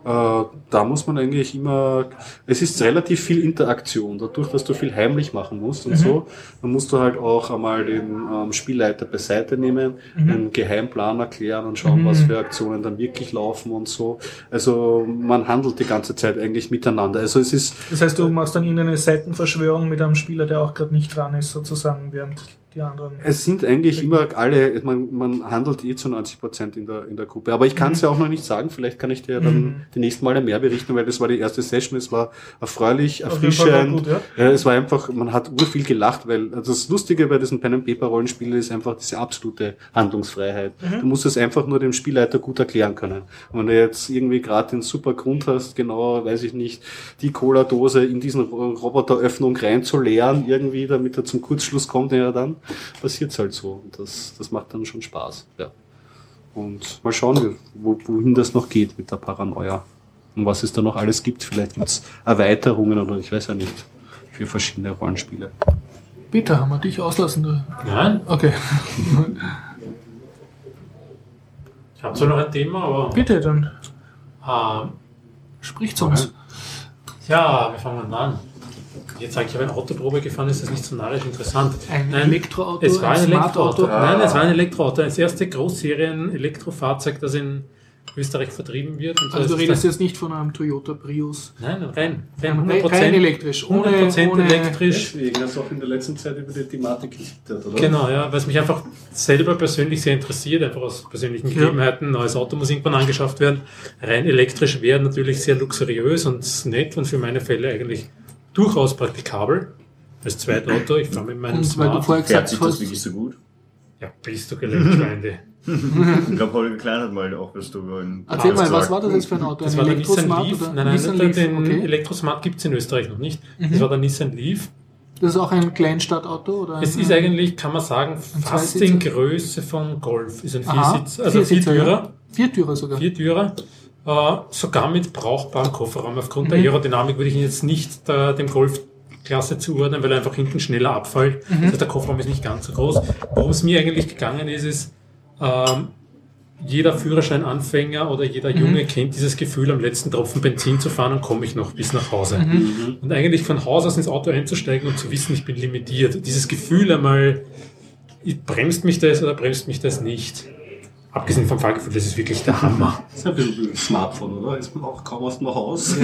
Äh, da muss man eigentlich immer, es ist relativ viel Interaktion, dadurch, dass du viel heimlich machen musst und Mhm. so, dann musst du halt auch einmal den ähm, Spielleiter beiseite nehmen, Mhm. den Geheimplan erklären und schauen, Mhm. was für Aktionen dann wirklich laufen und so. Also man handelt die ganze Zeit eigentlich miteinander. Also es ist, Das heißt, du machst dann irgendeine Seitenverschwörung mit einem Spieler, der auch gerade nicht dran ist, sozusagen, während die anderen. es sind eigentlich immer alle, man, man handelt eh zu 90 Prozent in der, in der Gruppe. Aber ich kann es ja auch noch nicht sagen, vielleicht kann ich dir dann Mhm. die nächsten Male mehr berichten, weil das war die erste Session, es war erfreulich, erfrischend. gut, ja. Ja, es war einfach, man hat ur viel gelacht, weil also das Lustige bei diesen Pen and Paper Rollenspielen ist einfach diese absolute Handlungsfreiheit. Mhm. Du musst es einfach nur dem Spielleiter gut erklären können. Und wenn du jetzt irgendwie gerade den super Grund hast, genau, weiß ich nicht, die Cola-Dose in diesen Ro- Roboteröffnung reinzuleeren, irgendwie, damit er zum Kurzschluss kommt, ja dann passiert's halt so. Und das, das macht dann schon Spaß. Ja. Und mal schauen, wo, wohin das noch geht mit der Paranoia. Und was es da noch alles gibt. Vielleicht gibt's Erweiterungen oder ich weiß ja nicht. Für verschiedene Rollenspiele. Bitte, haben wir dich auslassen? Nein, Okay. ich habe zwar noch ein Thema, aber Bitte, dann. ähm, Sprich zu uns. Ja, wir fangen mal an. Jetzt sage ich, ich habe eine Autoprobe gefahren, ist das nicht so narrisch interessant. Ein Nein, Elektroauto, es war ein, Smart-Auto. Elektroauto. Nein, es war ein Elektroauto. Das erste Großserien-Elektrofahrzeug, das in Österreich vertrieben wird. Und Also das du ist redest jetzt nicht von einem Toyota Prius. Nein, nein, rein. Rein Rein, 100%, rein elektrisch, ohne, 100% ohne elektrisch. Deswegen hast du auch in der letzten Zeit über die Thematik getwittert, oder? Genau, ja, weil es mich einfach selber persönlich sehr interessiert, einfach aus persönlichen Gegebenheiten. Neues Auto muss irgendwann angeschafft werden. Rein elektrisch wäre natürlich sehr luxuriös und nett und für meine Fälle eigentlich durchaus praktikabel. Als Zweitauto, ich fahre mit meinem Und weil du Smart. vorher Fährt gesagt sich das hast, wirklich so gut? Ja, bist du gelernt, Freunde. Ich glaube, Holger Klein hat mal auch was drüber in erzähl mal, was war das jetzt für ein Auto? Das Ein war der Nissan Elektrosmart Leaf. oder Nein, nein, Nissan den, Leaf, den okay. Elektrosmart gibt es in Österreich noch nicht. Mhm. Das war der Nissan Leaf. Das ist auch ein Kleinstadtauto? Oder Es ein, ist eigentlich, kann man sagen, fast Zweisitzer? in Größe von Golf. Ist ein Aha, Viersitz, also Viersitzer, Viertürer. Viertürer sogar. Viertürer. Äh, sogar mit brauchbarem Kofferraum. Aufgrund Mhm. der Aerodynamik würde ich ihn jetzt nicht äh, dem Golf-Klasse zuordnen, weil er einfach hinten schneller abfällt. Mhm. Das heißt, der Kofferraum ist nicht ganz so groß. Worum es mir eigentlich gegangen ist, ist, ähm, jeder Führerscheinanfänger oder jeder Mhm. Junge kennt dieses Gefühl, am letzten Tropfen Benzin zu fahren und komme ich noch bis nach Hause. Mhm. Und eigentlich von Haus aus ins Auto einzusteigen und zu wissen, ich bin limitiert. Dieses Gefühl einmal, bremst mich das oder bremst mich das nicht? Abgesehen vom Fahrgefühl, das ist wirklich der Hammer. Das ist ein bisschen wie ein Smartphone, oder? Ist man auch kaum aus dem Haus.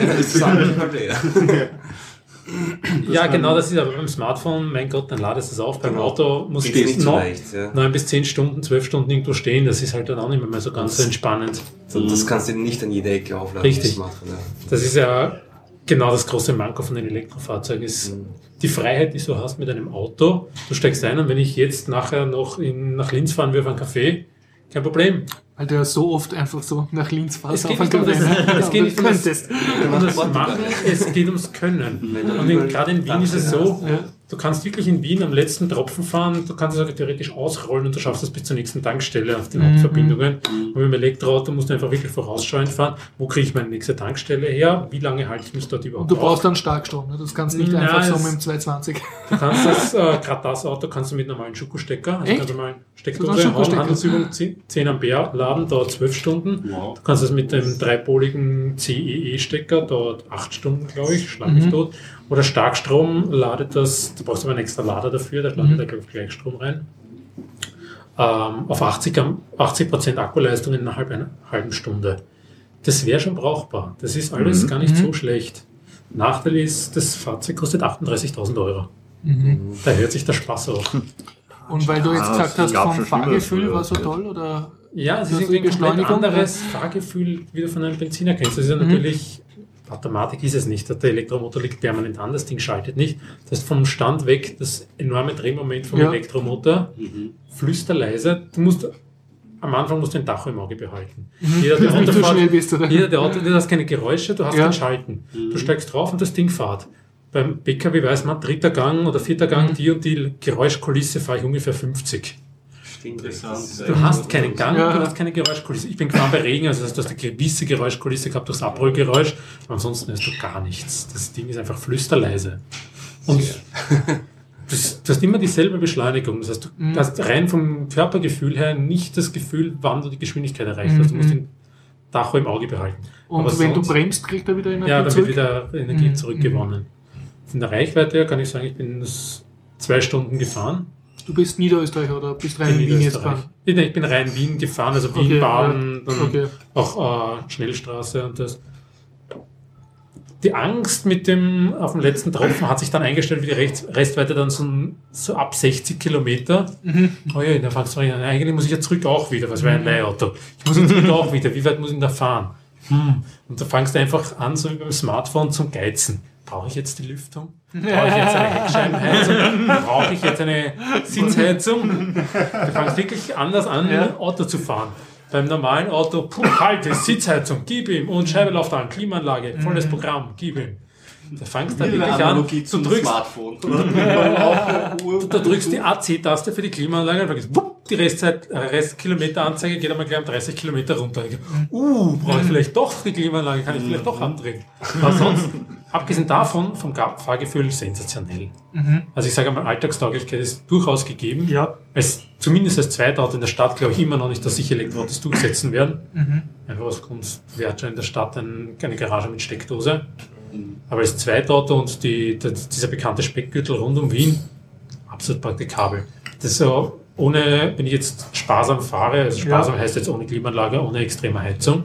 Ja, genau, das ist aber beim Smartphone, mein Gott, dann ladest du es auf. Beim Auto muss so noch leicht. Ja. neun bis zehn Stunden, zwölf Stunden irgendwo stehen. Das ist halt dann auch nicht mehr so ganz so entspannend. Das kannst du nicht an jeder Ecke aufladen. Richtig. das Smartphone, ja. Das ist ja genau das große Manko von den Elektrofahrzeugen, ist die Freiheit, die du hast mit einem Auto. Du steigst ein und wenn ich jetzt nachher noch in, nach Linz fahren will auf einen Café, kein Problem. Weil du ja so oft einfach so nach Linz fährst. Es geht nicht um das- es geht nicht um das-. Und das Machen, es geht ums Können. Und gerade in Wien ist es so, Ja. Du kannst wirklich in Wien am letzten Tropfen fahren, du kannst es sogar theoretisch ausrollen und du schaffst es bis zur nächsten Tankstelle auf den Mhm. Hauptverbindungen. Und mit dem Elektroauto musst du einfach wirklich vorausschauend fahren. Wo kriege ich meine nächste Tankstelle her? Wie lange halte ich mich dort überhaupt Und du auf? brauchst dann Starkstrom. Ne? Das kannst nicht Ja, einfach so mit dem 220. Du kannst das, äh, gerade das Auto kannst du mit normalen Schuko-Stecker, also mal So Steckdose? Handelsübung 10 10 Ampere laden, dauert 12 Stunden. Wow. Du kannst es mit dem dreipoligen CEE-Stecker, dauert 8 Stunden, glaube ich, schlag mich Mhm. tot. Oder Starkstrom ladet das, du brauchst aber einen extra Lader dafür, da Mhm. ladet er, glaube ich, Gleichstrom rein. Ähm, auf 80, Am- 80% Akkuleistung innerhalb einer halben Stunde. Das wäre schon brauchbar. Das ist alles gar nicht so schlecht. Nachteil ist, das Fahrzeug kostet 38.000 Euro. Da hört sich der Spaß auf. Und weil du jetzt gesagt es hast, vom Fahrgefühl war so toll, oder? Ja, es Das ist irgendwie ein komplett anderes Fahrgefühl, wie du von einem Benziner kennst. Das ist ja Mhm. natürlich, Automatik ist es nicht. Der Elektromotor liegt permanent an, das Ding schaltet nicht. Das ist vom Stand weg das enorme Drehmoment vom Ja. Elektromotor, flüsterleise. Du musst, am Anfang musst du den Tacho im Auge behalten. Jeder, der Wie Auto fährt, schnell bist, jeder, der Auto, du hast keine Geräusche, du hast Ja. kein Schalten. Du steigst drauf und das Ding fährt. Beim PKW weiß man, dritter Gang oder vierter Gang, Mhm. die und die Geräuschkulisse fahre ich ungefähr 50. Interessant. das Du hast keinen. Gang, Ja. du hast keine Geräuschkulisse. Ich bin gefahren bei Regen, also das heißt, du hast eine gewisse Geräuschkulisse gehabt durchs Abrollgeräusch, ansonsten hast du gar nichts. Das Ding ist einfach flüsterleise. Und das, du hast immer dieselbe Beschleunigung. Das heißt, du Mhm. hast rein vom Körpergefühl her nicht das Gefühl, wann du die Geschwindigkeit erreicht hast. Du musst Mhm. den Tacho im Auge behalten. Und Aber wenn sonst- du bremst, kriegt er wieder Energie Ja, dann wird wieder Energie Mhm. zurückgewonnen. Von der Reichweite her kann ich sagen, ich bin das zwei Stunden gefahren. Du bist Niederösterreicher oder bist rein in Wien jetzt gefahren? Ich, ich bin rein Wien gefahren, also Wien, Okay, Baden, ja. dann Okay. auch äh, Schnellstraße und das. Die Angst mit dem auf dem letzten Tropfen hat sich dann eingestellt, wie die Rechts, Restweite dann so, so ab 60 Kilometer. Mhm. Oh ja, da fangst du an, eigentlich muss ich ja zurück auch wieder, was wäre ein Leihauto. Ich muss ja zurück auch wieder, wie weit muss ich denn da fahren? Hm. Und da fangst du einfach an, so wie beim Smartphone zum Geizen. Brauche ich jetzt die Lüftung? Brauche ich jetzt eine Heckscheibenheizung? Brauche ich jetzt eine Sitzheizung? Du fangst wirklich anders an, Ja. ein Auto zu fahren. Beim normalen Auto, puh, halte, Sitzheizung, gib ihm und Scheibe läuft an, Klimaanlage, volles Programm, gib ihm. Da fangst du dann wirklich an, du drückst, Smartphone. du, drückst die AC-Taste für die Klimaanlage und vergisst, wupp, die Restzeit, äh, Restkilometeranzeige geht einmal gleich um 30 Kilometer runter. Uh, brauche ich vielleicht doch die Klimaanlage, kann ich vielleicht doch andrehen. Aber sonst, abgesehen davon, vom Fahrgefühl sensationell. Also ich sage einmal, Alltagstauglichkeit ist durchaus gegeben. Ja. Als, zumindest als Zweitauto in der Stadt glaube ich immer noch nicht, dass sich Elektroautos durchsetzen werden. Einfach ausgrund wer hat schon in der Stadt ein, eine Garage mit Steckdose. Aber als Zweitauto und die, der, dieser bekannte Speckgürtel rund um Wien, absolut praktikabel. Das ist so, ohne, wenn ich jetzt sparsam fahre, also sparsam heißt jetzt ohne Klimaanlage, ohne extreme Heizung,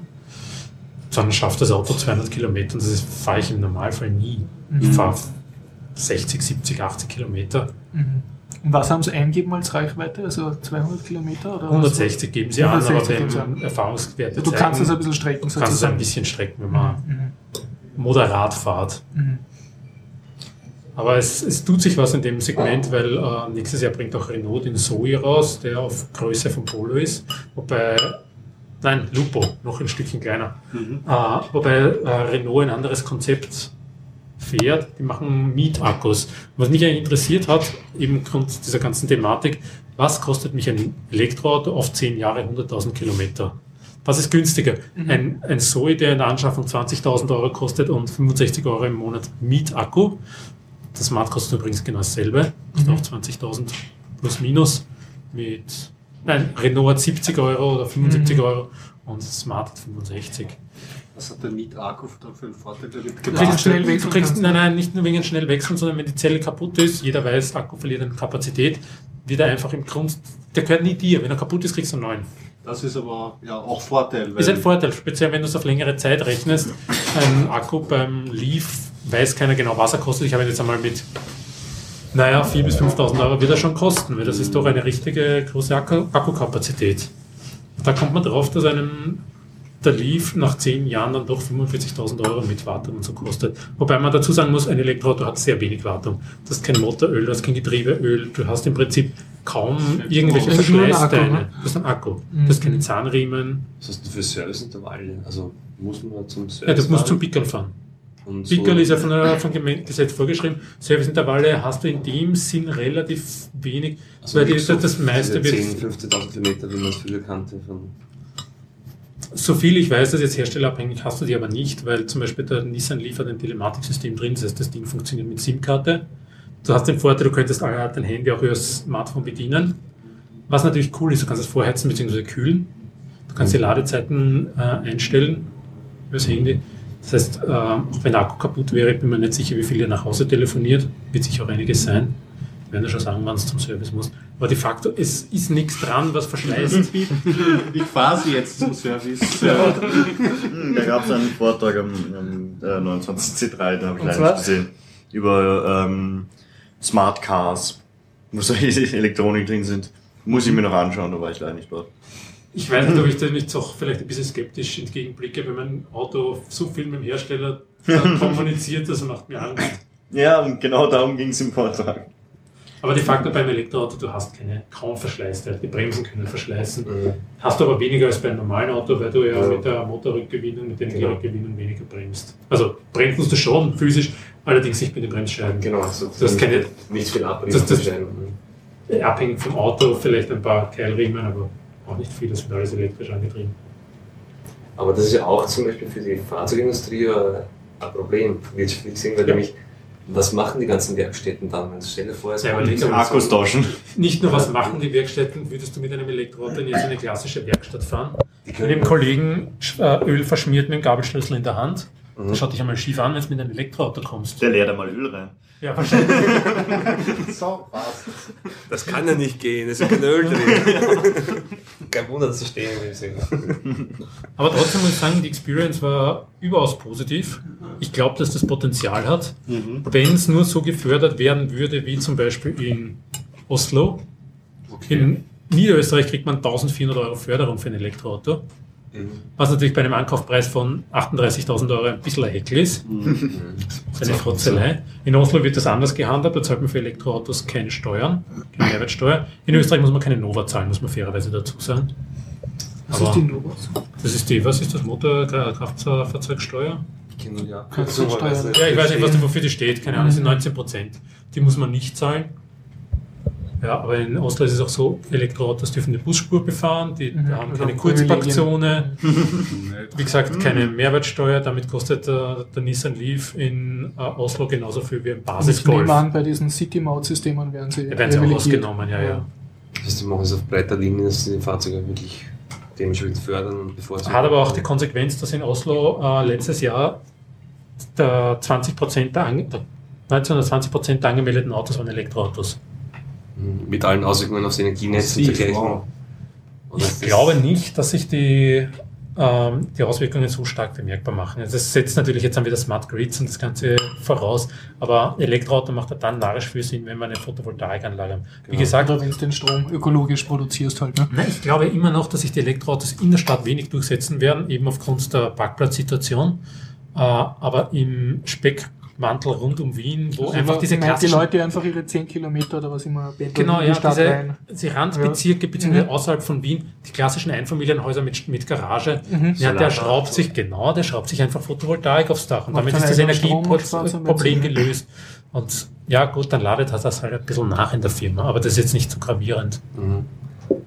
dann schafft das Auto 200 Kilometer und das fahre ich im Normalfall nie. Ich fahre 60, 70, 80 Kilometer. Und was haben sie eingeben als Reichweite? Also 200 Kilometer? Oder was? 160 geben sie an, 160 aber geben sie an. wenn Erfahrungswerte Du kannst es ein bisschen strecken kannst es ein bisschen strecken, wenn man moderat fahrt. Mhm. Aber es, es tut sich was in dem Segment, weil äh, nächstes Jahr bringt auch Renault den Zoe raus, der auf Größe von Polo ist. Wobei, nein, Lupo, noch ein Stückchen kleiner. Äh, wobei äh, Renault ein anderes Konzept fährt. Die machen Mietakkus. Was mich eigentlich interessiert hat, eben aufgrund dieser ganzen Thematik, was kostet mich ein Elektroauto auf 10 Jahre 100.000 Kilometer? Was ist günstiger? Ein, ein Zoe, der in der Anschaffung 20.000 Euro kostet und 65 Euro im Monat Mietakku. Das Smart kostet übrigens genau dasselbe. Kostet auch 20.000 plus minus. Mit, nein, Renault hat 70 Euro oder 75 Euro und Smart hat 65. Was hat der Miet-Akku dann für einen Vorteil? Der wird Du kriegst schnell Du wechseln kriegst, kannst. nein, nein, nicht nur wegen schnell wechseln, sondern wenn die Zelle kaputt ist, jeder weiß, Akku verliert an Kapazität, wird er einfach im Grund, der gehört nie dir. Wenn er kaputt ist, kriegst du einen neuen. Das ist aber ja auch Vorteil. Ist ein Vorteil, speziell wenn du es auf längere Zeit rechnest. Ein Akku beim Leaf weiß keiner genau, was er kostet. Ich habe ihn jetzt einmal mit, naja, 4.000 bis 5.000 Euro wird er schon kosten, weil das ist doch eine richtige große Akku Akkukapazität. Da kommt man drauf, dass einem der Leaf nach 10 Jahren dann doch 45.000 Euro mit Wartung und so kostet. Wobei man dazu sagen muss, ein Elektroauto hat sehr wenig Wartung. Du hast kein Motoröl, du hast kein Getriebeöl, du hast im Prinzip kaum irgendwelche Das ist nur ein Akku, Verschleißteile. ne? Du hast einen Akku. Du hast keine Zahnriemen. Was hast du für Serviceintervalle? Also muss man zum Service Ja, du musst zum fahren? Pickerl fahren. Und Pickerl ist ja von der, vom Gesetz vorgeschrieben. Serviceintervalle hast du in dem Sinn relativ wenig, also weil die, so das meiste wird, 10.000, 15.000 Kilometer, wie man es früher kannte. Von so viel ich weiß, das ist jetzt herstellerabhängig, hast du die aber nicht, weil zum Beispiel der Nissan liefert ein Telematiksystem drin, das heißt, das Ding funktioniert mit SIM-Karte. Du hast den Vorteil, du könntest dein Handy auch über das Smartphone bedienen. Was natürlich cool ist, du kannst es vorheizen bzw. kühlen. Du kannst die Ladezeiten äh, einstellen über das Handy. Das heißt, äh, auch wenn der Akku kaputt wäre, bin mir nicht sicher, wie viel ihr nach Hause telefoniert. Wird sicher auch einiges sein. Wir werden ja schon sagen, wann es zum Service muss. Aber de facto, es ist nichts dran, was verschleißt. Ich fahre sie jetzt zum Service. Hm, Da gab es einen Vortrag am, am äh, 29C3, da habe ich leider gesehen, über ähm, Smart Cars, wo solche Elektronik drin sind. Muss ich mir noch anschauen, da war ich leider nicht dort. Ich weiß nicht, ob ich da nicht auch vielleicht ein bisschen skeptisch entgegenblicke, wenn mein Auto so viel mit dem Hersteller kommuniziert, das macht mir Angst. Ja, und genau darum ging es im Vortrag. Aber de facto beim Elektroauto, du hast keine, kaum Verschleißteile. Die Bremsen können verschleißen. Hast du aber weniger als bei einem normalen Auto, weil du ja, Ja. mit der Motorrückgewinnung, mit der Genau. Energierückgewinnung weniger bremst. Also bremst musst du schon physisch, allerdings nicht mit den Bremsscheiben. Genau, also Du hast keine, nicht viel ab. Das- das- abhängig vom Auto, vielleicht ein paar Keilriemen, aber auch nicht viel, das wird alles elektrisch angetrieben. Aber das ist ja auch zum Beispiel für die Fahrzeugindustrie äh, ein Problem, wirtschaftlich gesehen, weil Ja. nämlich, was machen die ganzen Werkstätten dann? Wenn stell dir vor, es Ja, aber die so- Akkus tauschen. Nicht nur was machen die Werkstätten, würdest du mit einem Elektroauto in jetzt eine klassische Werkstatt fahren? Mit dem Kollegen äh, Öl verschmiert mit dem Gabelschlüssel in der Hand. Mhm. Schau dich einmal schief an, wenn du mit einem Elektroauto kommst. Der leert einmal Öl rein. Ja, wahrscheinlich. so, was? Das kann ja nicht gehen, es ist kein Öl drin. Kein Wunder, dass sie stehen will. Aber trotzdem muss ich sagen, die Experience war überaus positiv. Ich glaube, dass das Potenzial hat. Wenn es nur so gefördert werden würde, wie zum Beispiel in Oslo. In Niederösterreich kriegt man 1400 Euro Förderung für ein Elektroauto. Was natürlich bei einem Ankaufpreis von 38.000 Euro ein bisschen ein Heckel ist. Das ist eine Frotzelei. In Oslo wird das anders gehandhabt, da zahlt man für Elektroautos keine Steuern, keine Mehrwertsteuer. In Österreich muss man keine Nova zahlen, muss man fairerweise dazu sagen. Was Aber- ist die Novos? Das ist die, was ist das? Motor, Gra- Kraftfahrzeugsteuer? Ich kenne nur die Kraftfahrzeugsteuer. Abkürzung, Ja, ich weiß nicht, was die, wofür die steht. Keine Ahnung, das sind 19 Prozent. Die muss man nicht zahlen. Ja, aber in Oslo ist es auch so, Elektroautos dürfen eine Busspur befahren, die Mhm. haben keine. Kurzparkzone, wie gesagt, keine Mehrwertsteuer, damit kostet der, der Nissan Leaf in äh, Oslo genauso viel wie ein Ich Basisgolf. nehme an, bei diesen City-Maut-Systemen werden sie werden sie auch ausgenommen, ja, ja. Das heißt, die machen es auf breiter Linie, dass sie die Fahrzeuge wirklich dementsprechend fördern und bevorzugen. Hat aber auch die Konsequenz, dass in Oslo äh, letztes Jahr der 20% der, ange der 19 oder 20% der angemeldeten Autos waren Elektroautos. Mit allen Auswirkungen aufs Energienetz und dergleichen. wow. Ich glaube nicht, dass sich die, ähm, die Auswirkungen so stark bemerkbar machen. Also Das setzt natürlich jetzt dann wieder Smart Grids und das Ganze voraus, aber Elektroauto macht ja dann narrisch viel Sinn, wenn wir eine Photovoltaikanlage haben. Wie Genau. gesagt, Oder wenn du den Strom ökologisch produzierst halt. Ne? Nein, ich glaube immer noch, dass sich die Elektroautos in der Stadt wenig durchsetzen werden, eben aufgrund der Parkplatzsituation. Äh, aber im Speckmantel rund um Wien, wo einfach diese meine, die klassischen... Leute einfach ihre 10 Kilometer oder was immer betteln Genau, ja, die Stadt diese, rein. diese Randbezirke, beziehungsweise Mhm. außerhalb von Wien, die klassischen Einfamilienhäuser mit, mit Garage, Mhm. ja, der schraubt sich, genau, der schraubt sich einfach Photovoltaik aufs Dach und Macht damit ist das am Energieproblem gelöst. Und ja, gut, dann ladet er das halt ein bisschen nach in der Firma, aber das ist jetzt nicht so gravierend. Mhm.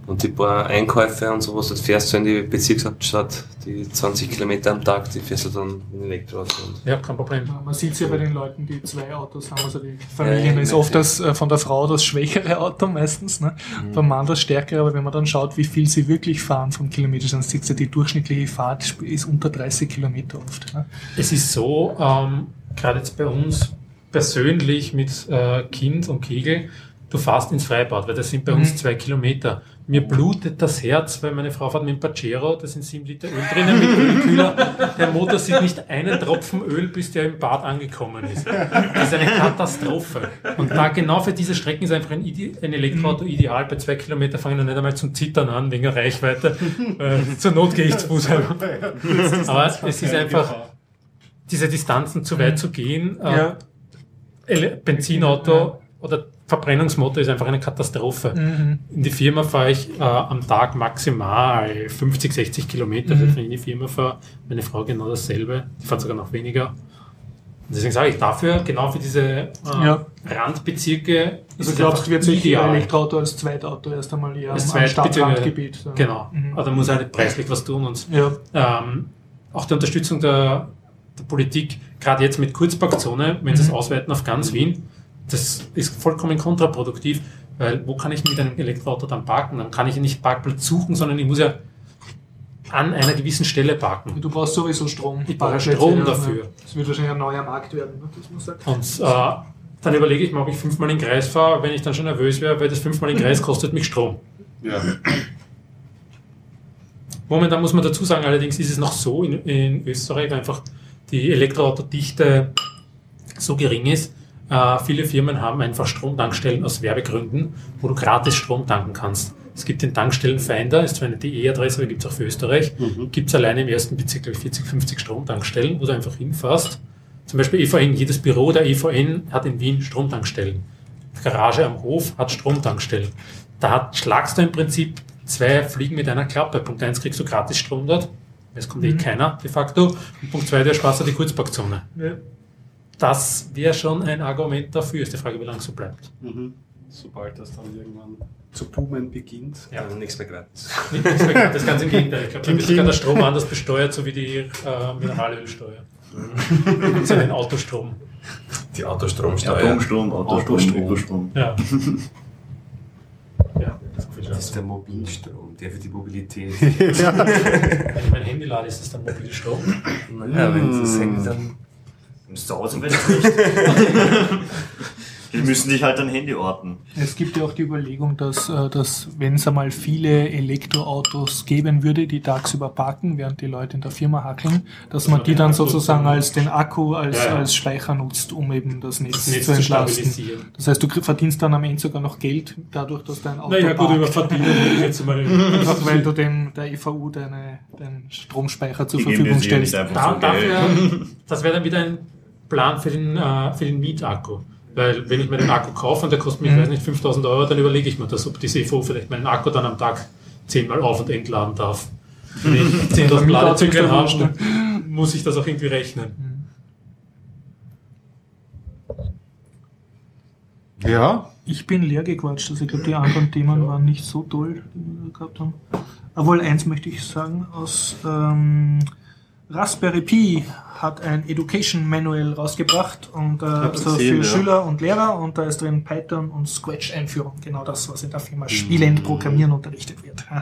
Und die paar Einkäufe und sowas, das fährst du in die Bezirkshauptstadt, die 20 Kilometer am Tag, die fährst du dann dem Elektroauto. Und Ja, kein Problem. Ja, Man sieht es ja bei den Leuten, die zwei Autos haben. Also die Familien Ja, ja, ist ja. oft das, äh, von der Frau das schwächere Auto meistens, ne? Mhm. beim Mann das stärkere. Aber wenn man dann schaut, wie viel sie wirklich fahren von Kilometern, dann sieht sie, die durchschnittliche Fahrt ist unter 30 Kilometer oft. Ne? Es ist so, ähm, gerade jetzt bei uns persönlich mit äh, Kind und Kegel, du fährst ins Freibad, weil das sind bei uns Mhm. zwei Kilometer. Mir blutet das Herz, weil meine Frau fährt mit dem Pajero, da sind sieben Liter Öl drinnen mit Ölkühler. Der Motor sieht nicht einen Tropfen Öl, bis der im Bad angekommen ist. Das ist eine Katastrophe. Und da genau für diese Strecken ist einfach ein, Ide ein Elektroauto ideal. Bei zwei Kilometer fangen wir nicht einmal zum Zittern an, wegen der Reichweite. Äh, zur Not gehe ich zu Fuß. Aber es ist einfach, diese Distanzen zu weit zu gehen. Äh, Benzinauto oder Verbrennungsmotor ist einfach eine Katastrophe. Mhm. In die Firma fahre ich äh, am Tag maximal 50, 60 Kilometer, Mhm. wenn ich in die Firma fahre. Meine Frau genau dasselbe. Die fährt sogar noch weniger. Und deswegen sage ich dafür, genau für diese äh, Ja. Randbezirke Also glaubst du, wird sich ideal. Elektroauto als Zweitauto erst einmal eher Als am, Stadtrandgebiet? Genau. Mhm. Also da muss halt preislich was tun und Ja. ähm, auch die Unterstützung der, der Politik, gerade jetzt mit Kurzparkzone, wenn sie es Mhm. ausweiten auf ganz Wien, das ist vollkommen kontraproduktiv, weil wo kann ich mit einem Elektroauto dann parken? Dann kann ich nicht Parkplatz suchen, sondern ich muss ja an einer gewissen Stelle parken. Du brauchst sowieso Strom. Ich brauche Strom ja. dafür. Das wird wahrscheinlich ein neuer Markt werden, ne, dass man sagt. Und äh, dann überlege ich mir, ob ich fünfmal in den Kreis fahre, wenn ich dann schon nervös wäre, weil das fünfmal in den Kreis kostet mich Strom. Ja. Momentan muss man dazu sagen, allerdings ist es noch so in, in Österreich, einfach die Elektroautodichte so gering ist. Äh, viele Firmen haben einfach Stromtankstellen aus Werbegründen, wo du gratis Strom tanken kannst. Es gibt den Tankstellenfinder, ist zwar eine DE-Adresse, aber gibt es auch für Österreich. Mhm. Gibt es alleine im ersten Bezirk glaub ich, 40, 50 Stromtankstellen, wo du einfach hinfährst. Zum Beispiel EVN, jedes Büro der EVN hat in Wien Stromtankstellen. Die Garage am Hof hat Stromtankstellen. Da hat, schlagst du im Prinzip zwei Fliegen mit einer Klappe. Punkt eins kriegst du gratis Strom dort. Es kommt eh Mhm. keiner de facto. Und Punkt zwei, der sparst du die Kurzparkzone. Ja. Das wäre schon ein Argument dafür. Ist die Frage, wie lange so bleibt. Mhm. Sobald das dann irgendwann zu boomen beginnt. Ja. ja. nichts mehr gratis. Nicht nichts mehr gratis, ganz im Gegenteil. Ich glaube, dann wird sogar der Strom anders besteuert, so wie die äh, Mineralölsteuer. Und so den Autostrom. Die Autostromsteuer. Atomstrom, Autostrom, Autostrom. Ökostrom. Ja. ja, Das ist der Mobilstrom, der für die Mobilität. Wenn ich mein Handy lade, ist das dann Mobilstrom. Naja, wenn das Handy dann. Zu Hause vielleicht nicht. Die müssen dich halt an Handy orten. Es gibt ja auch die Überlegung, dass, äh, dass wenn es einmal viele Elektroautos geben würde, die tagsüber parken, während die Leute in der Firma hackeln, dass man die dann sozusagen als den Akku als, Ja, ja. als Speicher nutzt, um eben das Netz, Das Netz zu zu entlasten. stabilisieren. Das heißt, du verdienst dann am Ende sogar noch Geld dadurch, dass dein Auto Naja, gut, über. Verdienen jetzt mal. Einfach weil du dem, der EVU deine, deinen Stromspeicher zur Die Verfügung stellst. Da, dafür, das wäre dann wieder ein Plan für den, äh, für den Mietakku. Weil wenn ich mir den Akku kaufe und der kostet mich, Mhm. weiß nicht, 5000 Euro, dann überlege ich mir das, ob die CFO vielleicht meinen Akku dann am Tag zehnmal auf- und entladen darf. Wenn ich 10.000 Ladezyklen habe, dann muss ich das auch irgendwie rechnen. Ja, Ich bin leer gequatscht, also ich glaube, die anderen Themen waren nicht so toll, die wir gehabt haben. Obwohl, eins möchte ich sagen, aus ähm, Raspberry Pi hat ein Education Manual rausgebracht und äh, also gesehen, für ja. Schüler und Lehrer und da ist drin Python und Scratch Einführung, genau das, was in der Firma Spielend Programmieren unterrichtet wird.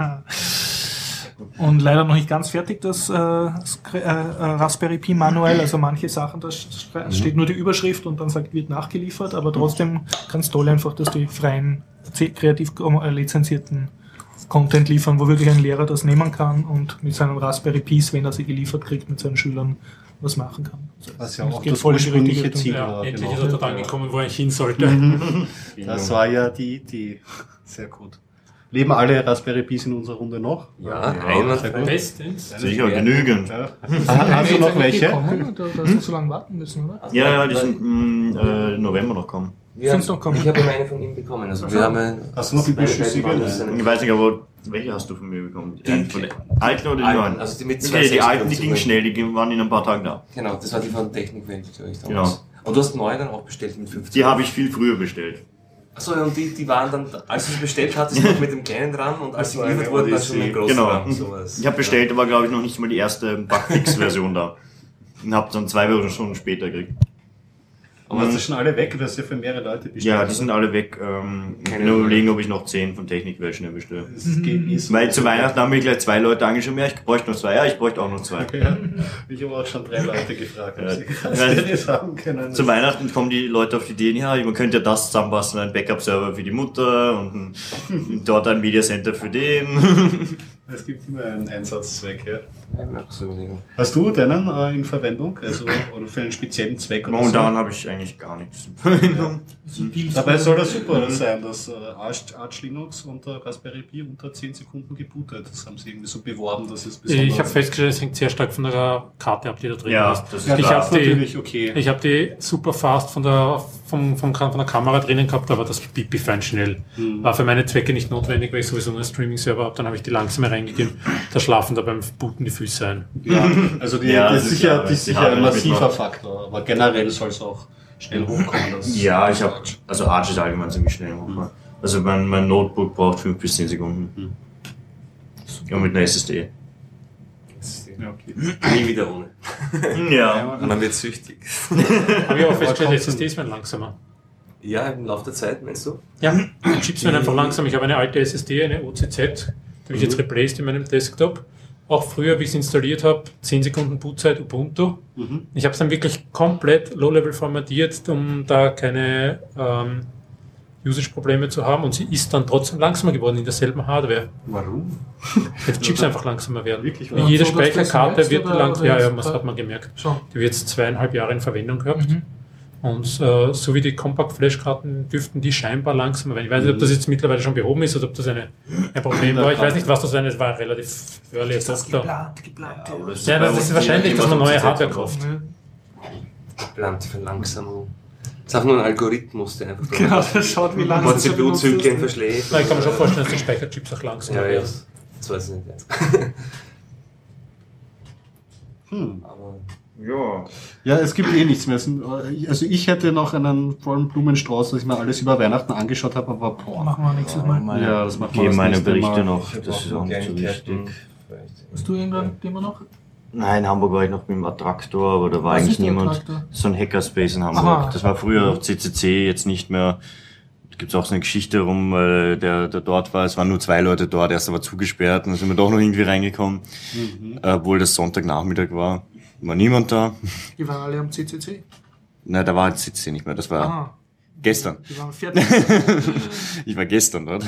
Und leider noch nicht ganz fertig, das äh, äh, äh, Raspberry Pi Manual. Also manche Sachen, da st- steht nur die Überschrift und dann sagt, wird nachgeliefert, aber trotzdem ganz toll einfach, dass die freien, kreativ äh, lizenzierten Content liefern, wo wirklich ein Lehrer das nehmen kann und mit seinen Raspberry Pis, wenn er sie geliefert kriegt, mit seinen Schülern was machen kann. Also Was ja das auch das ursprüngliche. Ziel Ja, war. endlich genau. ist er dort angekommen, wo er eigentlich hin sollte. Das war ja die Idee. Sehr gut. Leben alle Raspberry Pis in unserer Runde noch? Ja, sehr einwandfrei. gut. Bestens. Sicher, genügend. Ja. Hast du noch welche? Gekommen? Da, da hast du so lange warten müssen, oder? Ja, ja, die sind im äh, November noch kommen. Wir Sind's haben, ich habe immer eine von ihm bekommen. Also wir haben Hast du noch die das eine- Ich weiß nicht, aber welche hast du von mir bekommen? Die- Einen von den alten oder die Alten, neuen? also die mit okay, die 256 alten, die gingen schnell, die waren in ein paar Tagen da. Genau, das war die von Technikwelt, glaube ich. Genau. damals. Und du hast neue dann auch bestellt mit 50. Die habe ich viel früher bestellt. Achso, und die, die waren dann, als du sie bestellt hattest, noch mit dem kleinen dran und als sie geliefert wurden, dann schon mit dem großen Genau. dran. Sowas. Ich habe bestellt, da war glaube ich noch nicht mal die erste Bugfix-Version da. Und habe dann zwei Stunden später gekriegt. Aber hast du schon alle weg? Du hast ja für mehrere Leute bestellt. Ja, die sind alle weg. Ähm, ich kann nur überlegen, ob ich noch zehn von Technikwelt schnell bestelle. Das geht eh so. Weil zu Weihnachten haben mir gleich zwei Leute angeschrieben, ja, ich bräuchte noch zwei. Ja, ich bräuchte auch noch zwei. Ja. Ich habe auch schon drei Leute gefragt, ob Ja. sie Raspberry haben können. Zu Weihnachten kommen die Leute auf die Ideen, ja, man könnte ja das zusammenbasteln, ein Backup-Server für die Mutter und dort ein Media Center für den. Es gibt immer einen Einsatzzweck. Ja. Ja, so. Hast du deinen äh, in Verwendung? Also, oder für einen speziellen Zweck oder Momentan habe ich eigentlich gar nichts in Verbindung. so? Dabei soll das super sein, dass äh, Arch, Arch Linux unter Raspberry Pi unter 10 Sekunden gebootet. Das haben sie irgendwie so beworben, dass es besonders Ich habe festgestellt, es hängt sehr stark von der Karte ab, die da drin Ja, ist. das ist ja, ich das habe ist die, natürlich okay. ich hab die super fast von der, vom, vom, von der Kamera drinnen gehabt, aber das pipi fein schnell. Hm. War für meine Zwecke nicht notwendig, weil ich sowieso einen Streaming-Server habe. Dann habe ich die langsame reingegeben. Da schlafen da beim Booten die Füße ein. Ja, also die, Ja, das das ist sicher, das ist die sicher ein massiver. Faktor. Aber generell soll es auch schnell hochkommen. Ja, ich habe, also Arch ist allgemein ziemlich schnell machbar. Also mein, mein Notebook braucht 5 bis 10 Sekunden. Ja, mit einer SSD. Ja, okay. Nie wieder ohne. Ja. Man wird süchtig. Habe ich auch festgestellt, SSDs werden langsamer. Ja, im Laufe der Zeit, meinst du? Ja, die Chips werden einfach langsam. Ich habe eine alte SSD, eine OCZ, die habe ich jetzt replaced in meinem Desktop. Auch früher, wie ich es installiert habe, 10 Sekunden Bootzeit Ubuntu. Mhm. Ich habe es dann wirklich komplett low-level formatiert, um da keine ähm, Usage-Probleme zu haben. Und sie ist dann trotzdem langsamer geworden in derselben Hardware. Warum? Weil die Chips einfach langsamer werden. Wirklich? Wie jede Speicherkarte wird oder Ja, ja, das hat man gemerkt. Schon. Die wird jetzt zweieinhalb Jahre in Verwendung gehabt. Mhm. Und äh, so wie die Compact-Flash-Karten dürften die scheinbar langsamer werden. Ich weiß nicht, ob das jetzt mittlerweile schon behoben ist oder ob das eine, ein Problem war. Ich weiß nicht, was das war. Es war relativ early Das Adopter. geplant, geplant. Ja, das ist wahrscheinlich, dass man neue Hardware kauft. Geplante Verlangsamung. Das ist auch nur ein Algorithmus, der einfach Genau, das schaut, wie lange das CPU-Zyklen verschläft. Na, ich kann mir schon vorstellen, dass die Speicherchips auch langsamer Ja, ja. werden. Das weiß ich nicht. Hm. Ja. Ja, es gibt eh nichts mehr. Es äh, Also ich hätte noch einen vollen Blumenstrauß, dass ich mir alles über Weihnachten angeschaut habe, aber boah. Machen wir nächstes Mal. Ja, das macht man Okay, das meine Berichte Mal. noch. Das ist auch nicht so wichtig. Hast du irgendein Thema noch? Nein, in Hamburg war ich noch mit dem Attraktor, aber da war Was eigentlich niemand. Attraktor? So ein Hackerspace in Hamburg. Aha. Das war früher auf CCC, jetzt nicht mehr. Da gibt's auch so eine Geschichte rum, weil der, der dort war. Es waren nur zwei Leute dort, erst aber zugesperrt und dann sind wir doch noch irgendwie reingekommen. Äh, Obwohl das Sonntagnachmittag war. War niemand da. Die waren alle am CCC. Nein, da war CCC nicht mehr. Das war Aha, gestern. die waren fertig. Ich war gestern dort.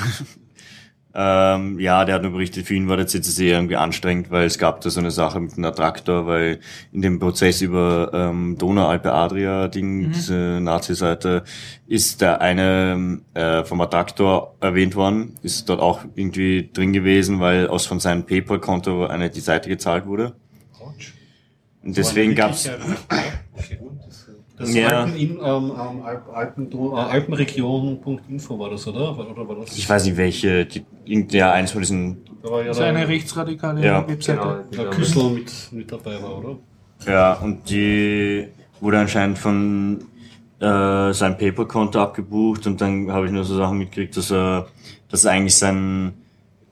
Ähm, ja, der hat nur berichtet, für ihn war der CCC irgendwie anstrengend, weil es gab da so eine Sache mit dem Attraktor, weil in dem Prozess über ähm, Donau-Alpe-Adria-Ding, diese Nazi-Seite, ist der eine äh, vom Attraktor erwähnt worden, ist dort auch irgendwie drin gewesen, weil aus von seinem PayPal-Konto eine die Seite gezahlt wurde. Und deswegen gab's Das Ja. Alpen in, ähm, ähm, Alp, Alpen, äh, Alpenregion.info war das, oder? Oder war das? ich weiß nicht welche, die, irgendeiner eins von diesen, Da war ja Das ist der, eine rechtsradikale Ja, Webseite. der Küssel mit, mit dabei war, oder? ja, und die wurde anscheinend von äh, sein PayPal-Konto abgebucht und dann habe ich nur so Sachen mitgekriegt, dass er, dass eigentlich sein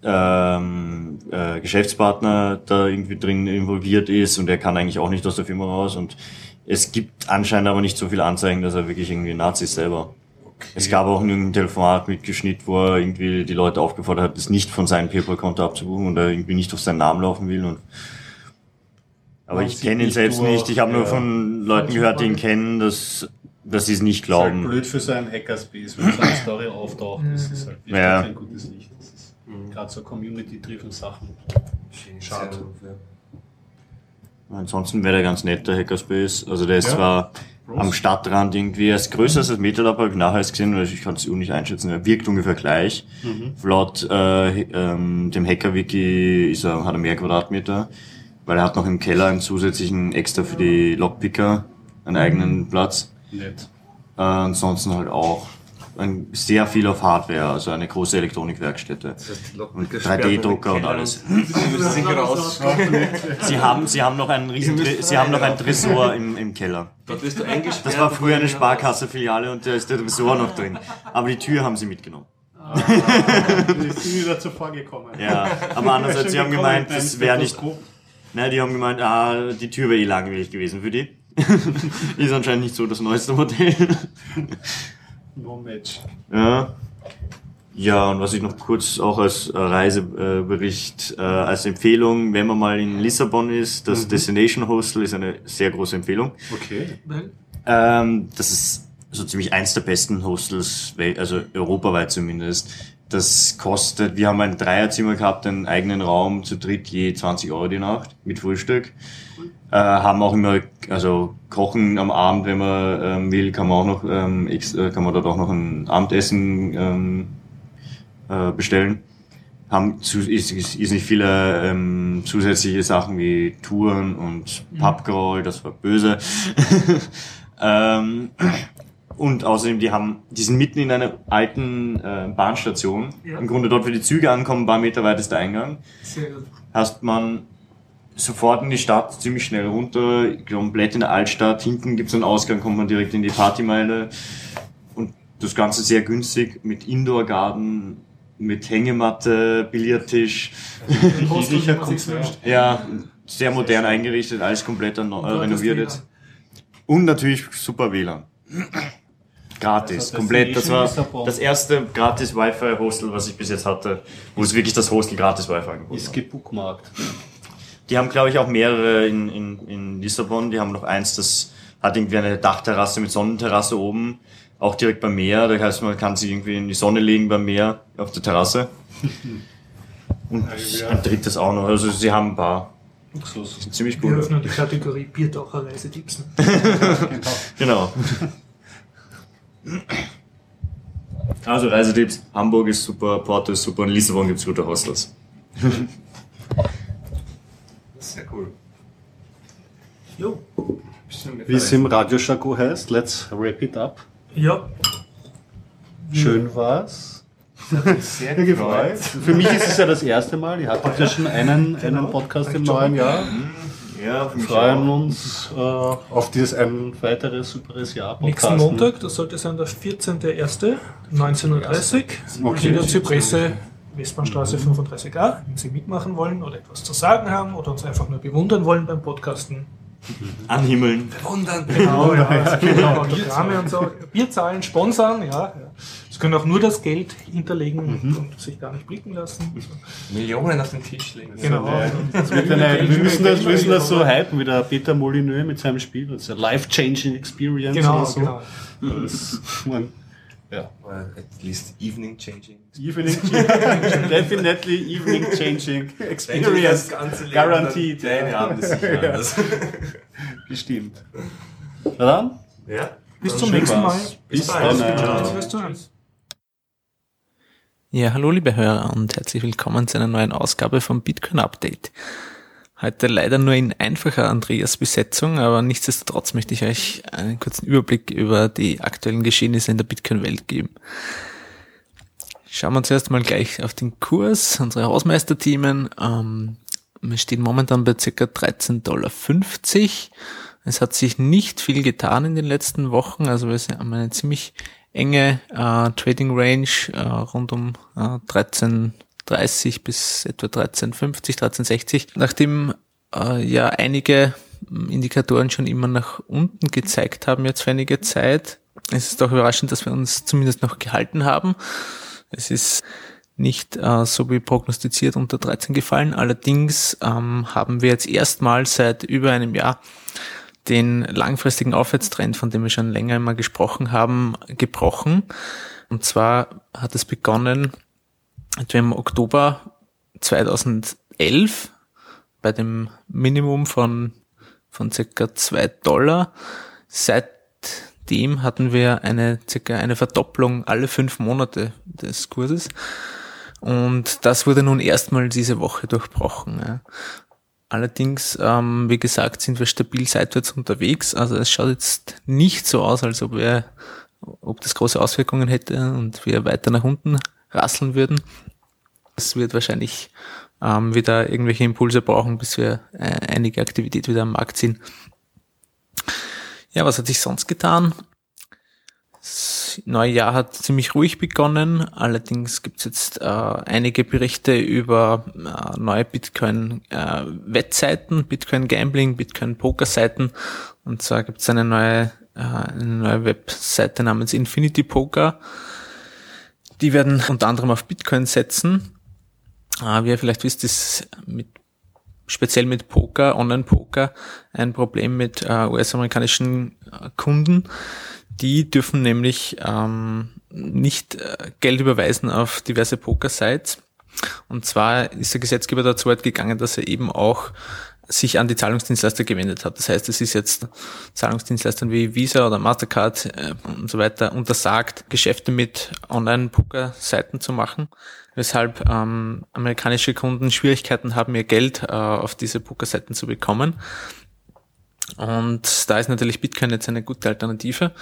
ähm, äh, Geschäftspartner da irgendwie drin involviert ist und er kann eigentlich auch nicht aus der Firma raus und es gibt anscheinend aber nicht so viele Anzeigen, dass er wirklich irgendwie Nazi ist selber. Es gab auch ein Telefonat mitgeschnitten, wo er irgendwie die Leute aufgefordert hat, das nicht von seinem PayPal-Konto abzubuchen und er irgendwie nicht auf seinen Namen laufen will und aber Man ich kenne ihn selbst nicht. Ich habe nur ja. von Leuten gehört, die ihn kennen, dass, dass sie es nicht Ist halt glauben. blöd für so einen Hackerspace, wenn so eine Story auftaucht. Das ist halt wirklich Ja. kein gutes Licht. Gerade so Community-driven Sachen. Schade. Ansonsten wäre der ganz nett, der Hackerspace. Also der ist Ja. zwar Groß. am Stadtrand irgendwie, er ist größer als das Metalab, habe ich nachher gesehen, weil ich kann es nicht einschätzen. Er wirkt ungefähr gleich. Laut äh, ähm, dem Hacker-Wiki ist er, hat er mehr Quadratmeter, weil er hat noch im Keller einen zusätzlichen extra für die Lockpicker einen eigenen Platz. Nett. Äh, ansonsten halt auch ein, sehr viel auf Hardware, also eine große Elektronikwerkstätte. Und 3D-Drucker und alles. Sie müssen sich raus. Sie haben, sie haben noch einen riesen, sie haben noch einen Tresor im, im Keller. Dort wirst du eingesperrt. Das war früher eine Sparkasse-Filiale und da ist der Tresor noch drin. Aber die Tür haben sie mitgenommen. Die sind wieder zuvor gekommen. Ja, aber andererseits, sie haben gemeint, das wäre nicht, nein, die haben gemeint, ah, die Tür wäre eh langweilig gewesen für die. ist anscheinend nicht so das neueste Modell. No Match. Ja. Ja, und was ich noch kurz auch als äh, Reisebericht, äh, als Empfehlung, wenn man mal in Lissabon ist, das Destination Hostel ist eine sehr große Empfehlung. Okay. Ähm, das ist so ziemlich eins der besten Hostels, also europaweit zumindest. Das kostet, wir haben ein Dreierzimmer gehabt, einen eigenen Raum, zu dritt je 20 Euro die Nacht mit Frühstück. Äh, haben auch immer, also kochen am Abend, wenn man ähm, will, kann man auch noch, ähm, extra, kann man dort auch noch ein Abendessen ähm, äh, bestellen. Haben zu, ist, ist, ist nicht viele ähm, zusätzliche Sachen wie Touren und Pubcrawl, das war böse. ähm, und außerdem, die haben, die sind mitten in einer alten äh, Bahnstation. Ja. Im Grunde dort, wo die Züge ankommen, ein paar Meter weit ist der Eingang. Sehr gut. Hast man sofort in die Stadt, ziemlich schnell runter, komplett in der Altstadt. Hinten gibt's einen Ausgang, kommt man direkt in die Partymeile. Und das Ganze sehr günstig mit Indoor-Garden, mit Hängematte, Billardtisch. Hostel, Konzert. wünscht. Ja, sehr modern eingerichtet, alles komplett äh, renoviert jetzt. Und natürlich super WLAN. Gratis, Also komplett. Das war das erste gratis Wi-Fi-Hostel, was ich bis jetzt hatte, wo es wirklich das Hostel gratis Wi-Fi angeboten Ist gebookmarkt. Die haben, glaube ich, auch mehrere in, in, in Lissabon. Die haben noch eins, das hat irgendwie eine Dachterrasse mit Sonnenterrasse oben, auch direkt beim Meer. Das heißt, man kann sich irgendwie in die Sonne legen beim Meer auf der Terrasse. Und ein drittes auch noch. Also sie haben ein paar. Luxus. Ziemlich Wir cool. öffnen die Kategorie Biertaucher Reisetipps. Genau. Also Reisetipps. Hamburg ist super, Porto ist super und Lissabon gibt's gute Hostels. Sehr cool. Jo. Wie es im Radioschako heißt, let's wrap it up. Ja. Schön war's. Sehr gefreut. Für mich ist es ja das erste Mal. Ihr hattet ja schon einen, einen Podcast im neuen Jahr. Ja, für freuen uns äh, auf dieses ein weiteres superes Jahr. Nächsten Podcasten. Montag, das sollte sein der 14.01. 19.30 Uhr. Okay. In der Zypresse, Westbahnstraße 35a. Wenn Sie mitmachen wollen oder etwas zu sagen haben oder uns einfach nur bewundern wollen beim Podcasten. Anhimmeln. Wundern. Genau, ja, auch Autogramme und so. Bier zahlen, sponsern, ja. Sie können auch nur das Geld hinterlegen und sich gar nicht blicken lassen. Millionen auf den Tisch legen. Genau. Das wird eine, wir müssen das, müssen das so hypen wie der Peter Molyneux mit seinem Spiel. Das ist eine life-changing experience Genau, oder so. genau. Das, man, ja. Or at least evening changing. Evening changing, definitely evening changing experience. Guaranteed. Deine Abende sicher anders. Bestimmt. Na dann, Ja? Bis zum nächsten Mal. Bis bald. dann. Ja, hallo liebe Hörer und herzlich willkommen zu einer neuen Ausgabe vom Bitcoin Update. Heute leider nur in einfacher Andreas-Besetzung, aber nichtsdestotrotz möchte ich euch einen kurzen Überblick über die aktuellen Geschehnisse in der Bitcoin-Welt geben. Schauen wir uns erst mal gleich auf den Kurs, unsere Hausmeisterthemen. Ähm, wir stehen momentan bei ca. 13,50 Dollar. Es hat sich nicht viel getan in den letzten Wochen. Also wir haben eine ziemlich enge äh, Trading Range äh, rund um äh, 13,30 bis etwa 13,50, 13,60. Nachdem äh, ja einige Indikatoren schon immer nach unten gezeigt haben jetzt für einige Zeit, ist es doch überraschend, dass wir uns zumindest noch gehalten haben. Es ist nicht äh, so wie prognostiziert unter 13 gefallen. Allerdings ähm, haben wir jetzt erstmals seit über einem Jahr den langfristigen Aufwärtstrend, von dem wir schon länger immer gesprochen haben, gebrochen. Und zwar hat es begonnen etwa im Oktober 2011 bei dem Minimum von, von circa zwei Dollar. Seitdem hatten wir eine circa eine Verdopplung alle fünf Monate des Kurses. Und das wurde nun erstmal diese Woche durchbrochen. Ja. Allerdings, ähm, wie gesagt, sind wir stabil seitwärts unterwegs. Also es schaut jetzt nicht so aus, als ob wir, ob das große Auswirkungen hätte und wir weiter nach unten rasseln würden. Es wird wahrscheinlich ähm, wieder irgendwelche Impulse brauchen, bis wir äh, einige Aktivität wieder am Markt ziehen. Ja, was hat sich sonst getan? Das neue Jahr hat ziemlich ruhig begonnen. Allerdings gibt es jetzt äh, einige Berichte über äh, neue Bitcoin-Wettseiten, äh, Bitcoin-Gambling, Bitcoin-Poker-Seiten. Und zwar gibt es eine neue, äh, eine neue Webseite namens Infinity Poker. Die werden unter anderem auf Bitcoin setzen. Äh, wie ihr vielleicht wisst, ist mit speziell mit Poker, Online-Poker, ein Problem mit äh, US-amerikanischen äh, Kunden die dürfen nämlich ähm, nicht äh, Geld überweisen auf diverse Poker-Sites. Und zwar ist der Gesetzgeber dazu weit gegangen, dass er eben auch sich an die Zahlungsdienstleister gewendet hat. Das heißt, es ist jetzt Zahlungsdienstleistern wie Visa oder Mastercard äh, und so weiter untersagt, Geschäfte mit Online-Poker-Seiten zu machen, weshalb ähm, amerikanische Kunden Schwierigkeiten haben, ihr Geld äh, auf diese Poker-Seiten zu bekommen. Und da ist natürlich Bitcoin jetzt eine gute Alternative.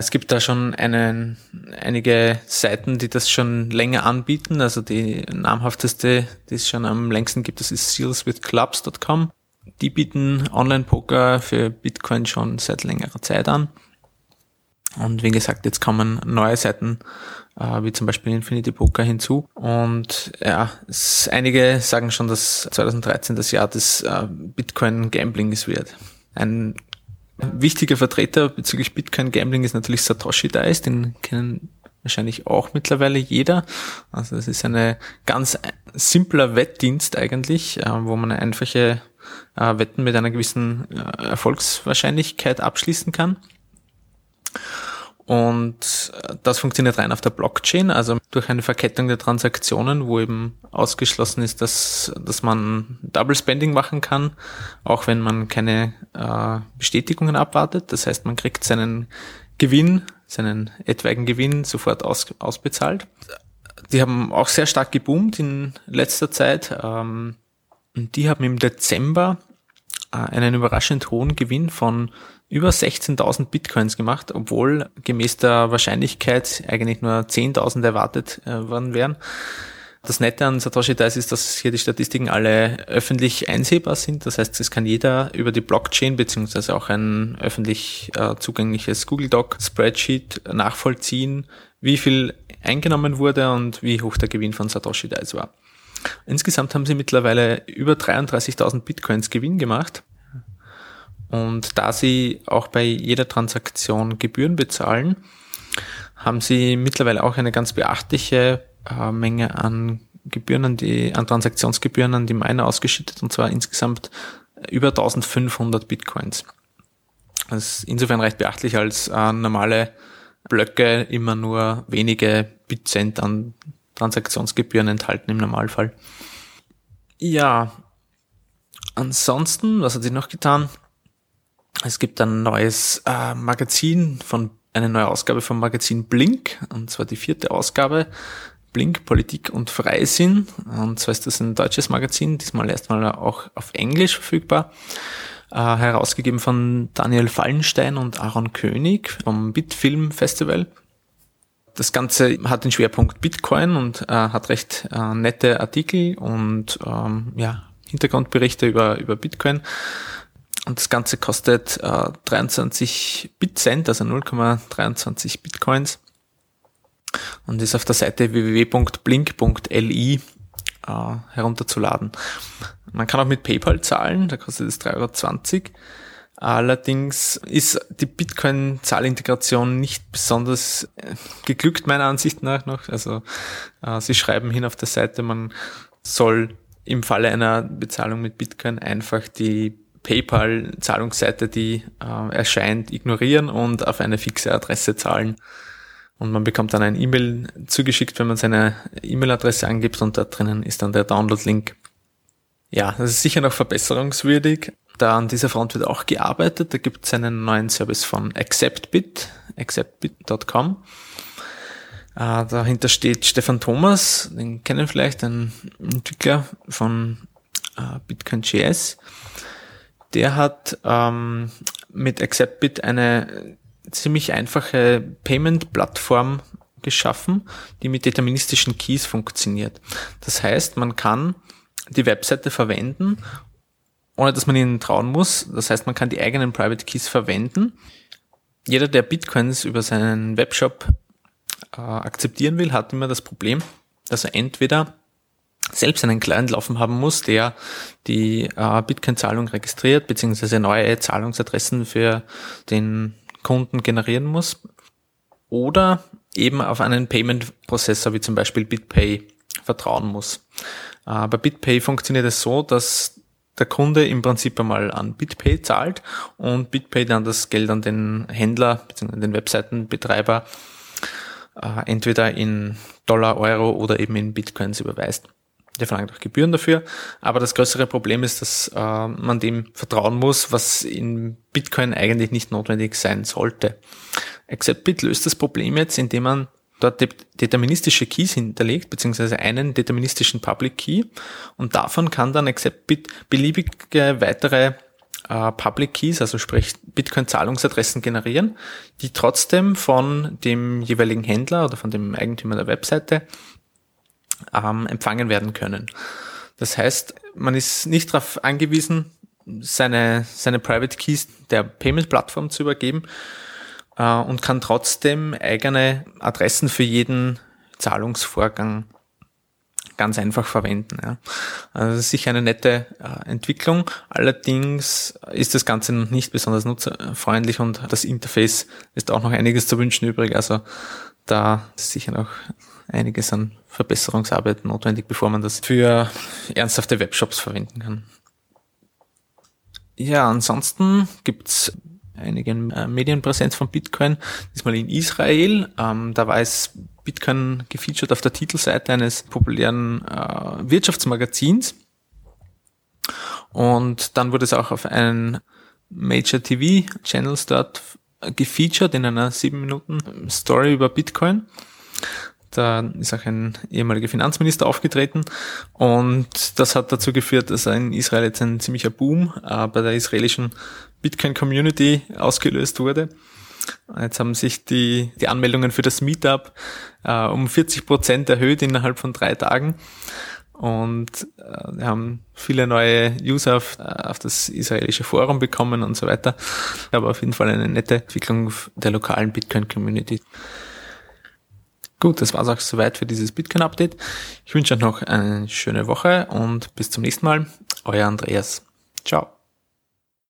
Es gibt da schon einen, einige Seiten, die das schon länger anbieten. Also die namhafteste, die es schon am längsten gibt, das ist sealswithclubs.com. Die bieten Online-Poker für Bitcoin schon seit längerer Zeit an. Und wie gesagt, jetzt kommen neue Seiten, äh, wie zum Beispiel Infinity Poker hinzu. Und ja, es, einige sagen schon, dass 2013 das Jahr des äh, Bitcoin Gamblings wird. Ein wichtiger Vertreter bezüglich Bitcoin Gambling ist natürlich Satoshi Dice, den kennen wahrscheinlich auch mittlerweile jeder. Also es ist eine ganz simpler Wettdienst eigentlich, äh, wo man einfache äh, Wetten mit einer gewissen äh, Erfolgswahrscheinlichkeit abschließen kann. Und äh, das funktioniert rein auf der Blockchain, also durch eine Verkettung der Transaktionen, wo eben ausgeschlossen ist, dass, dass man Double Spending machen kann, auch wenn man keine äh, Bestätigungen abwartet. Das heißt, man kriegt seinen Gewinn, seinen etwaigen Gewinn sofort aus, ausbezahlt. Die haben auch sehr stark geboomt in letzter Zeit. Ähm, und die haben im Dezember äh, einen überraschend hohen Gewinn von über 16.000 Bitcoins gemacht, obwohl gemäß der Wahrscheinlichkeit eigentlich nur 10.000 erwartet äh, worden wären. Das Nette an Satoshi Dice ist, dass hier die Statistiken alle öffentlich einsehbar sind. Das heißt, es kann jeder über die Blockchain beziehungsweise auch ein öffentlich äh, zugängliches Google Doc Spreadsheet nachvollziehen, wie viel eingenommen wurde und wie hoch der Gewinn von Satoshi Dice war. Insgesamt haben sie mittlerweile über 33.000 Bitcoins Gewinn gemacht. Und da sie auch bei jeder Transaktion Gebühren bezahlen, haben sie mittlerweile auch eine ganz beachtliche äh, Menge an Gebühren, an die, an Transaktionsgebühren an die Miner ausgeschüttet, und zwar insgesamt über 1500 Bitcoins. Das ist insofern recht beachtlich, als äh, normale Blöcke immer nur wenige Bitcent an Transaktionsgebühren enthalten im Normalfall. Ja, ansonsten, was hat sich noch getan? Es gibt ein neues äh, Magazin von, eine neue Ausgabe vom Magazin Blink, und zwar die vierte Ausgabe. Blink, Politik und Freisinn. Und zwar ist das ein deutsches Magazin, diesmal erstmal auch auf Englisch verfügbar. Äh, herausgegeben von Daniel Fallenstein und Aaron König vom Bitfilm Festival. Das Ganze hat den Schwerpunkt Bitcoin und äh, hat recht äh, nette Artikel und ähm, ja, Hintergrundberichte über, über Bitcoin. Und das Ganze kostet äh, 23 Bitcent, also 0,23 Bitcoins. Und ist auf der Seite www.blink.li äh, herunterzuladen. Man kann auch mit PayPal zahlen, da kostet es 3,20 Euro. Allerdings ist die Bitcoin-Zahlintegration nicht besonders äh, geglückt, meiner Ansicht nach noch. Also äh, sie schreiben hin auf der Seite, man soll im Falle einer Bezahlung mit Bitcoin einfach die PayPal-Zahlungsseite, die äh, erscheint, ignorieren und auf eine fixe Adresse zahlen. Und man bekommt dann ein E-Mail zugeschickt, wenn man seine E-Mail-Adresse angibt und da drinnen ist dann der Download-Link. Ja, das ist sicher noch verbesserungswürdig. Da an dieser Front wird auch gearbeitet. Da gibt es einen neuen Service von AcceptBit, acceptbit.com. Äh, dahinter steht Stefan Thomas, den kennen vielleicht, ein Entwickler von äh, Bitcoin.js. Der hat ähm, mit AcceptBit eine ziemlich einfache Payment-Plattform geschaffen, die mit deterministischen Keys funktioniert. Das heißt, man kann die Webseite verwenden, ohne dass man ihnen trauen muss. Das heißt, man kann die eigenen Private Keys verwenden. Jeder, der Bitcoins über seinen Webshop äh, akzeptieren will, hat immer das Problem, dass er entweder selbst einen Client laufen haben muss, der die äh, Bitcoin-Zahlung registriert, beziehungsweise neue Zahlungsadressen für den Kunden generieren muss, oder eben auf einen Payment-Prozessor wie zum Beispiel BitPay vertrauen muss. Äh, bei BitPay funktioniert es so, dass der Kunde im Prinzip einmal an BitPay zahlt und BitPay dann das Geld an den Händler bzw. den Webseitenbetreiber äh, entweder in Dollar, Euro oder eben in Bitcoins überweist. Der verlangt auch Gebühren dafür. Aber das größere Problem ist, dass äh, man dem vertrauen muss, was in Bitcoin eigentlich nicht notwendig sein sollte. AcceptBit löst das Problem jetzt, indem man dort deterministische Keys hinterlegt, beziehungsweise einen deterministischen Public Key. Und davon kann dann AcceptBit beliebige weitere äh, Public Keys, also sprich Bitcoin-Zahlungsadressen generieren, die trotzdem von dem jeweiligen Händler oder von dem Eigentümer der Webseite ähm, empfangen werden können. Das heißt, man ist nicht darauf angewiesen, seine, seine Private Keys der Payment-Plattform zu übergeben äh, und kann trotzdem eigene Adressen für jeden Zahlungsvorgang ganz einfach verwenden. Ja. Also das ist sicher eine nette äh, Entwicklung. Allerdings ist das Ganze noch nicht besonders nutzerfreundlich und das Interface ist auch noch einiges zu wünschen übrig. Also da ist sicher noch einiges an Verbesserungsarbeit notwendig, bevor man das für ernsthafte Webshops verwenden kann. Ja, ansonsten gibt's einige äh, Medienpräsenz von Bitcoin, diesmal in Israel. Ähm, da war es Bitcoin gefeatured auf der Titelseite eines populären äh, Wirtschaftsmagazins. Und dann wurde es auch auf einen Major TV Channels dort gefeatured in einer sieben Minuten Story über Bitcoin. Da ist auch ein ehemaliger Finanzminister aufgetreten und das hat dazu geführt, dass in Israel jetzt ein ziemlicher Boom äh, bei der israelischen Bitcoin-Community ausgelöst wurde. Jetzt haben sich die, die Anmeldungen für das Meetup äh, um 40 Prozent erhöht innerhalb von drei Tagen. Und äh, wir haben viele neue User auf, äh, auf das israelische Forum bekommen und so weiter. Aber auf jeden Fall eine nette Entwicklung der lokalen Bitcoin-Community. Gut, das war's auch soweit für dieses Bitcoin-Update. Ich wünsche euch noch eine schöne Woche und bis zum nächsten Mal. Euer Andreas. Ciao.